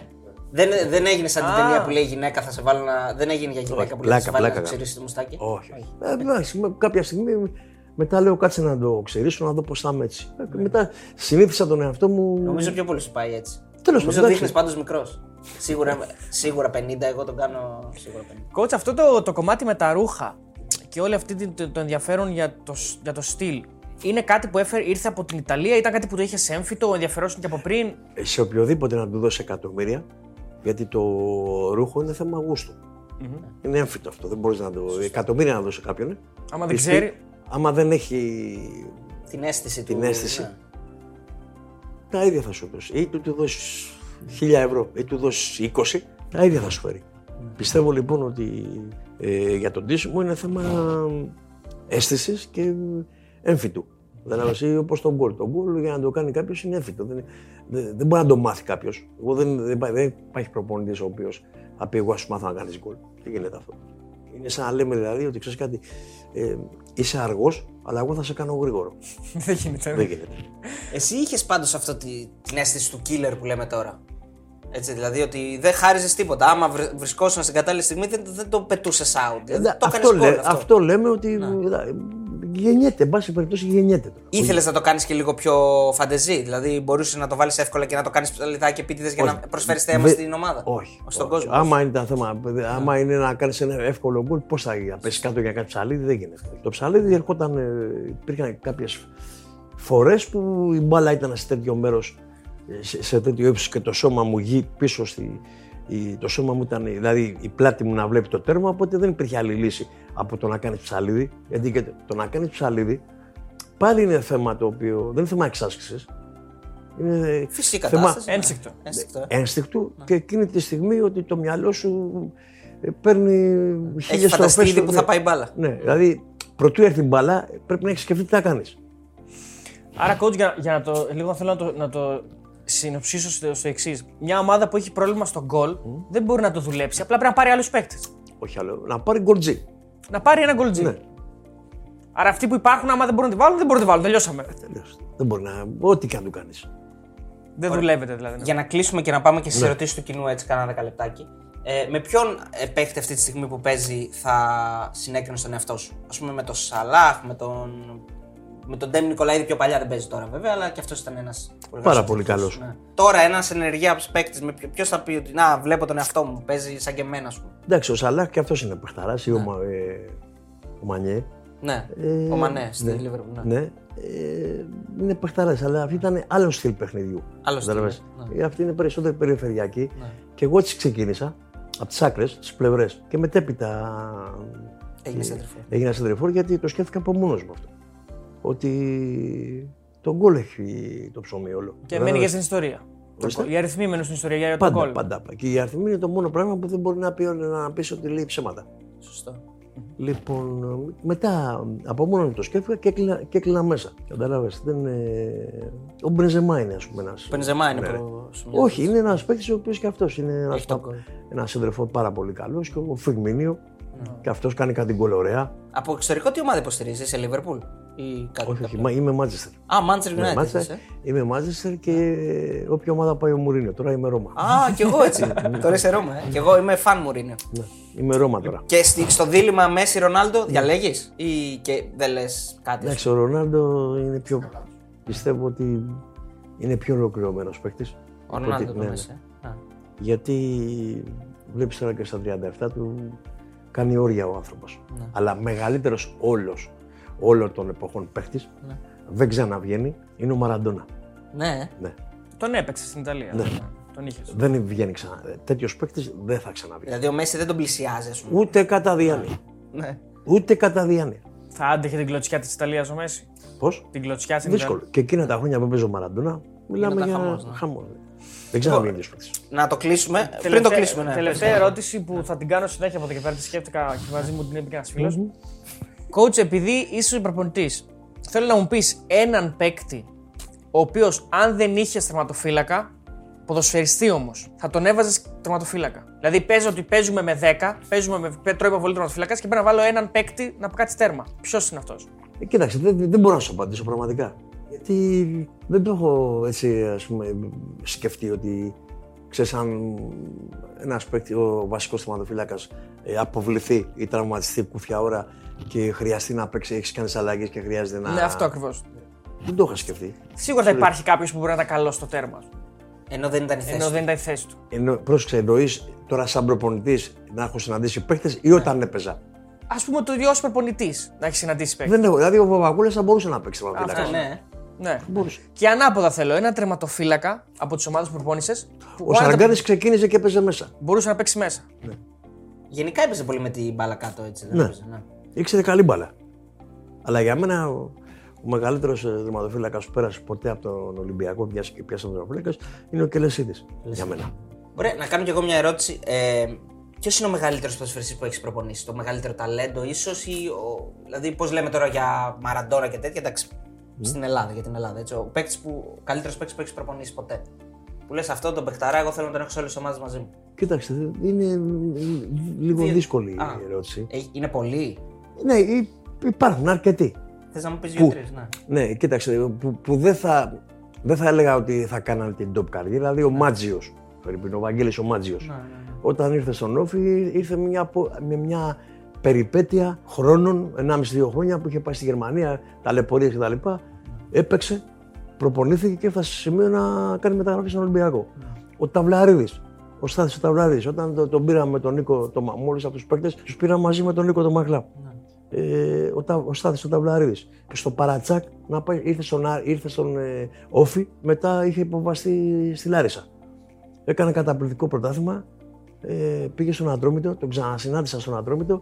Δεν, δεν έγινε σαν την Α. ταινία που λέει γυναίκα θα σε βάλω να. Δεν έγινε για γυναίκα Όχι, που λέει θα σε πλάκα, βάλω να πλάκα ξηρίσει το μουστάκι. Όχι. Ε, εντάξει, με- κάποια στιγμή μετά λέω κάτσε να το ξερίσω, να δω πώς θα είμαι έτσι. Ε, Μετά συνήθισα τον εαυτό μου. Νομίζω πιο πολύ σου πάει έτσι. Τέλος Νομίζω πάντων, δείχνεις εντάξει. πάντως μικρός. Σίγουρα, σίγουρα 50, εγώ τον κάνω σίγουρα 50. coach, αυτό το, το κομμάτι με τα ρούχα και όλο αυτό το, το ενδιαφέρον για το, σ- για το στυλ. Είναι κάτι που έφερε, ήρθε από την Ιταλία, ήταν κάτι που το είχες έμφυτο, ενδιαφερόσουν και από πριν; σε οποιοδήποτε να του δώσει εκατομμύρια, γιατί το ρούχο είναι θέμα γούστου. Είναι έμφυτο αυτό. Δεν μπορείς να το. Εκατομμύρια να δώσει κάποιον. ε. Άμα δεν Πιστεί- ξέρει. Άμα δεν έχει Την αίσθηση την του. αίσθηση, ναι. τα ίδια θα σου δώσει. Ή του, του δώσεις 1000 ευρώ, ή του δώσει 20, τα ίδια θα σου φέρει. Πιστεύω λοιπόν ότι ε, για τον ντύσιμο είναι θέμα αίσθησης και έμφυτου. Δηλαδή, όπως τον γκολ. Το γκολ για να το κάνει κάποιος είναι έμφυτο. Δεν, δεν, δεν μπορεί να το μάθει κάποιος. Δεν, δεν, υπά- δεν υπάρχει προπονητής ο οποίος θα πει: Εγώ ας σου μάθω να κάνεις γκολ. Δεν γίνεται αυτό. Είναι σαν να λέμε δηλαδή ότι ξέρεις κάτι, ε, είσαι αργός, αλλά εγώ θα σε κάνω γρήγορο. [LAUGHS] δεν γίνεται. δεν γίνεται. Εσύ είχες πάντως αυτό τη, την αίσθηση του killer που λέμε τώρα; Έτσι, δηλαδή ότι δεν χάριζες τίποτα. Άμα βρ, βρισκόσουν στην κατάλληλη στιγμή δεν, δεν το πετούσες out. Δηλαδή, Ε, το αυτό, έκανες γκολ λέ- αυτό. αυτό λέμε ότι ε, γεννιέται, εν πάση περιπτώσει γεννιέται. τώρα. Ήθελες να το κάνεις και λίγο πιο φαντεζή. Δηλαδή μπορούσες να το βάλεις εύκολα και να το κάνεις ψαλιδάκι επίτηδες για Όχι. να προσφέρεις θέμα Δε- στην ομάδα. Όχι. Στον όχι. κόσμο. Άμα είναι τα θέμα, άμα είναι να κάνεις ένα εύκολο γκολ, πώς θα γίνει, να πέσεις κάτω για κάτι ψαλίδι, δεν γίνεται. Το ψαλίδι ερχόταν, ε, υπήρχαν κάποιες φορές που η μπάλα ήταν σε τέτοιο μέρος, σε, σε τέτοιο ύψος και το σώμα μου γη πίσω στη. η- το σώμα μου ήταν, δηλαδή η πλάτη μου να βλέπει το τέρμα, οπότε δεν υπήρχε άλλη λύση από το να κάνεις ψαλίδι. Γιατί και το να κάνεις ψαλίδι πάλι είναι θέμα το οποίο δεν είναι θέμα εξάσκησης. Είναι Φυσική θέμα κατάσταση. ναι. Ένστικτο. Ένστικτο, ε. ένστικτου και εκείνη τη στιγμή ότι το μυαλό σου ε, παίρνει Έχει χίλιες φανταστεί στροφές ήδη στο- που θα πάει η μπάλα. Ναι, δηλαδή πρωτού έρθει η μπαλά πρέπει να έχεις σκεφτεί τι θα κάνεις. Άρα, coach, για, για να το. Λίγο θέλω να το, να το συνοψίσω στο, στο εξής. Μια ομάδα που έχει πρόβλημα στο γκολ δεν μπορεί να το δουλέψει. Απλά πρέπει να πάρει άλλους παίκτες. Όχι άλλο. Να πάρει γκολτζή. Να πάρει ένα γκολτζί. Ναι. Άρα αυτοί που υπάρχουν, άμα δεν μπορούν να τη βάλουν, δεν μπορούν να τη βάλουν. Τελειώσαμε. Τελείωσε. Δεν μπορεί να. Ό,τι και αν του κάνεις. Δεν δουλεύεται δηλαδή. ναι. Για να κλείσουμε και να πάμε και στις ερωτήσεις του κοινού έτσι κάνα δεκαλεπτάκι. Ε, με ποιον ε, παίχτη αυτή τη στιγμή που παίζει θα συνέκρινε τον εαυτό σου; Α πούμε με τον Σαλάχ, με τον. Με τον Ντέμι Νικολαίδη πιο παλιά δεν παίζει τώρα βέβαια, αλλά και αυτός ήταν ένας. Πάρα πολύ καλός. Ναι. Τώρα ένας ενεργεία παίκτης, ποιος θα πει ότι Να, βλέπω τον εαυτό μου, παίζει σαν και εμένα, ας πούμε. Εντάξει, ο Σαλάχ και αυτός είναι παιχταράς ή ο, Μα- ε, ο Μανιέ. Ναι, Ε, ο Μανέ στη ναι, Liverpool. Ναι. Ναι. Ε, είναι παιχταράς, αλλά αυτή ήταν άλλο στυλ παιχνιδιού. Άλλο στυλ, Κατάλαβες; ναι. Ε, Αυτή είναι περισσότερο περιφερειακή. Ναι. Και εγώ έτσι ξεκίνησα από τις άκρες, τις πλευρές. Και μετέπειτα Έγινε σέντρεφο. έγινα σεντρεφόρ γιατί το σκέφτηκα από μόνος μου αυτό. Ότι το γκολ έχει το ψωμί όλο. Και Κατάλαβες. μένει για στην ιστορία. Το Ορίστε. γκολ. Οι αριθμοί μένουν στην ιστορία για το Πάντα, γκολ. πάντα. Και η αριθμή είναι το μόνο πράγμα που δεν μπορεί να πει, να πεις ότι λέει ψέματα. Σωστό. Λοιπόν, μετά από μόνο μου το σκέφτηκα και έκλεινα, και έκλεινα μέσα. Κατάλαβες. Δεν, ε... Ο Μπρεζεμά είναι, ας πούμε, ένα. Ο Μπενζεμά είναι Ναι, ναι. προ... σου μοιάζει. Όχι, είναι ένας παίκτης ο οποίος και αυτός είναι ένας Έχει τον γκολ. ένας σύντροφος πάρα πολύ καλός και ο Φιρμίνιο. Ναι. Και αυτός κάνει κάτι γκολ ωραία. Από εξωτερικό τι ομάδα υποστηρίζεις, σε Liverpool ή κάτι Όχι, όχι, κάποιο; μα είμαι Manchester. Α, Manchester Ναι, United. Manchester. είσαι. Είμαι Manchester και όποια ομάδα πάει ο Μουρίνιο. Τώρα είμαι Ρώμα. Α, κι εγώ έτσι. Τώρα είσαι Ρώμα. Ε. Κι εγώ είμαι φαν Μουρίνιο. Ναι, είμαι Ρώμα τώρα. Και στη- στο δίλημα Μέση Ρονάλντο διαλέγεις ή και δεν λες κάτι. Εντάξει, ο Ρονάλντο είναι πιο. Πιστεύω ότι είναι πιο ολοκληρωμένος παίκτης. Ο Ρονάλντο το Μέση. ε. Α. Γιατί βλέπεις τώρα και στα 37 του κάνει όρια ο άνθρωπος. Ναι. Αλλά μεγαλύτερος όλος όλων των εποχών παίχτης Ναι. δεν ξαναβγαίνει είναι ο Μαραντόνα. Ναι. Ναι. Τον έπαιξε στην Ιταλία. Ναι. Τον είχες. Δεν βγαίνει ξανά. Τέτοιος παίχτης δεν θα ξαναβγαίνει. Δηλαδή ο Μέση δεν τον πλησιάζει, ας πούμε. Ούτε κατά διάνοια. Ναι. Ούτε κατά διάνοια. Θα άντεχε την κλωτσιά της Ιταλίας ο Μέση; Πώς; Την κλωτσιά στην Δύσκολο. Ιταλία. Και εκείνα τα χρόνια που παίζει ο Μαραντόνα, μιλάμε Γινόταν για χαμός, ναι. χαμός. Δεν ξαναβγαίνει τέτοιο παίχτη. Να το κλείσουμε. Πριν το κλείσουμε, ναι. Τελευταία ερώτηση που θα την κάνω συνέχεια από εδώ και πέρα, τη σκέφτηκα και μαζί μου την είπε ένας φίλος. Coach, επειδή είσαι προπονητή, θέλω να μου πεις έναν παίκτη ο οποίος αν δεν είχε τερματοφύλακα, ποδοσφαιριστή όμως, θα τον έβαζες τερματοφύλακα. Δηλαδή παίζει ότι παίζουμε με 10, παίζουμε με τρώει υποβολή τερματοφύλακας και πρέπει να βάλω έναν παίκτη να κάτσει τέρμα. Ποιος είναι αυτός; Ε, κοίταξε, δεν, δεν μπορώ να σου απαντήσω πραγματικά. Γιατί δεν το έχω έτσι, ας πούμε, σκεφτεί ότι ξέρεις αν ένας παίκτη, ο βασικός θεματοφύλακας ε, αποβληθεί ή τραυματιστεί κούφια ώρα και χρειαστεί να παίξει, έχεις κάνει αλλαγές και χρειάζεται να... Ναι, αυτό ακριβώς. Δεν το είχα σκεφτεί. Σίγουρα θα υπάρχει κάποιος που μπορεί να ήταν καλό στο τέρμα. Ενώ δεν ήταν η θέση. Ενώ του. δεν ήταν η θέση του. Ενώ, πρόσεξε, εννοείς τώρα σαν προπονητής να έχω συναντήσει παίκτες ή όταν έπαιζα; Α πούμε ότι ως προπονητής να έχεις συναντήσει παίκτη. Δεν έχω, δηλαδή ο Παπακούλας θα μπορούσε να παίξει Αυτό, θεματοφύλακας. ναι. Ναι. Μπορούσε. Και ανάποδα θέλω ένα τερματοφύλακα από τις ομάδες που προπόνησες. Ο Σαραγκάρης ξεκίνησε και έπαιζε μέσα. μπορούσε να παίξει μέσα. Γενικά έπαιζε πολύ με την μπάλα κάτω έτσι. Δεν Ναι. έπαιζε, ναι. Ήξερε καλή μπάλα. Αλλά για μένα ο, ο μεγαλύτερος δερματοφύλακα που πέρασε ποτέ από τον Ολυμπιακό, πιάσει και πιάσει τον δερματοφύλακα, είναι ο Κελεσίδης. Για μένα. Ωραία, να κάνω κι εγώ μια ερώτηση. Ε, Ποιος είναι ο μεγαλύτερος ποδοσφαιριστής που έχεις προπονήσει, Το μεγαλύτερο ταλέντο, ίσως, ή. Ο... Δηλαδή, πώς λέμε τώρα για Μαραντόρα και τέτοια, εντάξει. Στην Ελλάδα, για την Ελλάδα. Έτσι, ο παίκτης που. Ο καλύτερος παίκτης που έχεις προπονήσει ποτέ. Που λες αυτό τον παιχταρά, εγώ θέλω να τον έχω σε όλες τις ομάδες μαζί μου. Κοίταξε, είναι λίγο Δύο- δύσκολη Α. η ερώτηση. Ε, είναι πολλοί. Ναι, υ- υπάρχουν αρκετοί. Θες να μου πεις Πού; δύο-τρει, ναι. Ναι, κοίταξε, που, που δεν, θα, δεν θα έλεγα ότι θα κάνανε την top καριέρα. Δηλαδή ο Μάτζιος, ο Βαγγέλης ο Μάτζιος. Ναι, ναι, ναι. Όταν ήρθε στον Όφη, ήρθε μια, απο- με μια περιπέτεια χρόνων, 1,5-2 χρόνια που είχε πάει στη Γερμανία, ταλαιπωρίες κτλ. Έπαιξε, προπονήθηκε και έφτασε σε σημείο να κάνει μεταγραφή στον Ολυμπιακό. Ο Ταυλαρίδης, ο Στάθης ο Ταυλαρίδης, όταν το- τον πήραμε με τον Νίκο, το, μόλις από τους παίκτες, τους πήραμε μαζί με τον Νίκο τον Μαγλά. Ε, ο, Τα- ο Στάθης ο Ταυλαρίδης. Και στο Παρατσάκ να πάει, ήρθε στον, Άρη- ήρθε στον ε, Όφη, μετά είχε υποβαστεί στη Λάρισα. Έκανε καταπληκτικό πρωτάθλημα, ε, πήγε στον Ατρόμητο, τον ξανασυνάντησα στον Ατρόμητο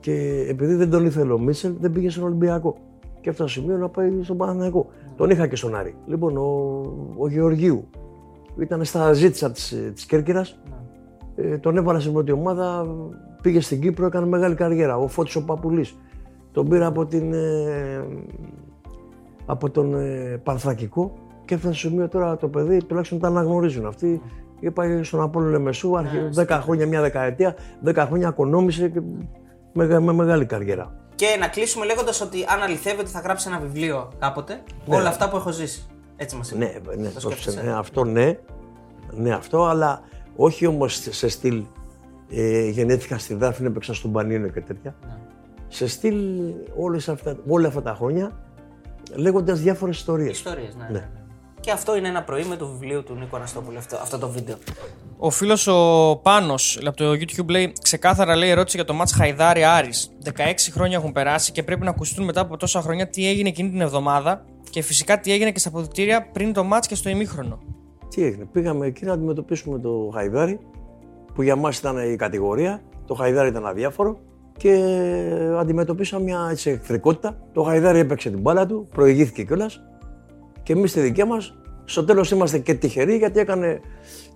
και επειδή δεν τον ήθελε ο Μίτσελ, δεν πήγε στον Ολυμπιακό. Και έφτασε στο σημείο να πάει στον Παναθηναϊκό. Τον είχα και στον Άρη. Λοιπόν, ο, ο Γεωργίου ήταν στα ζήτησα της, ε, της Κέρκυρας. Ε, τον έβαλα στην πρώτη ομάδα, πήγε στην Κύπρο, έκανε μεγάλη καριέρα. Ο Φώτης ο Παπουλής. Τον πήρα από, την, ε, από τον ε, Πανθρακικό και έφτασε στο σημείο τώρα το παιδί τουλάχιστον τα αναγνωρίζουν. Αυτοί είπα στον Απόλλωνα Λεμεσού, άρχισε 10 χρόνια, μια δεκαετία, 10 χρόνια οικονόμησε και με, με μεγάλη καριέρα. Και να κλείσουμε λέγοντας ότι αν αληθεύει ότι θα γράψει ένα βιβλίο κάποτε, Ναι. όλα αυτά που έχω ζήσει. Έτσι μας είπε. Ναι, ναι, Το το σκέφτεσαι. ναι, αυτό ναι, ναι αυτό, αλλά όχι όμως σε στυλ ε, γεννήθηκα στη Δάφνη, έπαιξα στον Πανίνο και τέτοια. Ναι. Σε στυλ όλες αυτά, όλα αυτά τα χρόνια λέγοντας διάφορες ιστορίες. Ιστορίες, ναι, Ναι. ναι. Ναι. Και αυτό είναι ένα πρωί με το βιβλίο του Νίκο Αναστόπουλου, αυτό, αυτό το βίντεο. Ο φίλος ο Πάνος από το YouTube λέει: Ξεκάθαρα λέει ερώτηση για το μάτς Χαϊδάρη Άρης. 16 χρόνια έχουν περάσει και πρέπει να ακουστούν μετά από τόσα χρόνια τι έγινε εκείνη την εβδομάδα και φυσικά τι έγινε και στα αποδητήρια πριν το μάτς και στο ημίχρονο. Τι έγινε, πήγαμε εκεί να αντιμετωπίσουμε το Χαϊδάρι, που για μας ήταν η κατηγορία, το Χαϊδάρι ήταν αδιάφορο και αντιμετωπίσαμε μια έτσι, εχθρικότητα. Το Χαϊδάρι έπαιξε την μπάλα του, προηγήθηκε κιόλας και εμείς στη δικιά μας. Στο τέλος είμαστε και τυχεροί γιατί έκανε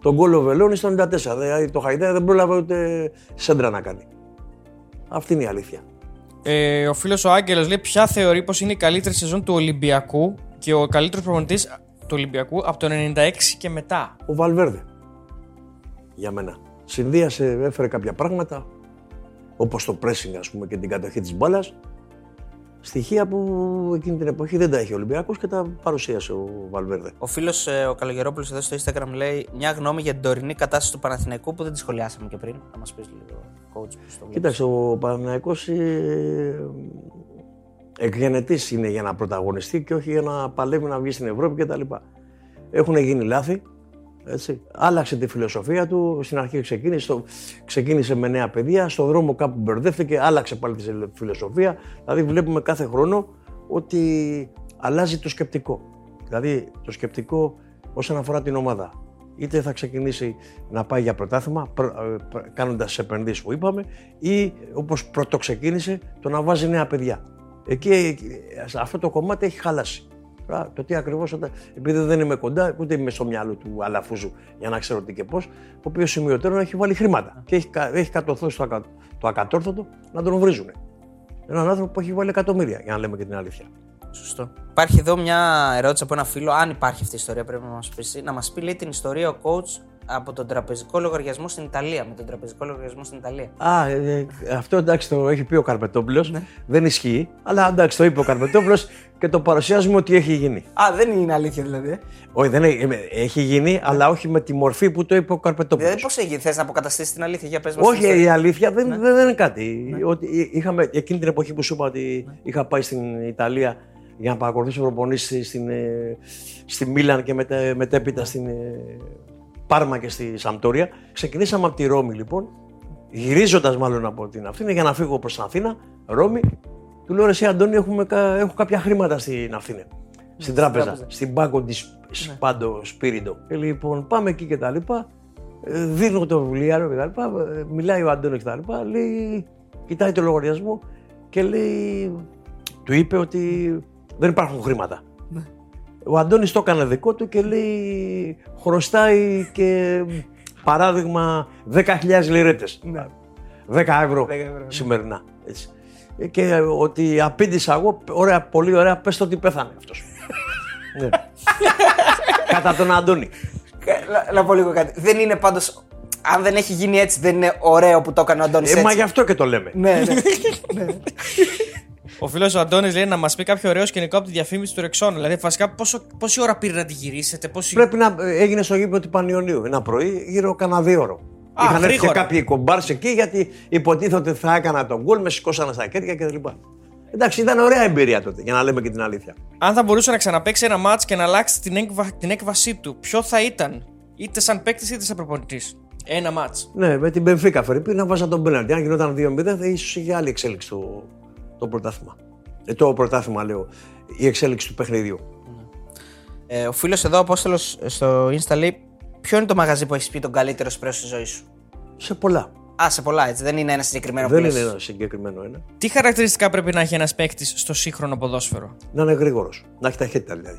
τον γκολ ο Βελόνι στο 94. Δηλαδή το Χαϊδάρι δεν πρόλαβε ούτε σέντρα να κάνει. Αυτή είναι η αλήθεια. Ε, ο φίλος ο Άγγελος λέει: Ποια θεωρεί πως είναι η καλύτερη σεζόν του Ολυμπιακού και ο καλύτερος προπονητής του Ολυμπιακού από το 96 και μετά. Ο Βαλβέρδε. Για μένα. Συνδύασε, έφερε κάποια πράγματα, όπως το pressing ας πούμε και την κατοχή της μπάλας, στοιχεία που εκείνη την εποχή δεν τα είχε ο Ολυμπιακός και τα παρουσίασε ο Βαλβέρδε. Ο φίλος ο Καλογερόπουλος εδώ στο Instagram λέει μια γνώμη για την τωρινή κατάσταση του Παναθηναϊκού που δεν τη σχολιάσαμε και πριν. Θα μας πεις λίγο, coach, που στο βλέπεις. Κοίταξε, ο Παναθηναϊκός ε, εκγενετής είναι για να πρωταγωνιστεί και όχι για να παλεύει να βγει στην Ευρώπη κτλ. Έχουν γίνει λάθη, έτσι. Άλλαξε τη φιλοσοφία του. Στην αρχή ξεκίνησε, στο- ξεκίνησε με νέα παιδεία. Στον δρόμο κάπου μπερδεύτηκε, άλλαξε πάλι τη φιλοσοφία. Δηλαδή, βλέπουμε κάθε χρόνο ότι αλλάζει το σκεπτικό. Δηλαδή, το σκεπτικό όσον αφορά την ομάδα. Είτε θα ξεκινήσει να πάει για πρωτάθλημα, κάνοντας τι επενδύσεις που είπαμε, ή όπως πρώτο ξεκίνησε, το να βάζει νέα παιδιά. Εκεί, σε αυτό το κομμάτι έχει χαλάσει. Τώρα, Το τι ακριβώς, επειδή δεν είμαι κοντά, ούτε είμαι στο μυαλό του Αλαφούζου για να ξέρω τι και πώς, ο οποίος σημειωτέρων έχει βάλει χρήματα και έχει, κα- έχει κατορθώσει το, ακα- το ακατόρθωτο να τον βρίζουν. Έναν άνθρωπο που έχει βάλει εκατομμύρια, για να λέμε και την αλήθεια. Σωστό. Υπάρχει εδώ μια ερώτηση από ένα φίλο. Αν υπάρχει αυτή η ιστορία, πρέπει να μας πει. Να μας πει, λέει, την ιστορία ο coach από τον τραπεζικό λογαριασμό στην Ιταλία. Με τον τραπεζικό λογαριασμό στην Ιταλία. Α, ε, ε, αυτό εντάξει το έχει πει ο Καρπετόπουλος. Δεν ισχύει, αλλά εντάξει το είπε ο Καρπετόπουλος και το παρουσιάζουμε ότι έχει γίνει. Α, δεν είναι αλήθεια δηλαδή. Όχι, δεν έχει, ε, έχει γίνει, αλλά όχι με τη μορφή που το είπε ο Καρπετόπουλος. Δηλαδή, πώς έγινε, θες να αποκαταστήσεις την αλήθεια, για πες μας. Όχι, η αλήθεια δεν, δεν, δεν είναι κάτι. Ότι είχαμε, εκείνη την εποχή που σου είπα ότι είχα πάει στην Ιταλία για να παρακολουθήσω προπονήσεις στην, ε, στη Μίλαν και μετέ, μετέπειτα στην ε, Πάρμα και στη Σαμπτόρια. Ξεκινήσαμε από τη Ρώμη λοιπόν, γυρίζοντας μάλλον από την Αθήνα για να φύγω προς την Αθήνα, Ρώμη. Του λέω, «Ρε εσύ Αντώνη, έχουμε, κα- έχω κάποια χρήματα στην Αθήνα. Στην τράπεζα, τράπεζα. στην Πάγκο τη Σπάντο Σπίριντο. Και λοιπόν, πάμε εκεί και τα λοιπά. Ε, Δίνω το βιβλιάριο και τα λοιπά. ε, Μιλάει ο Αντώνη και τα λοιπά. Λέει, κοιτάει το λογαριασμό και λέει, του είπε ότι δεν υπάρχουν χρήματα. Ο Αντώνης το έκανε δικό του και λέει χρωστάει και παράδειγμα 10.000 λιρέτες. 10 ευρώ, σημερινά. Έτσι. Ε, Και ότι απήντησα εγώ, ωραία, πολύ ωραία, πες το ότι πέθανε αυτός. [LAUGHS] ναι. Κατά τον Αντώνη. Να, να πω λίγο κάτι. Δεν είναι πάντως. Αν δεν έχει γίνει έτσι, δεν είναι ωραίο που το έκανε ο Αντώνης. Ε, μα γι' αυτό και το λέμε. Ναι, ναι. [LAUGHS] Ο φίλος ο Αντώνης λέει να μας πει κάποιο ωραίο σκηνικό από τη διαφήμιση του Ρεξόνα. Δηλαδή, βασικά, πόσο, πόση ώρα πήρε να τη γυρίσετε, πόση. Πρέπει να ε, έγινε στο γήπεδο του Πανιωνίου ένα πρωί, γύρω κανένα δύο ώρο. Α, Είχαν έρθει και γρήγορα. κάποιοι κομπάρς εκεί γιατί υποτίθεται ότι θα έκανα τον γκολ, με σηκώσανε στα χέρια κτλ. Εντάξει, ήταν ωραία εμπειρία τότε, για να λέμε και την αλήθεια. Αν θα μπορούσε να ξαναπαίξει ένα μάτς και να αλλάξει την, έκβα... την έκβασή του, ποιο θα ήταν, είτε σαν παίκτης είτε σαν προπονητής. Ένα μάτς; Ναι, με την Μπενφίκα Φερρυπή να βάζα τον πέναλτι. Αν γινόταν 2-0, θα ίσως είχε άλλη εξέλιξη το, το πρωτάθλημα. Ε, το πρωτάθλημα λέω. Η εξέλιξη του παιχνιδιού. Ε, ο φίλος εδώ, Απόστολος, στο Insta λέει: Ποιο είναι το μαγαζί που έχεις πει τον καλύτερο σπρέο στη ζωή σου; Σε πολλά. Α, σε πολλά έτσι. Δεν είναι ένα συγκεκριμένο Δεν που είναι λες. ένα συγκεκριμένο ένα. Τι χαρακτηριστικά πρέπει να έχει ένας παίκτης στο σύγχρονο ποδόσφαιρο; Να είναι γρήγορος. Να έχει ταχύτητα δηλαδή.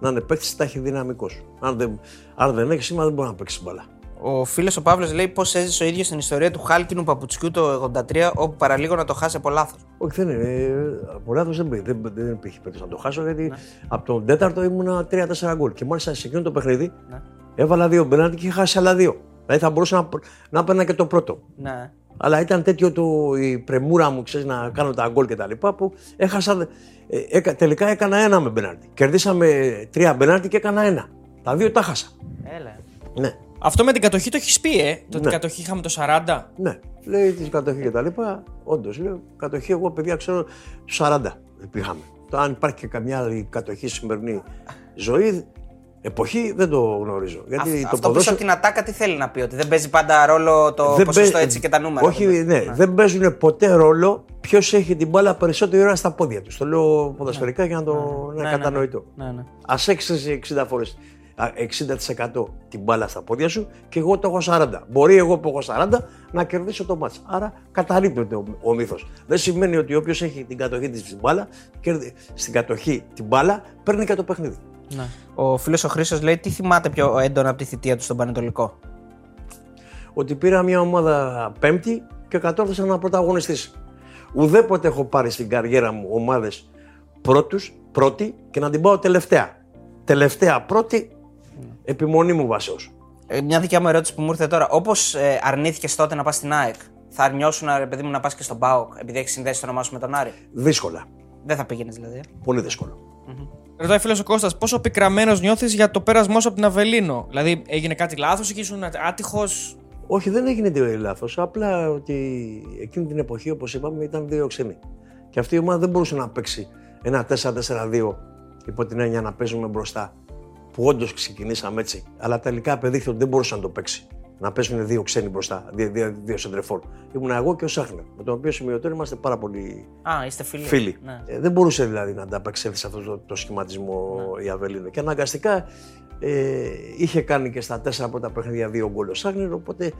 Να είναι παίκτης ταχυδυναμικό. Αν δεν, αν δεν έχει σήμα, δεν μπορεί να παίξει μπαλά. Ο φίλος ο Παύλος λέει πώς έζησε ο ίδιος την ιστορία του χάλκινου παπουτσιού το 83, όπου παραλίγο να το χάσει από λάθος. Όχι, δεν είναι. ε, Από λάθος δεν, πήγε- δεν, δεν υπήρχε περίπτωση να το χάσω γιατί από τον τέταρτο ήμουνα 3-4 γκολ. Και μάλιστα σε εκείνο το παιχνίδι Ναι. έβαλα δύο μπενάντι και είχα χάσει άλλα δύο. Δηλαδή θα μπορούσα να, να έπαιρνα και το πρώτο. Ναι. Αλλά ήταν τέτοιο το, η πρεμούρα μου, ξέρεις, να κάνω τα γκολ και τα λοιπά, που έχασα, ε, έκα- τελικά έκανα ένα με μπενάρτι. Κερδίσαμε τρία μπενάρτι και έκανα ένα. Τα δύο τα χάσα. Έλα. Ναι, Αυτό με την κατοχή το έχεις πει, ε. Το ότι Ναι. κατοχή είχαμε το 40. ναι. Λέει τη κατοχή και τα λοιπά. Όντως, λέω, κατοχή εγώ παιδιά ξέρω του 40 πήγαμε. Το αν υπάρχει και καμιά άλλη κατοχή στη σημερινή ζωή, εποχή δεν το γνωρίζω. Γιατί Αυτό το πίσω ποδόσφαιρο- από την ατάκα τι θέλει να πει, ότι δεν παίζει πάντα ρόλο το δεν ποσοστό παί- έτσι και τα νούμερα. Όχι, δεν ναι, δεν παίζουν ποτέ ρόλο ποιος έχει την μπάλα περισσότερη ώρα στα πόδια τους. Το λέω ποδοσφαιρικά για να το να Ναι, ναι, κατανοητό. Ναι, ναι. Α έχει 60 φορές 60% την μπάλα στα πόδια σου και εγώ το έχω 40. Μπορεί εγώ που έχω 40 να κερδίσω το μάτς. Άρα καταρρύπτεται ο, ο μύθος. Δεν σημαίνει ότι όποιος έχει την κατοχή της στην μπάλα, κερδι- στην κατοχή την μπάλα, παίρνει και το παιχνίδι. Ναι. Ο φίλος ο Χρήσος λέει τι θυμάται πιο έντονα από τη θητεία του στον Πανετολικό; ότι πήρα μια ομάδα πέμπτη και κατόρθωσα να πρωταγωνιστήσει. Ουδέποτε έχω πάρει στην καριέρα μου ομάδες πρώτη και να την πάω τελευταία. Τελευταία πρώτη, επιμονή μου βασέως. Ε, μια δικιά μου ερώτηση που μου ήρθε τώρα. Όπως ε, αρνήθηκες τότε να πας στην ΑΕΚ, θα αρνιώσουν ρε παιδί μου να πας και στον ΠΑΟΚ επειδή έχεις συνδέσει το όνομά σου με τον Άρη; Δύσκολα. Δεν θα πήγαινες δηλαδή. Πολύ δύσκολο. Ρωτάει φίλος ο Κώστας πόσο πικραμένος νιώθεις για το πέρασμός σου από την Αβελίνο; Δηλαδή έγινε κάτι λάθος εκεί, ήσουν άτυχος; Όχι, δεν έγινε τίποτα λάθος. Απλά ότι εκείνη την εποχή, όπως είπαμε, ήταν δύο ξένοι. Και αυτή η ομάδα δεν μπορούσε να παίξει ένα 4-4-2 υπό την έννοια να παίζουμε μπροστά. Που όντως ξεκινήσαμε έτσι. Αλλά τελικά απεδείχθη ότι δεν μπορούσε να το παίξει. Να παίζουν δύο ξένοι μπροστά, δύο, δύο, δύο σεντρεφόρ. Ήμουν εγώ και ο Σάχνερ, με τον οποίο σημειωτέο είμαστε πάρα πολύ Α, είστε φίλοι. φίλοι. Ναι. Ε, δεν μπορούσε δηλαδή να ανταπεξέλθει σε αυτό το, το σχηματισμό η Αβελίνο. Και αναγκαστικά ε, είχε κάνει και στα τέσσερα πρώτα παιχνίδια δύο γκολ ο Σάγνερ, οπότε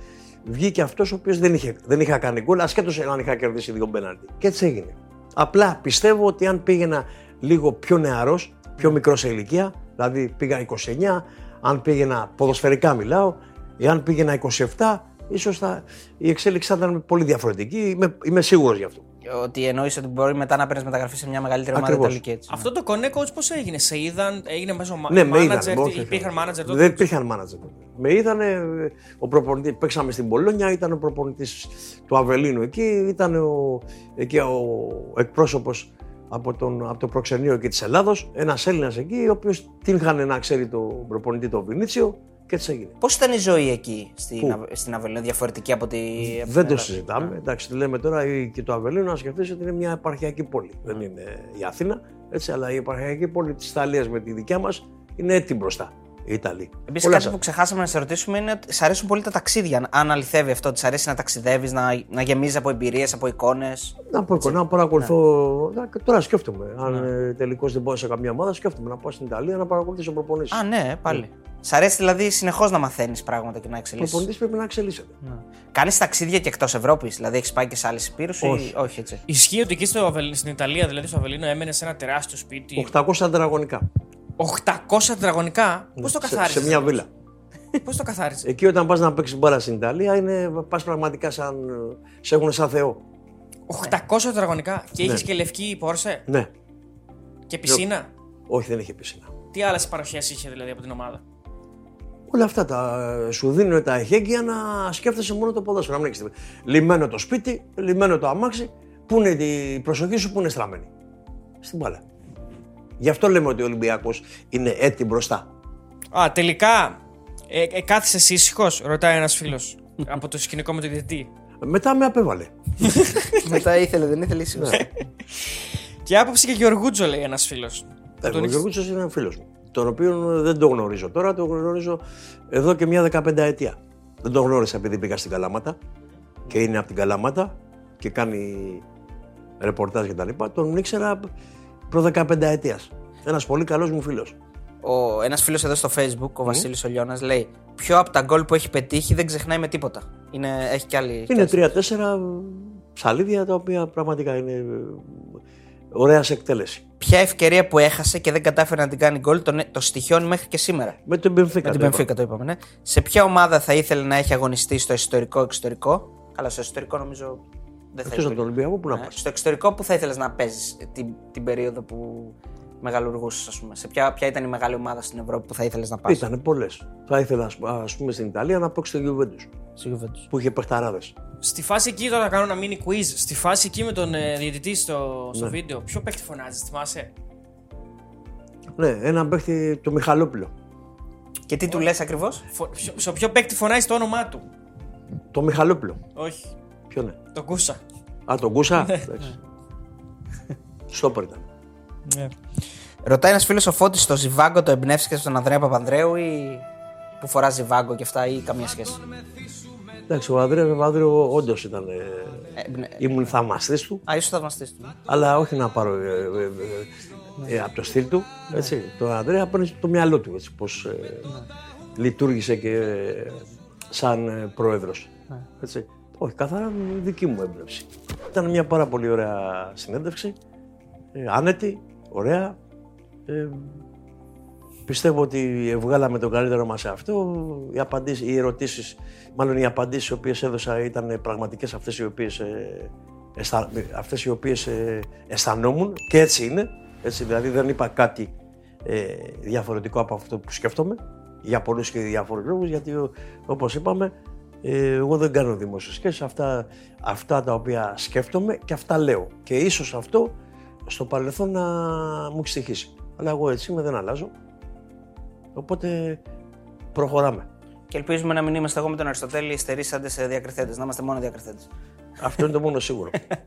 βγήκε αυτός ο οποίος δεν είχε, δεν είχα κάνει γκολ, ασχέτως αν είχα κερδίσει δύο μπέναντι. Και έτσι έγινε. Απλά πιστεύω ότι αν πήγαινα λίγο πιο νεαρός, πιο μικρός σε ηλικία, δηλαδή πήγα 29, αν πήγαινα ποδοσφαιρικά μιλάω, εάν πήγαινα 27, ίσως θα, η εξέλιξη θα ήταν πολύ διαφορετική. Είμαι, είμαι σίγουρος γι' αυτό. Ότι εννοείς ότι μπορεί μετά να παίρνεις μεταγραφή σε μια μεγαλύτερη ομάδα Ακριβώς. Ιταλική έτσι. Αυτό το Connect coach πώς έγινε, σε είδαν, έγινε μέσω μα- Ναι, με είδαν. manager, όχι, υπήρχαν όχι. manager τότε; Δεν υπήρχαν manager τότε. Με είδαν, ο προπονητή, παίξαμε στην Πολόνια, ήταν ο προπονητής του Αβελίνου εκεί, ήταν ο, εκεί ο εκπρόσωπος από, τον, από το προξενείο εκεί της Ελλάδος, ένας Έλληνας εκεί, ο οποίος την είχαν να ξέρει τον προπονητή τον Βινίτσιο και έτσι έγινε. Πώς ήταν η ζωή εκεί στην, Πού; Αβ- στην Αβελίνο, διαφορετική από τη. από την Δεν το Ελλάδα; συζητάμε. Εντάξει, τη λέμε τώρα η- και το Αβελίνο να σκεφτείς ότι είναι μια επαρχιακή πόλη. Δεν είναι η Αθήνα, έτσι, αλλά η επαρχιακή πόλη της Ιταλίας με τη δικιά μας είναι έτοιμη μπροστά. Οι Ιταλοί. Επίσης, Πολλά κάτι σα- που ξεχάσαμε να σε ρωτήσουμε είναι ότι σ' αρέσουν πολύ τα ταξίδια. Αν αληθεύει αυτό, ότι σ' αρέσει να ταξιδεύεις, να, να γεμίζεις από εμπειρίες, από εικόνες. Να, πω, να παρακολουθώ. Ναι. να- Τώρα σκέφτομαι. Αν ε, τελικώς δεν πάω σε καμία ομάδα, σκέφτομαι να πάω στην Ιταλία να παρακολουθήσω προπονήσεις. Α, ναι, πάλι. Σ' αρέσει δηλαδή συνεχώς να μαθαίνεις πράγματα και να Ο εξελίσσεις. προπονητής πρέπει να εξελίσσεται. Κάνεις ταξίδια και εκτός Ευρώπης, δηλαδή έχεις πάει και σε άλλες υπήρους ή Όχι. όχι έτσι; Ισχύει ότι εκεί στο, Αβελ- στην Ιταλία, δηλαδή στο Αβελίνο, έμενε σε ένα τεράστιο σπίτι. 800 τετραγωνικά. 800 τετραγωνικά. Πώς το σε, καθάριζες. σε μια βίλα. Πώς το καθάριζες; Εκεί όταν πας να παίξεις μπάλα στην Ιταλία, είναι, πας πραγματικά σαν. ε, σε έχουν σαν Θεό. 800 τετραγωνικά. Και Ναι. είχες και λευκή πόρσε; Ναι. και πισίνα; Όχι, δεν είχε πισίνα. Τι άλλες παροχές είχε δηλαδή από την ομάδα; Όλα αυτά τα, ε, σου δίνουν τα εχέγγυα να σκέφτεσαι μόνο το ποδόσφαιρο. Να μην έχεις τίποτα. Λυμμένο το σπίτι, λυμμένο το αμάξι. Πού είναι η προσοχή σου, πού είναι στραμμένη. Στην μπάλα. Γι' αυτό λέμε ότι ο Ολυμπιακός είναι έτοιμο μπροστά. Α, τελικά. Ε, ε, κάθισε ήσυχο, ρωτάει ένας φίλος. από το σκηνικό με το διαιτητή. Μετά με απέβαλε. [LAUGHS] Μετά ήθελε, δεν ήθελε ήσυχος. Και άποψη και Γεωργούτζο, λέει ένας φίλος. Ε, ο Γιώργος είναι φίλος μου. Τον οποίο δεν το γνωρίζω τώρα, το γνωρίζω εδώ και μια 15 ετία. Δεν τον γνώρισα επειδή πήγα στην Καλαμάτα και είναι από την Καλαμάτα και κάνει ρεπορτάζ και τα λοιπά. Τον ήξερα προ 15 ετία. Ένας πολύ καλός μου φίλος. Ο, ένας φίλος εδώ στο facebook, ο Βασίλης ο Λιώνας, λέει Ποιο από τα γκολ που έχει πετύχει δεν ξεχνάει με τίποτα. Είναι, έχει κι άλλη. Είναι τρία-τέσσερα ψαλίδια τα οποία πραγματικά είναι ωραία σε εκτέλεση. Ποια ευκαιρία που έχασε και δεν κατάφερε να την κάνει γκολ το, το στοιχειώνει μέχρι και σήμερα. Με τον Μπενφίκα. Με την το είπα. Benfica το είπαμε, ναι. Σε ποια ομάδα θα ήθελε να έχει αγωνιστεί στο ιστορικό εξωτερικό. Καλά, στο ιστορικό νομίζω δεν θα Εκτός από υπήρχε. τον Ολυμπιακό, πού να Ναι. πας. Στο εξωτερικό που θα ήθελες να παίζεις την, την περίοδο που μεγαλουργούσες, ας πούμε; Σε ποια, ποια ήταν η μεγάλη ομάδα στην Ευρώπη που θα ήθελες να πας; Ήταν πολλές. Θα ήθελα, ας- ας πούμε, στην Ιταλία να παίξει το Juventus που είχε παιχταράδες. Στη φάση εκεί, τώρα να κάνω ένα mini quiz, στη φάση εκεί με τον ε, διαιτητή στο, στο βίντεο, ποιο παίκτη φωνάζεις, θυμάσαι; Ναι, ένα παίχτη το Μιχαλόπουλο. Και τι του λες ακριβώς; Φω- ποιο- Σε ποιο παίκτη φωνάζει το όνομά του; Το Μιχαλόπουλο. Όχι, Ποιο είναι; το κούσα. Α, τον Κούσα; Εντάξει. Στόπερ ήταν. Ρωτάει ένας φίλος ο Φώτης στο Ζιβάγκο το εμπνεύστηκε στον Ανδρέα Παπανδρέου ή που φορά Ζιβάγκο και αυτά ή καμία σχέση; Εντάξει, ο Ανδρέα Παπανδρέου όντως ήταν. ε, Ε, εμπνε- ήμουν θαυμαστής του, Α, ίσω θαυμαστής του. αλλά όχι να πάρω ε, ε, ε, ε, από το στυλ του. Έτσι. Το Ανδρέα παίρνει το μυαλό του έτσι, πώς ε, λειτουργήσε και ε, σαν ε, πρόεδρος. Έτσι. Όχι, καθαρά δική μου έμπνευση. Ήταν μια πάρα πολύ ωραία συνέντευξη, ε, άνετη, ωραία. Ε, πιστεύω ότι βγάλαμε το καλύτερο μας σε αυτό. Οι, απαντήσεις, οι ερωτήσεις, μάλλον οι απαντήσεις οι οποίες έδωσα ήταν πραγματικές αυτές οι οποίες, ε, αισθα- αυτές οι οποίες ε, αισθανόμουν και έτσι είναι. Έτσι, δηλαδή δεν είπα κάτι ε, διαφορετικό από αυτό που σκέφτομαι για πολλούς και διάφορους λόγους γιατί ο- όπως είπαμε ε, εγώ δεν κάνω δημόσιες σχέσεις αυτά, αυτά τα οποία σκέφτομαι και αυτά λέω. Και ίσως αυτό στο παρελθόν να μου έχει στοιχήσει αλλά εγώ έτσι είμαι δεν αλλάζω. Οπότε προχωράμε. Και ελπίζουμε να μην είμαστε εγώ με τον Αριστοτέλη στερήσαντε σε διακριθέντες. Να είμαστε μόνο διακριθέντες. αυτό είναι το μόνο σίγουρο [LAUGHS]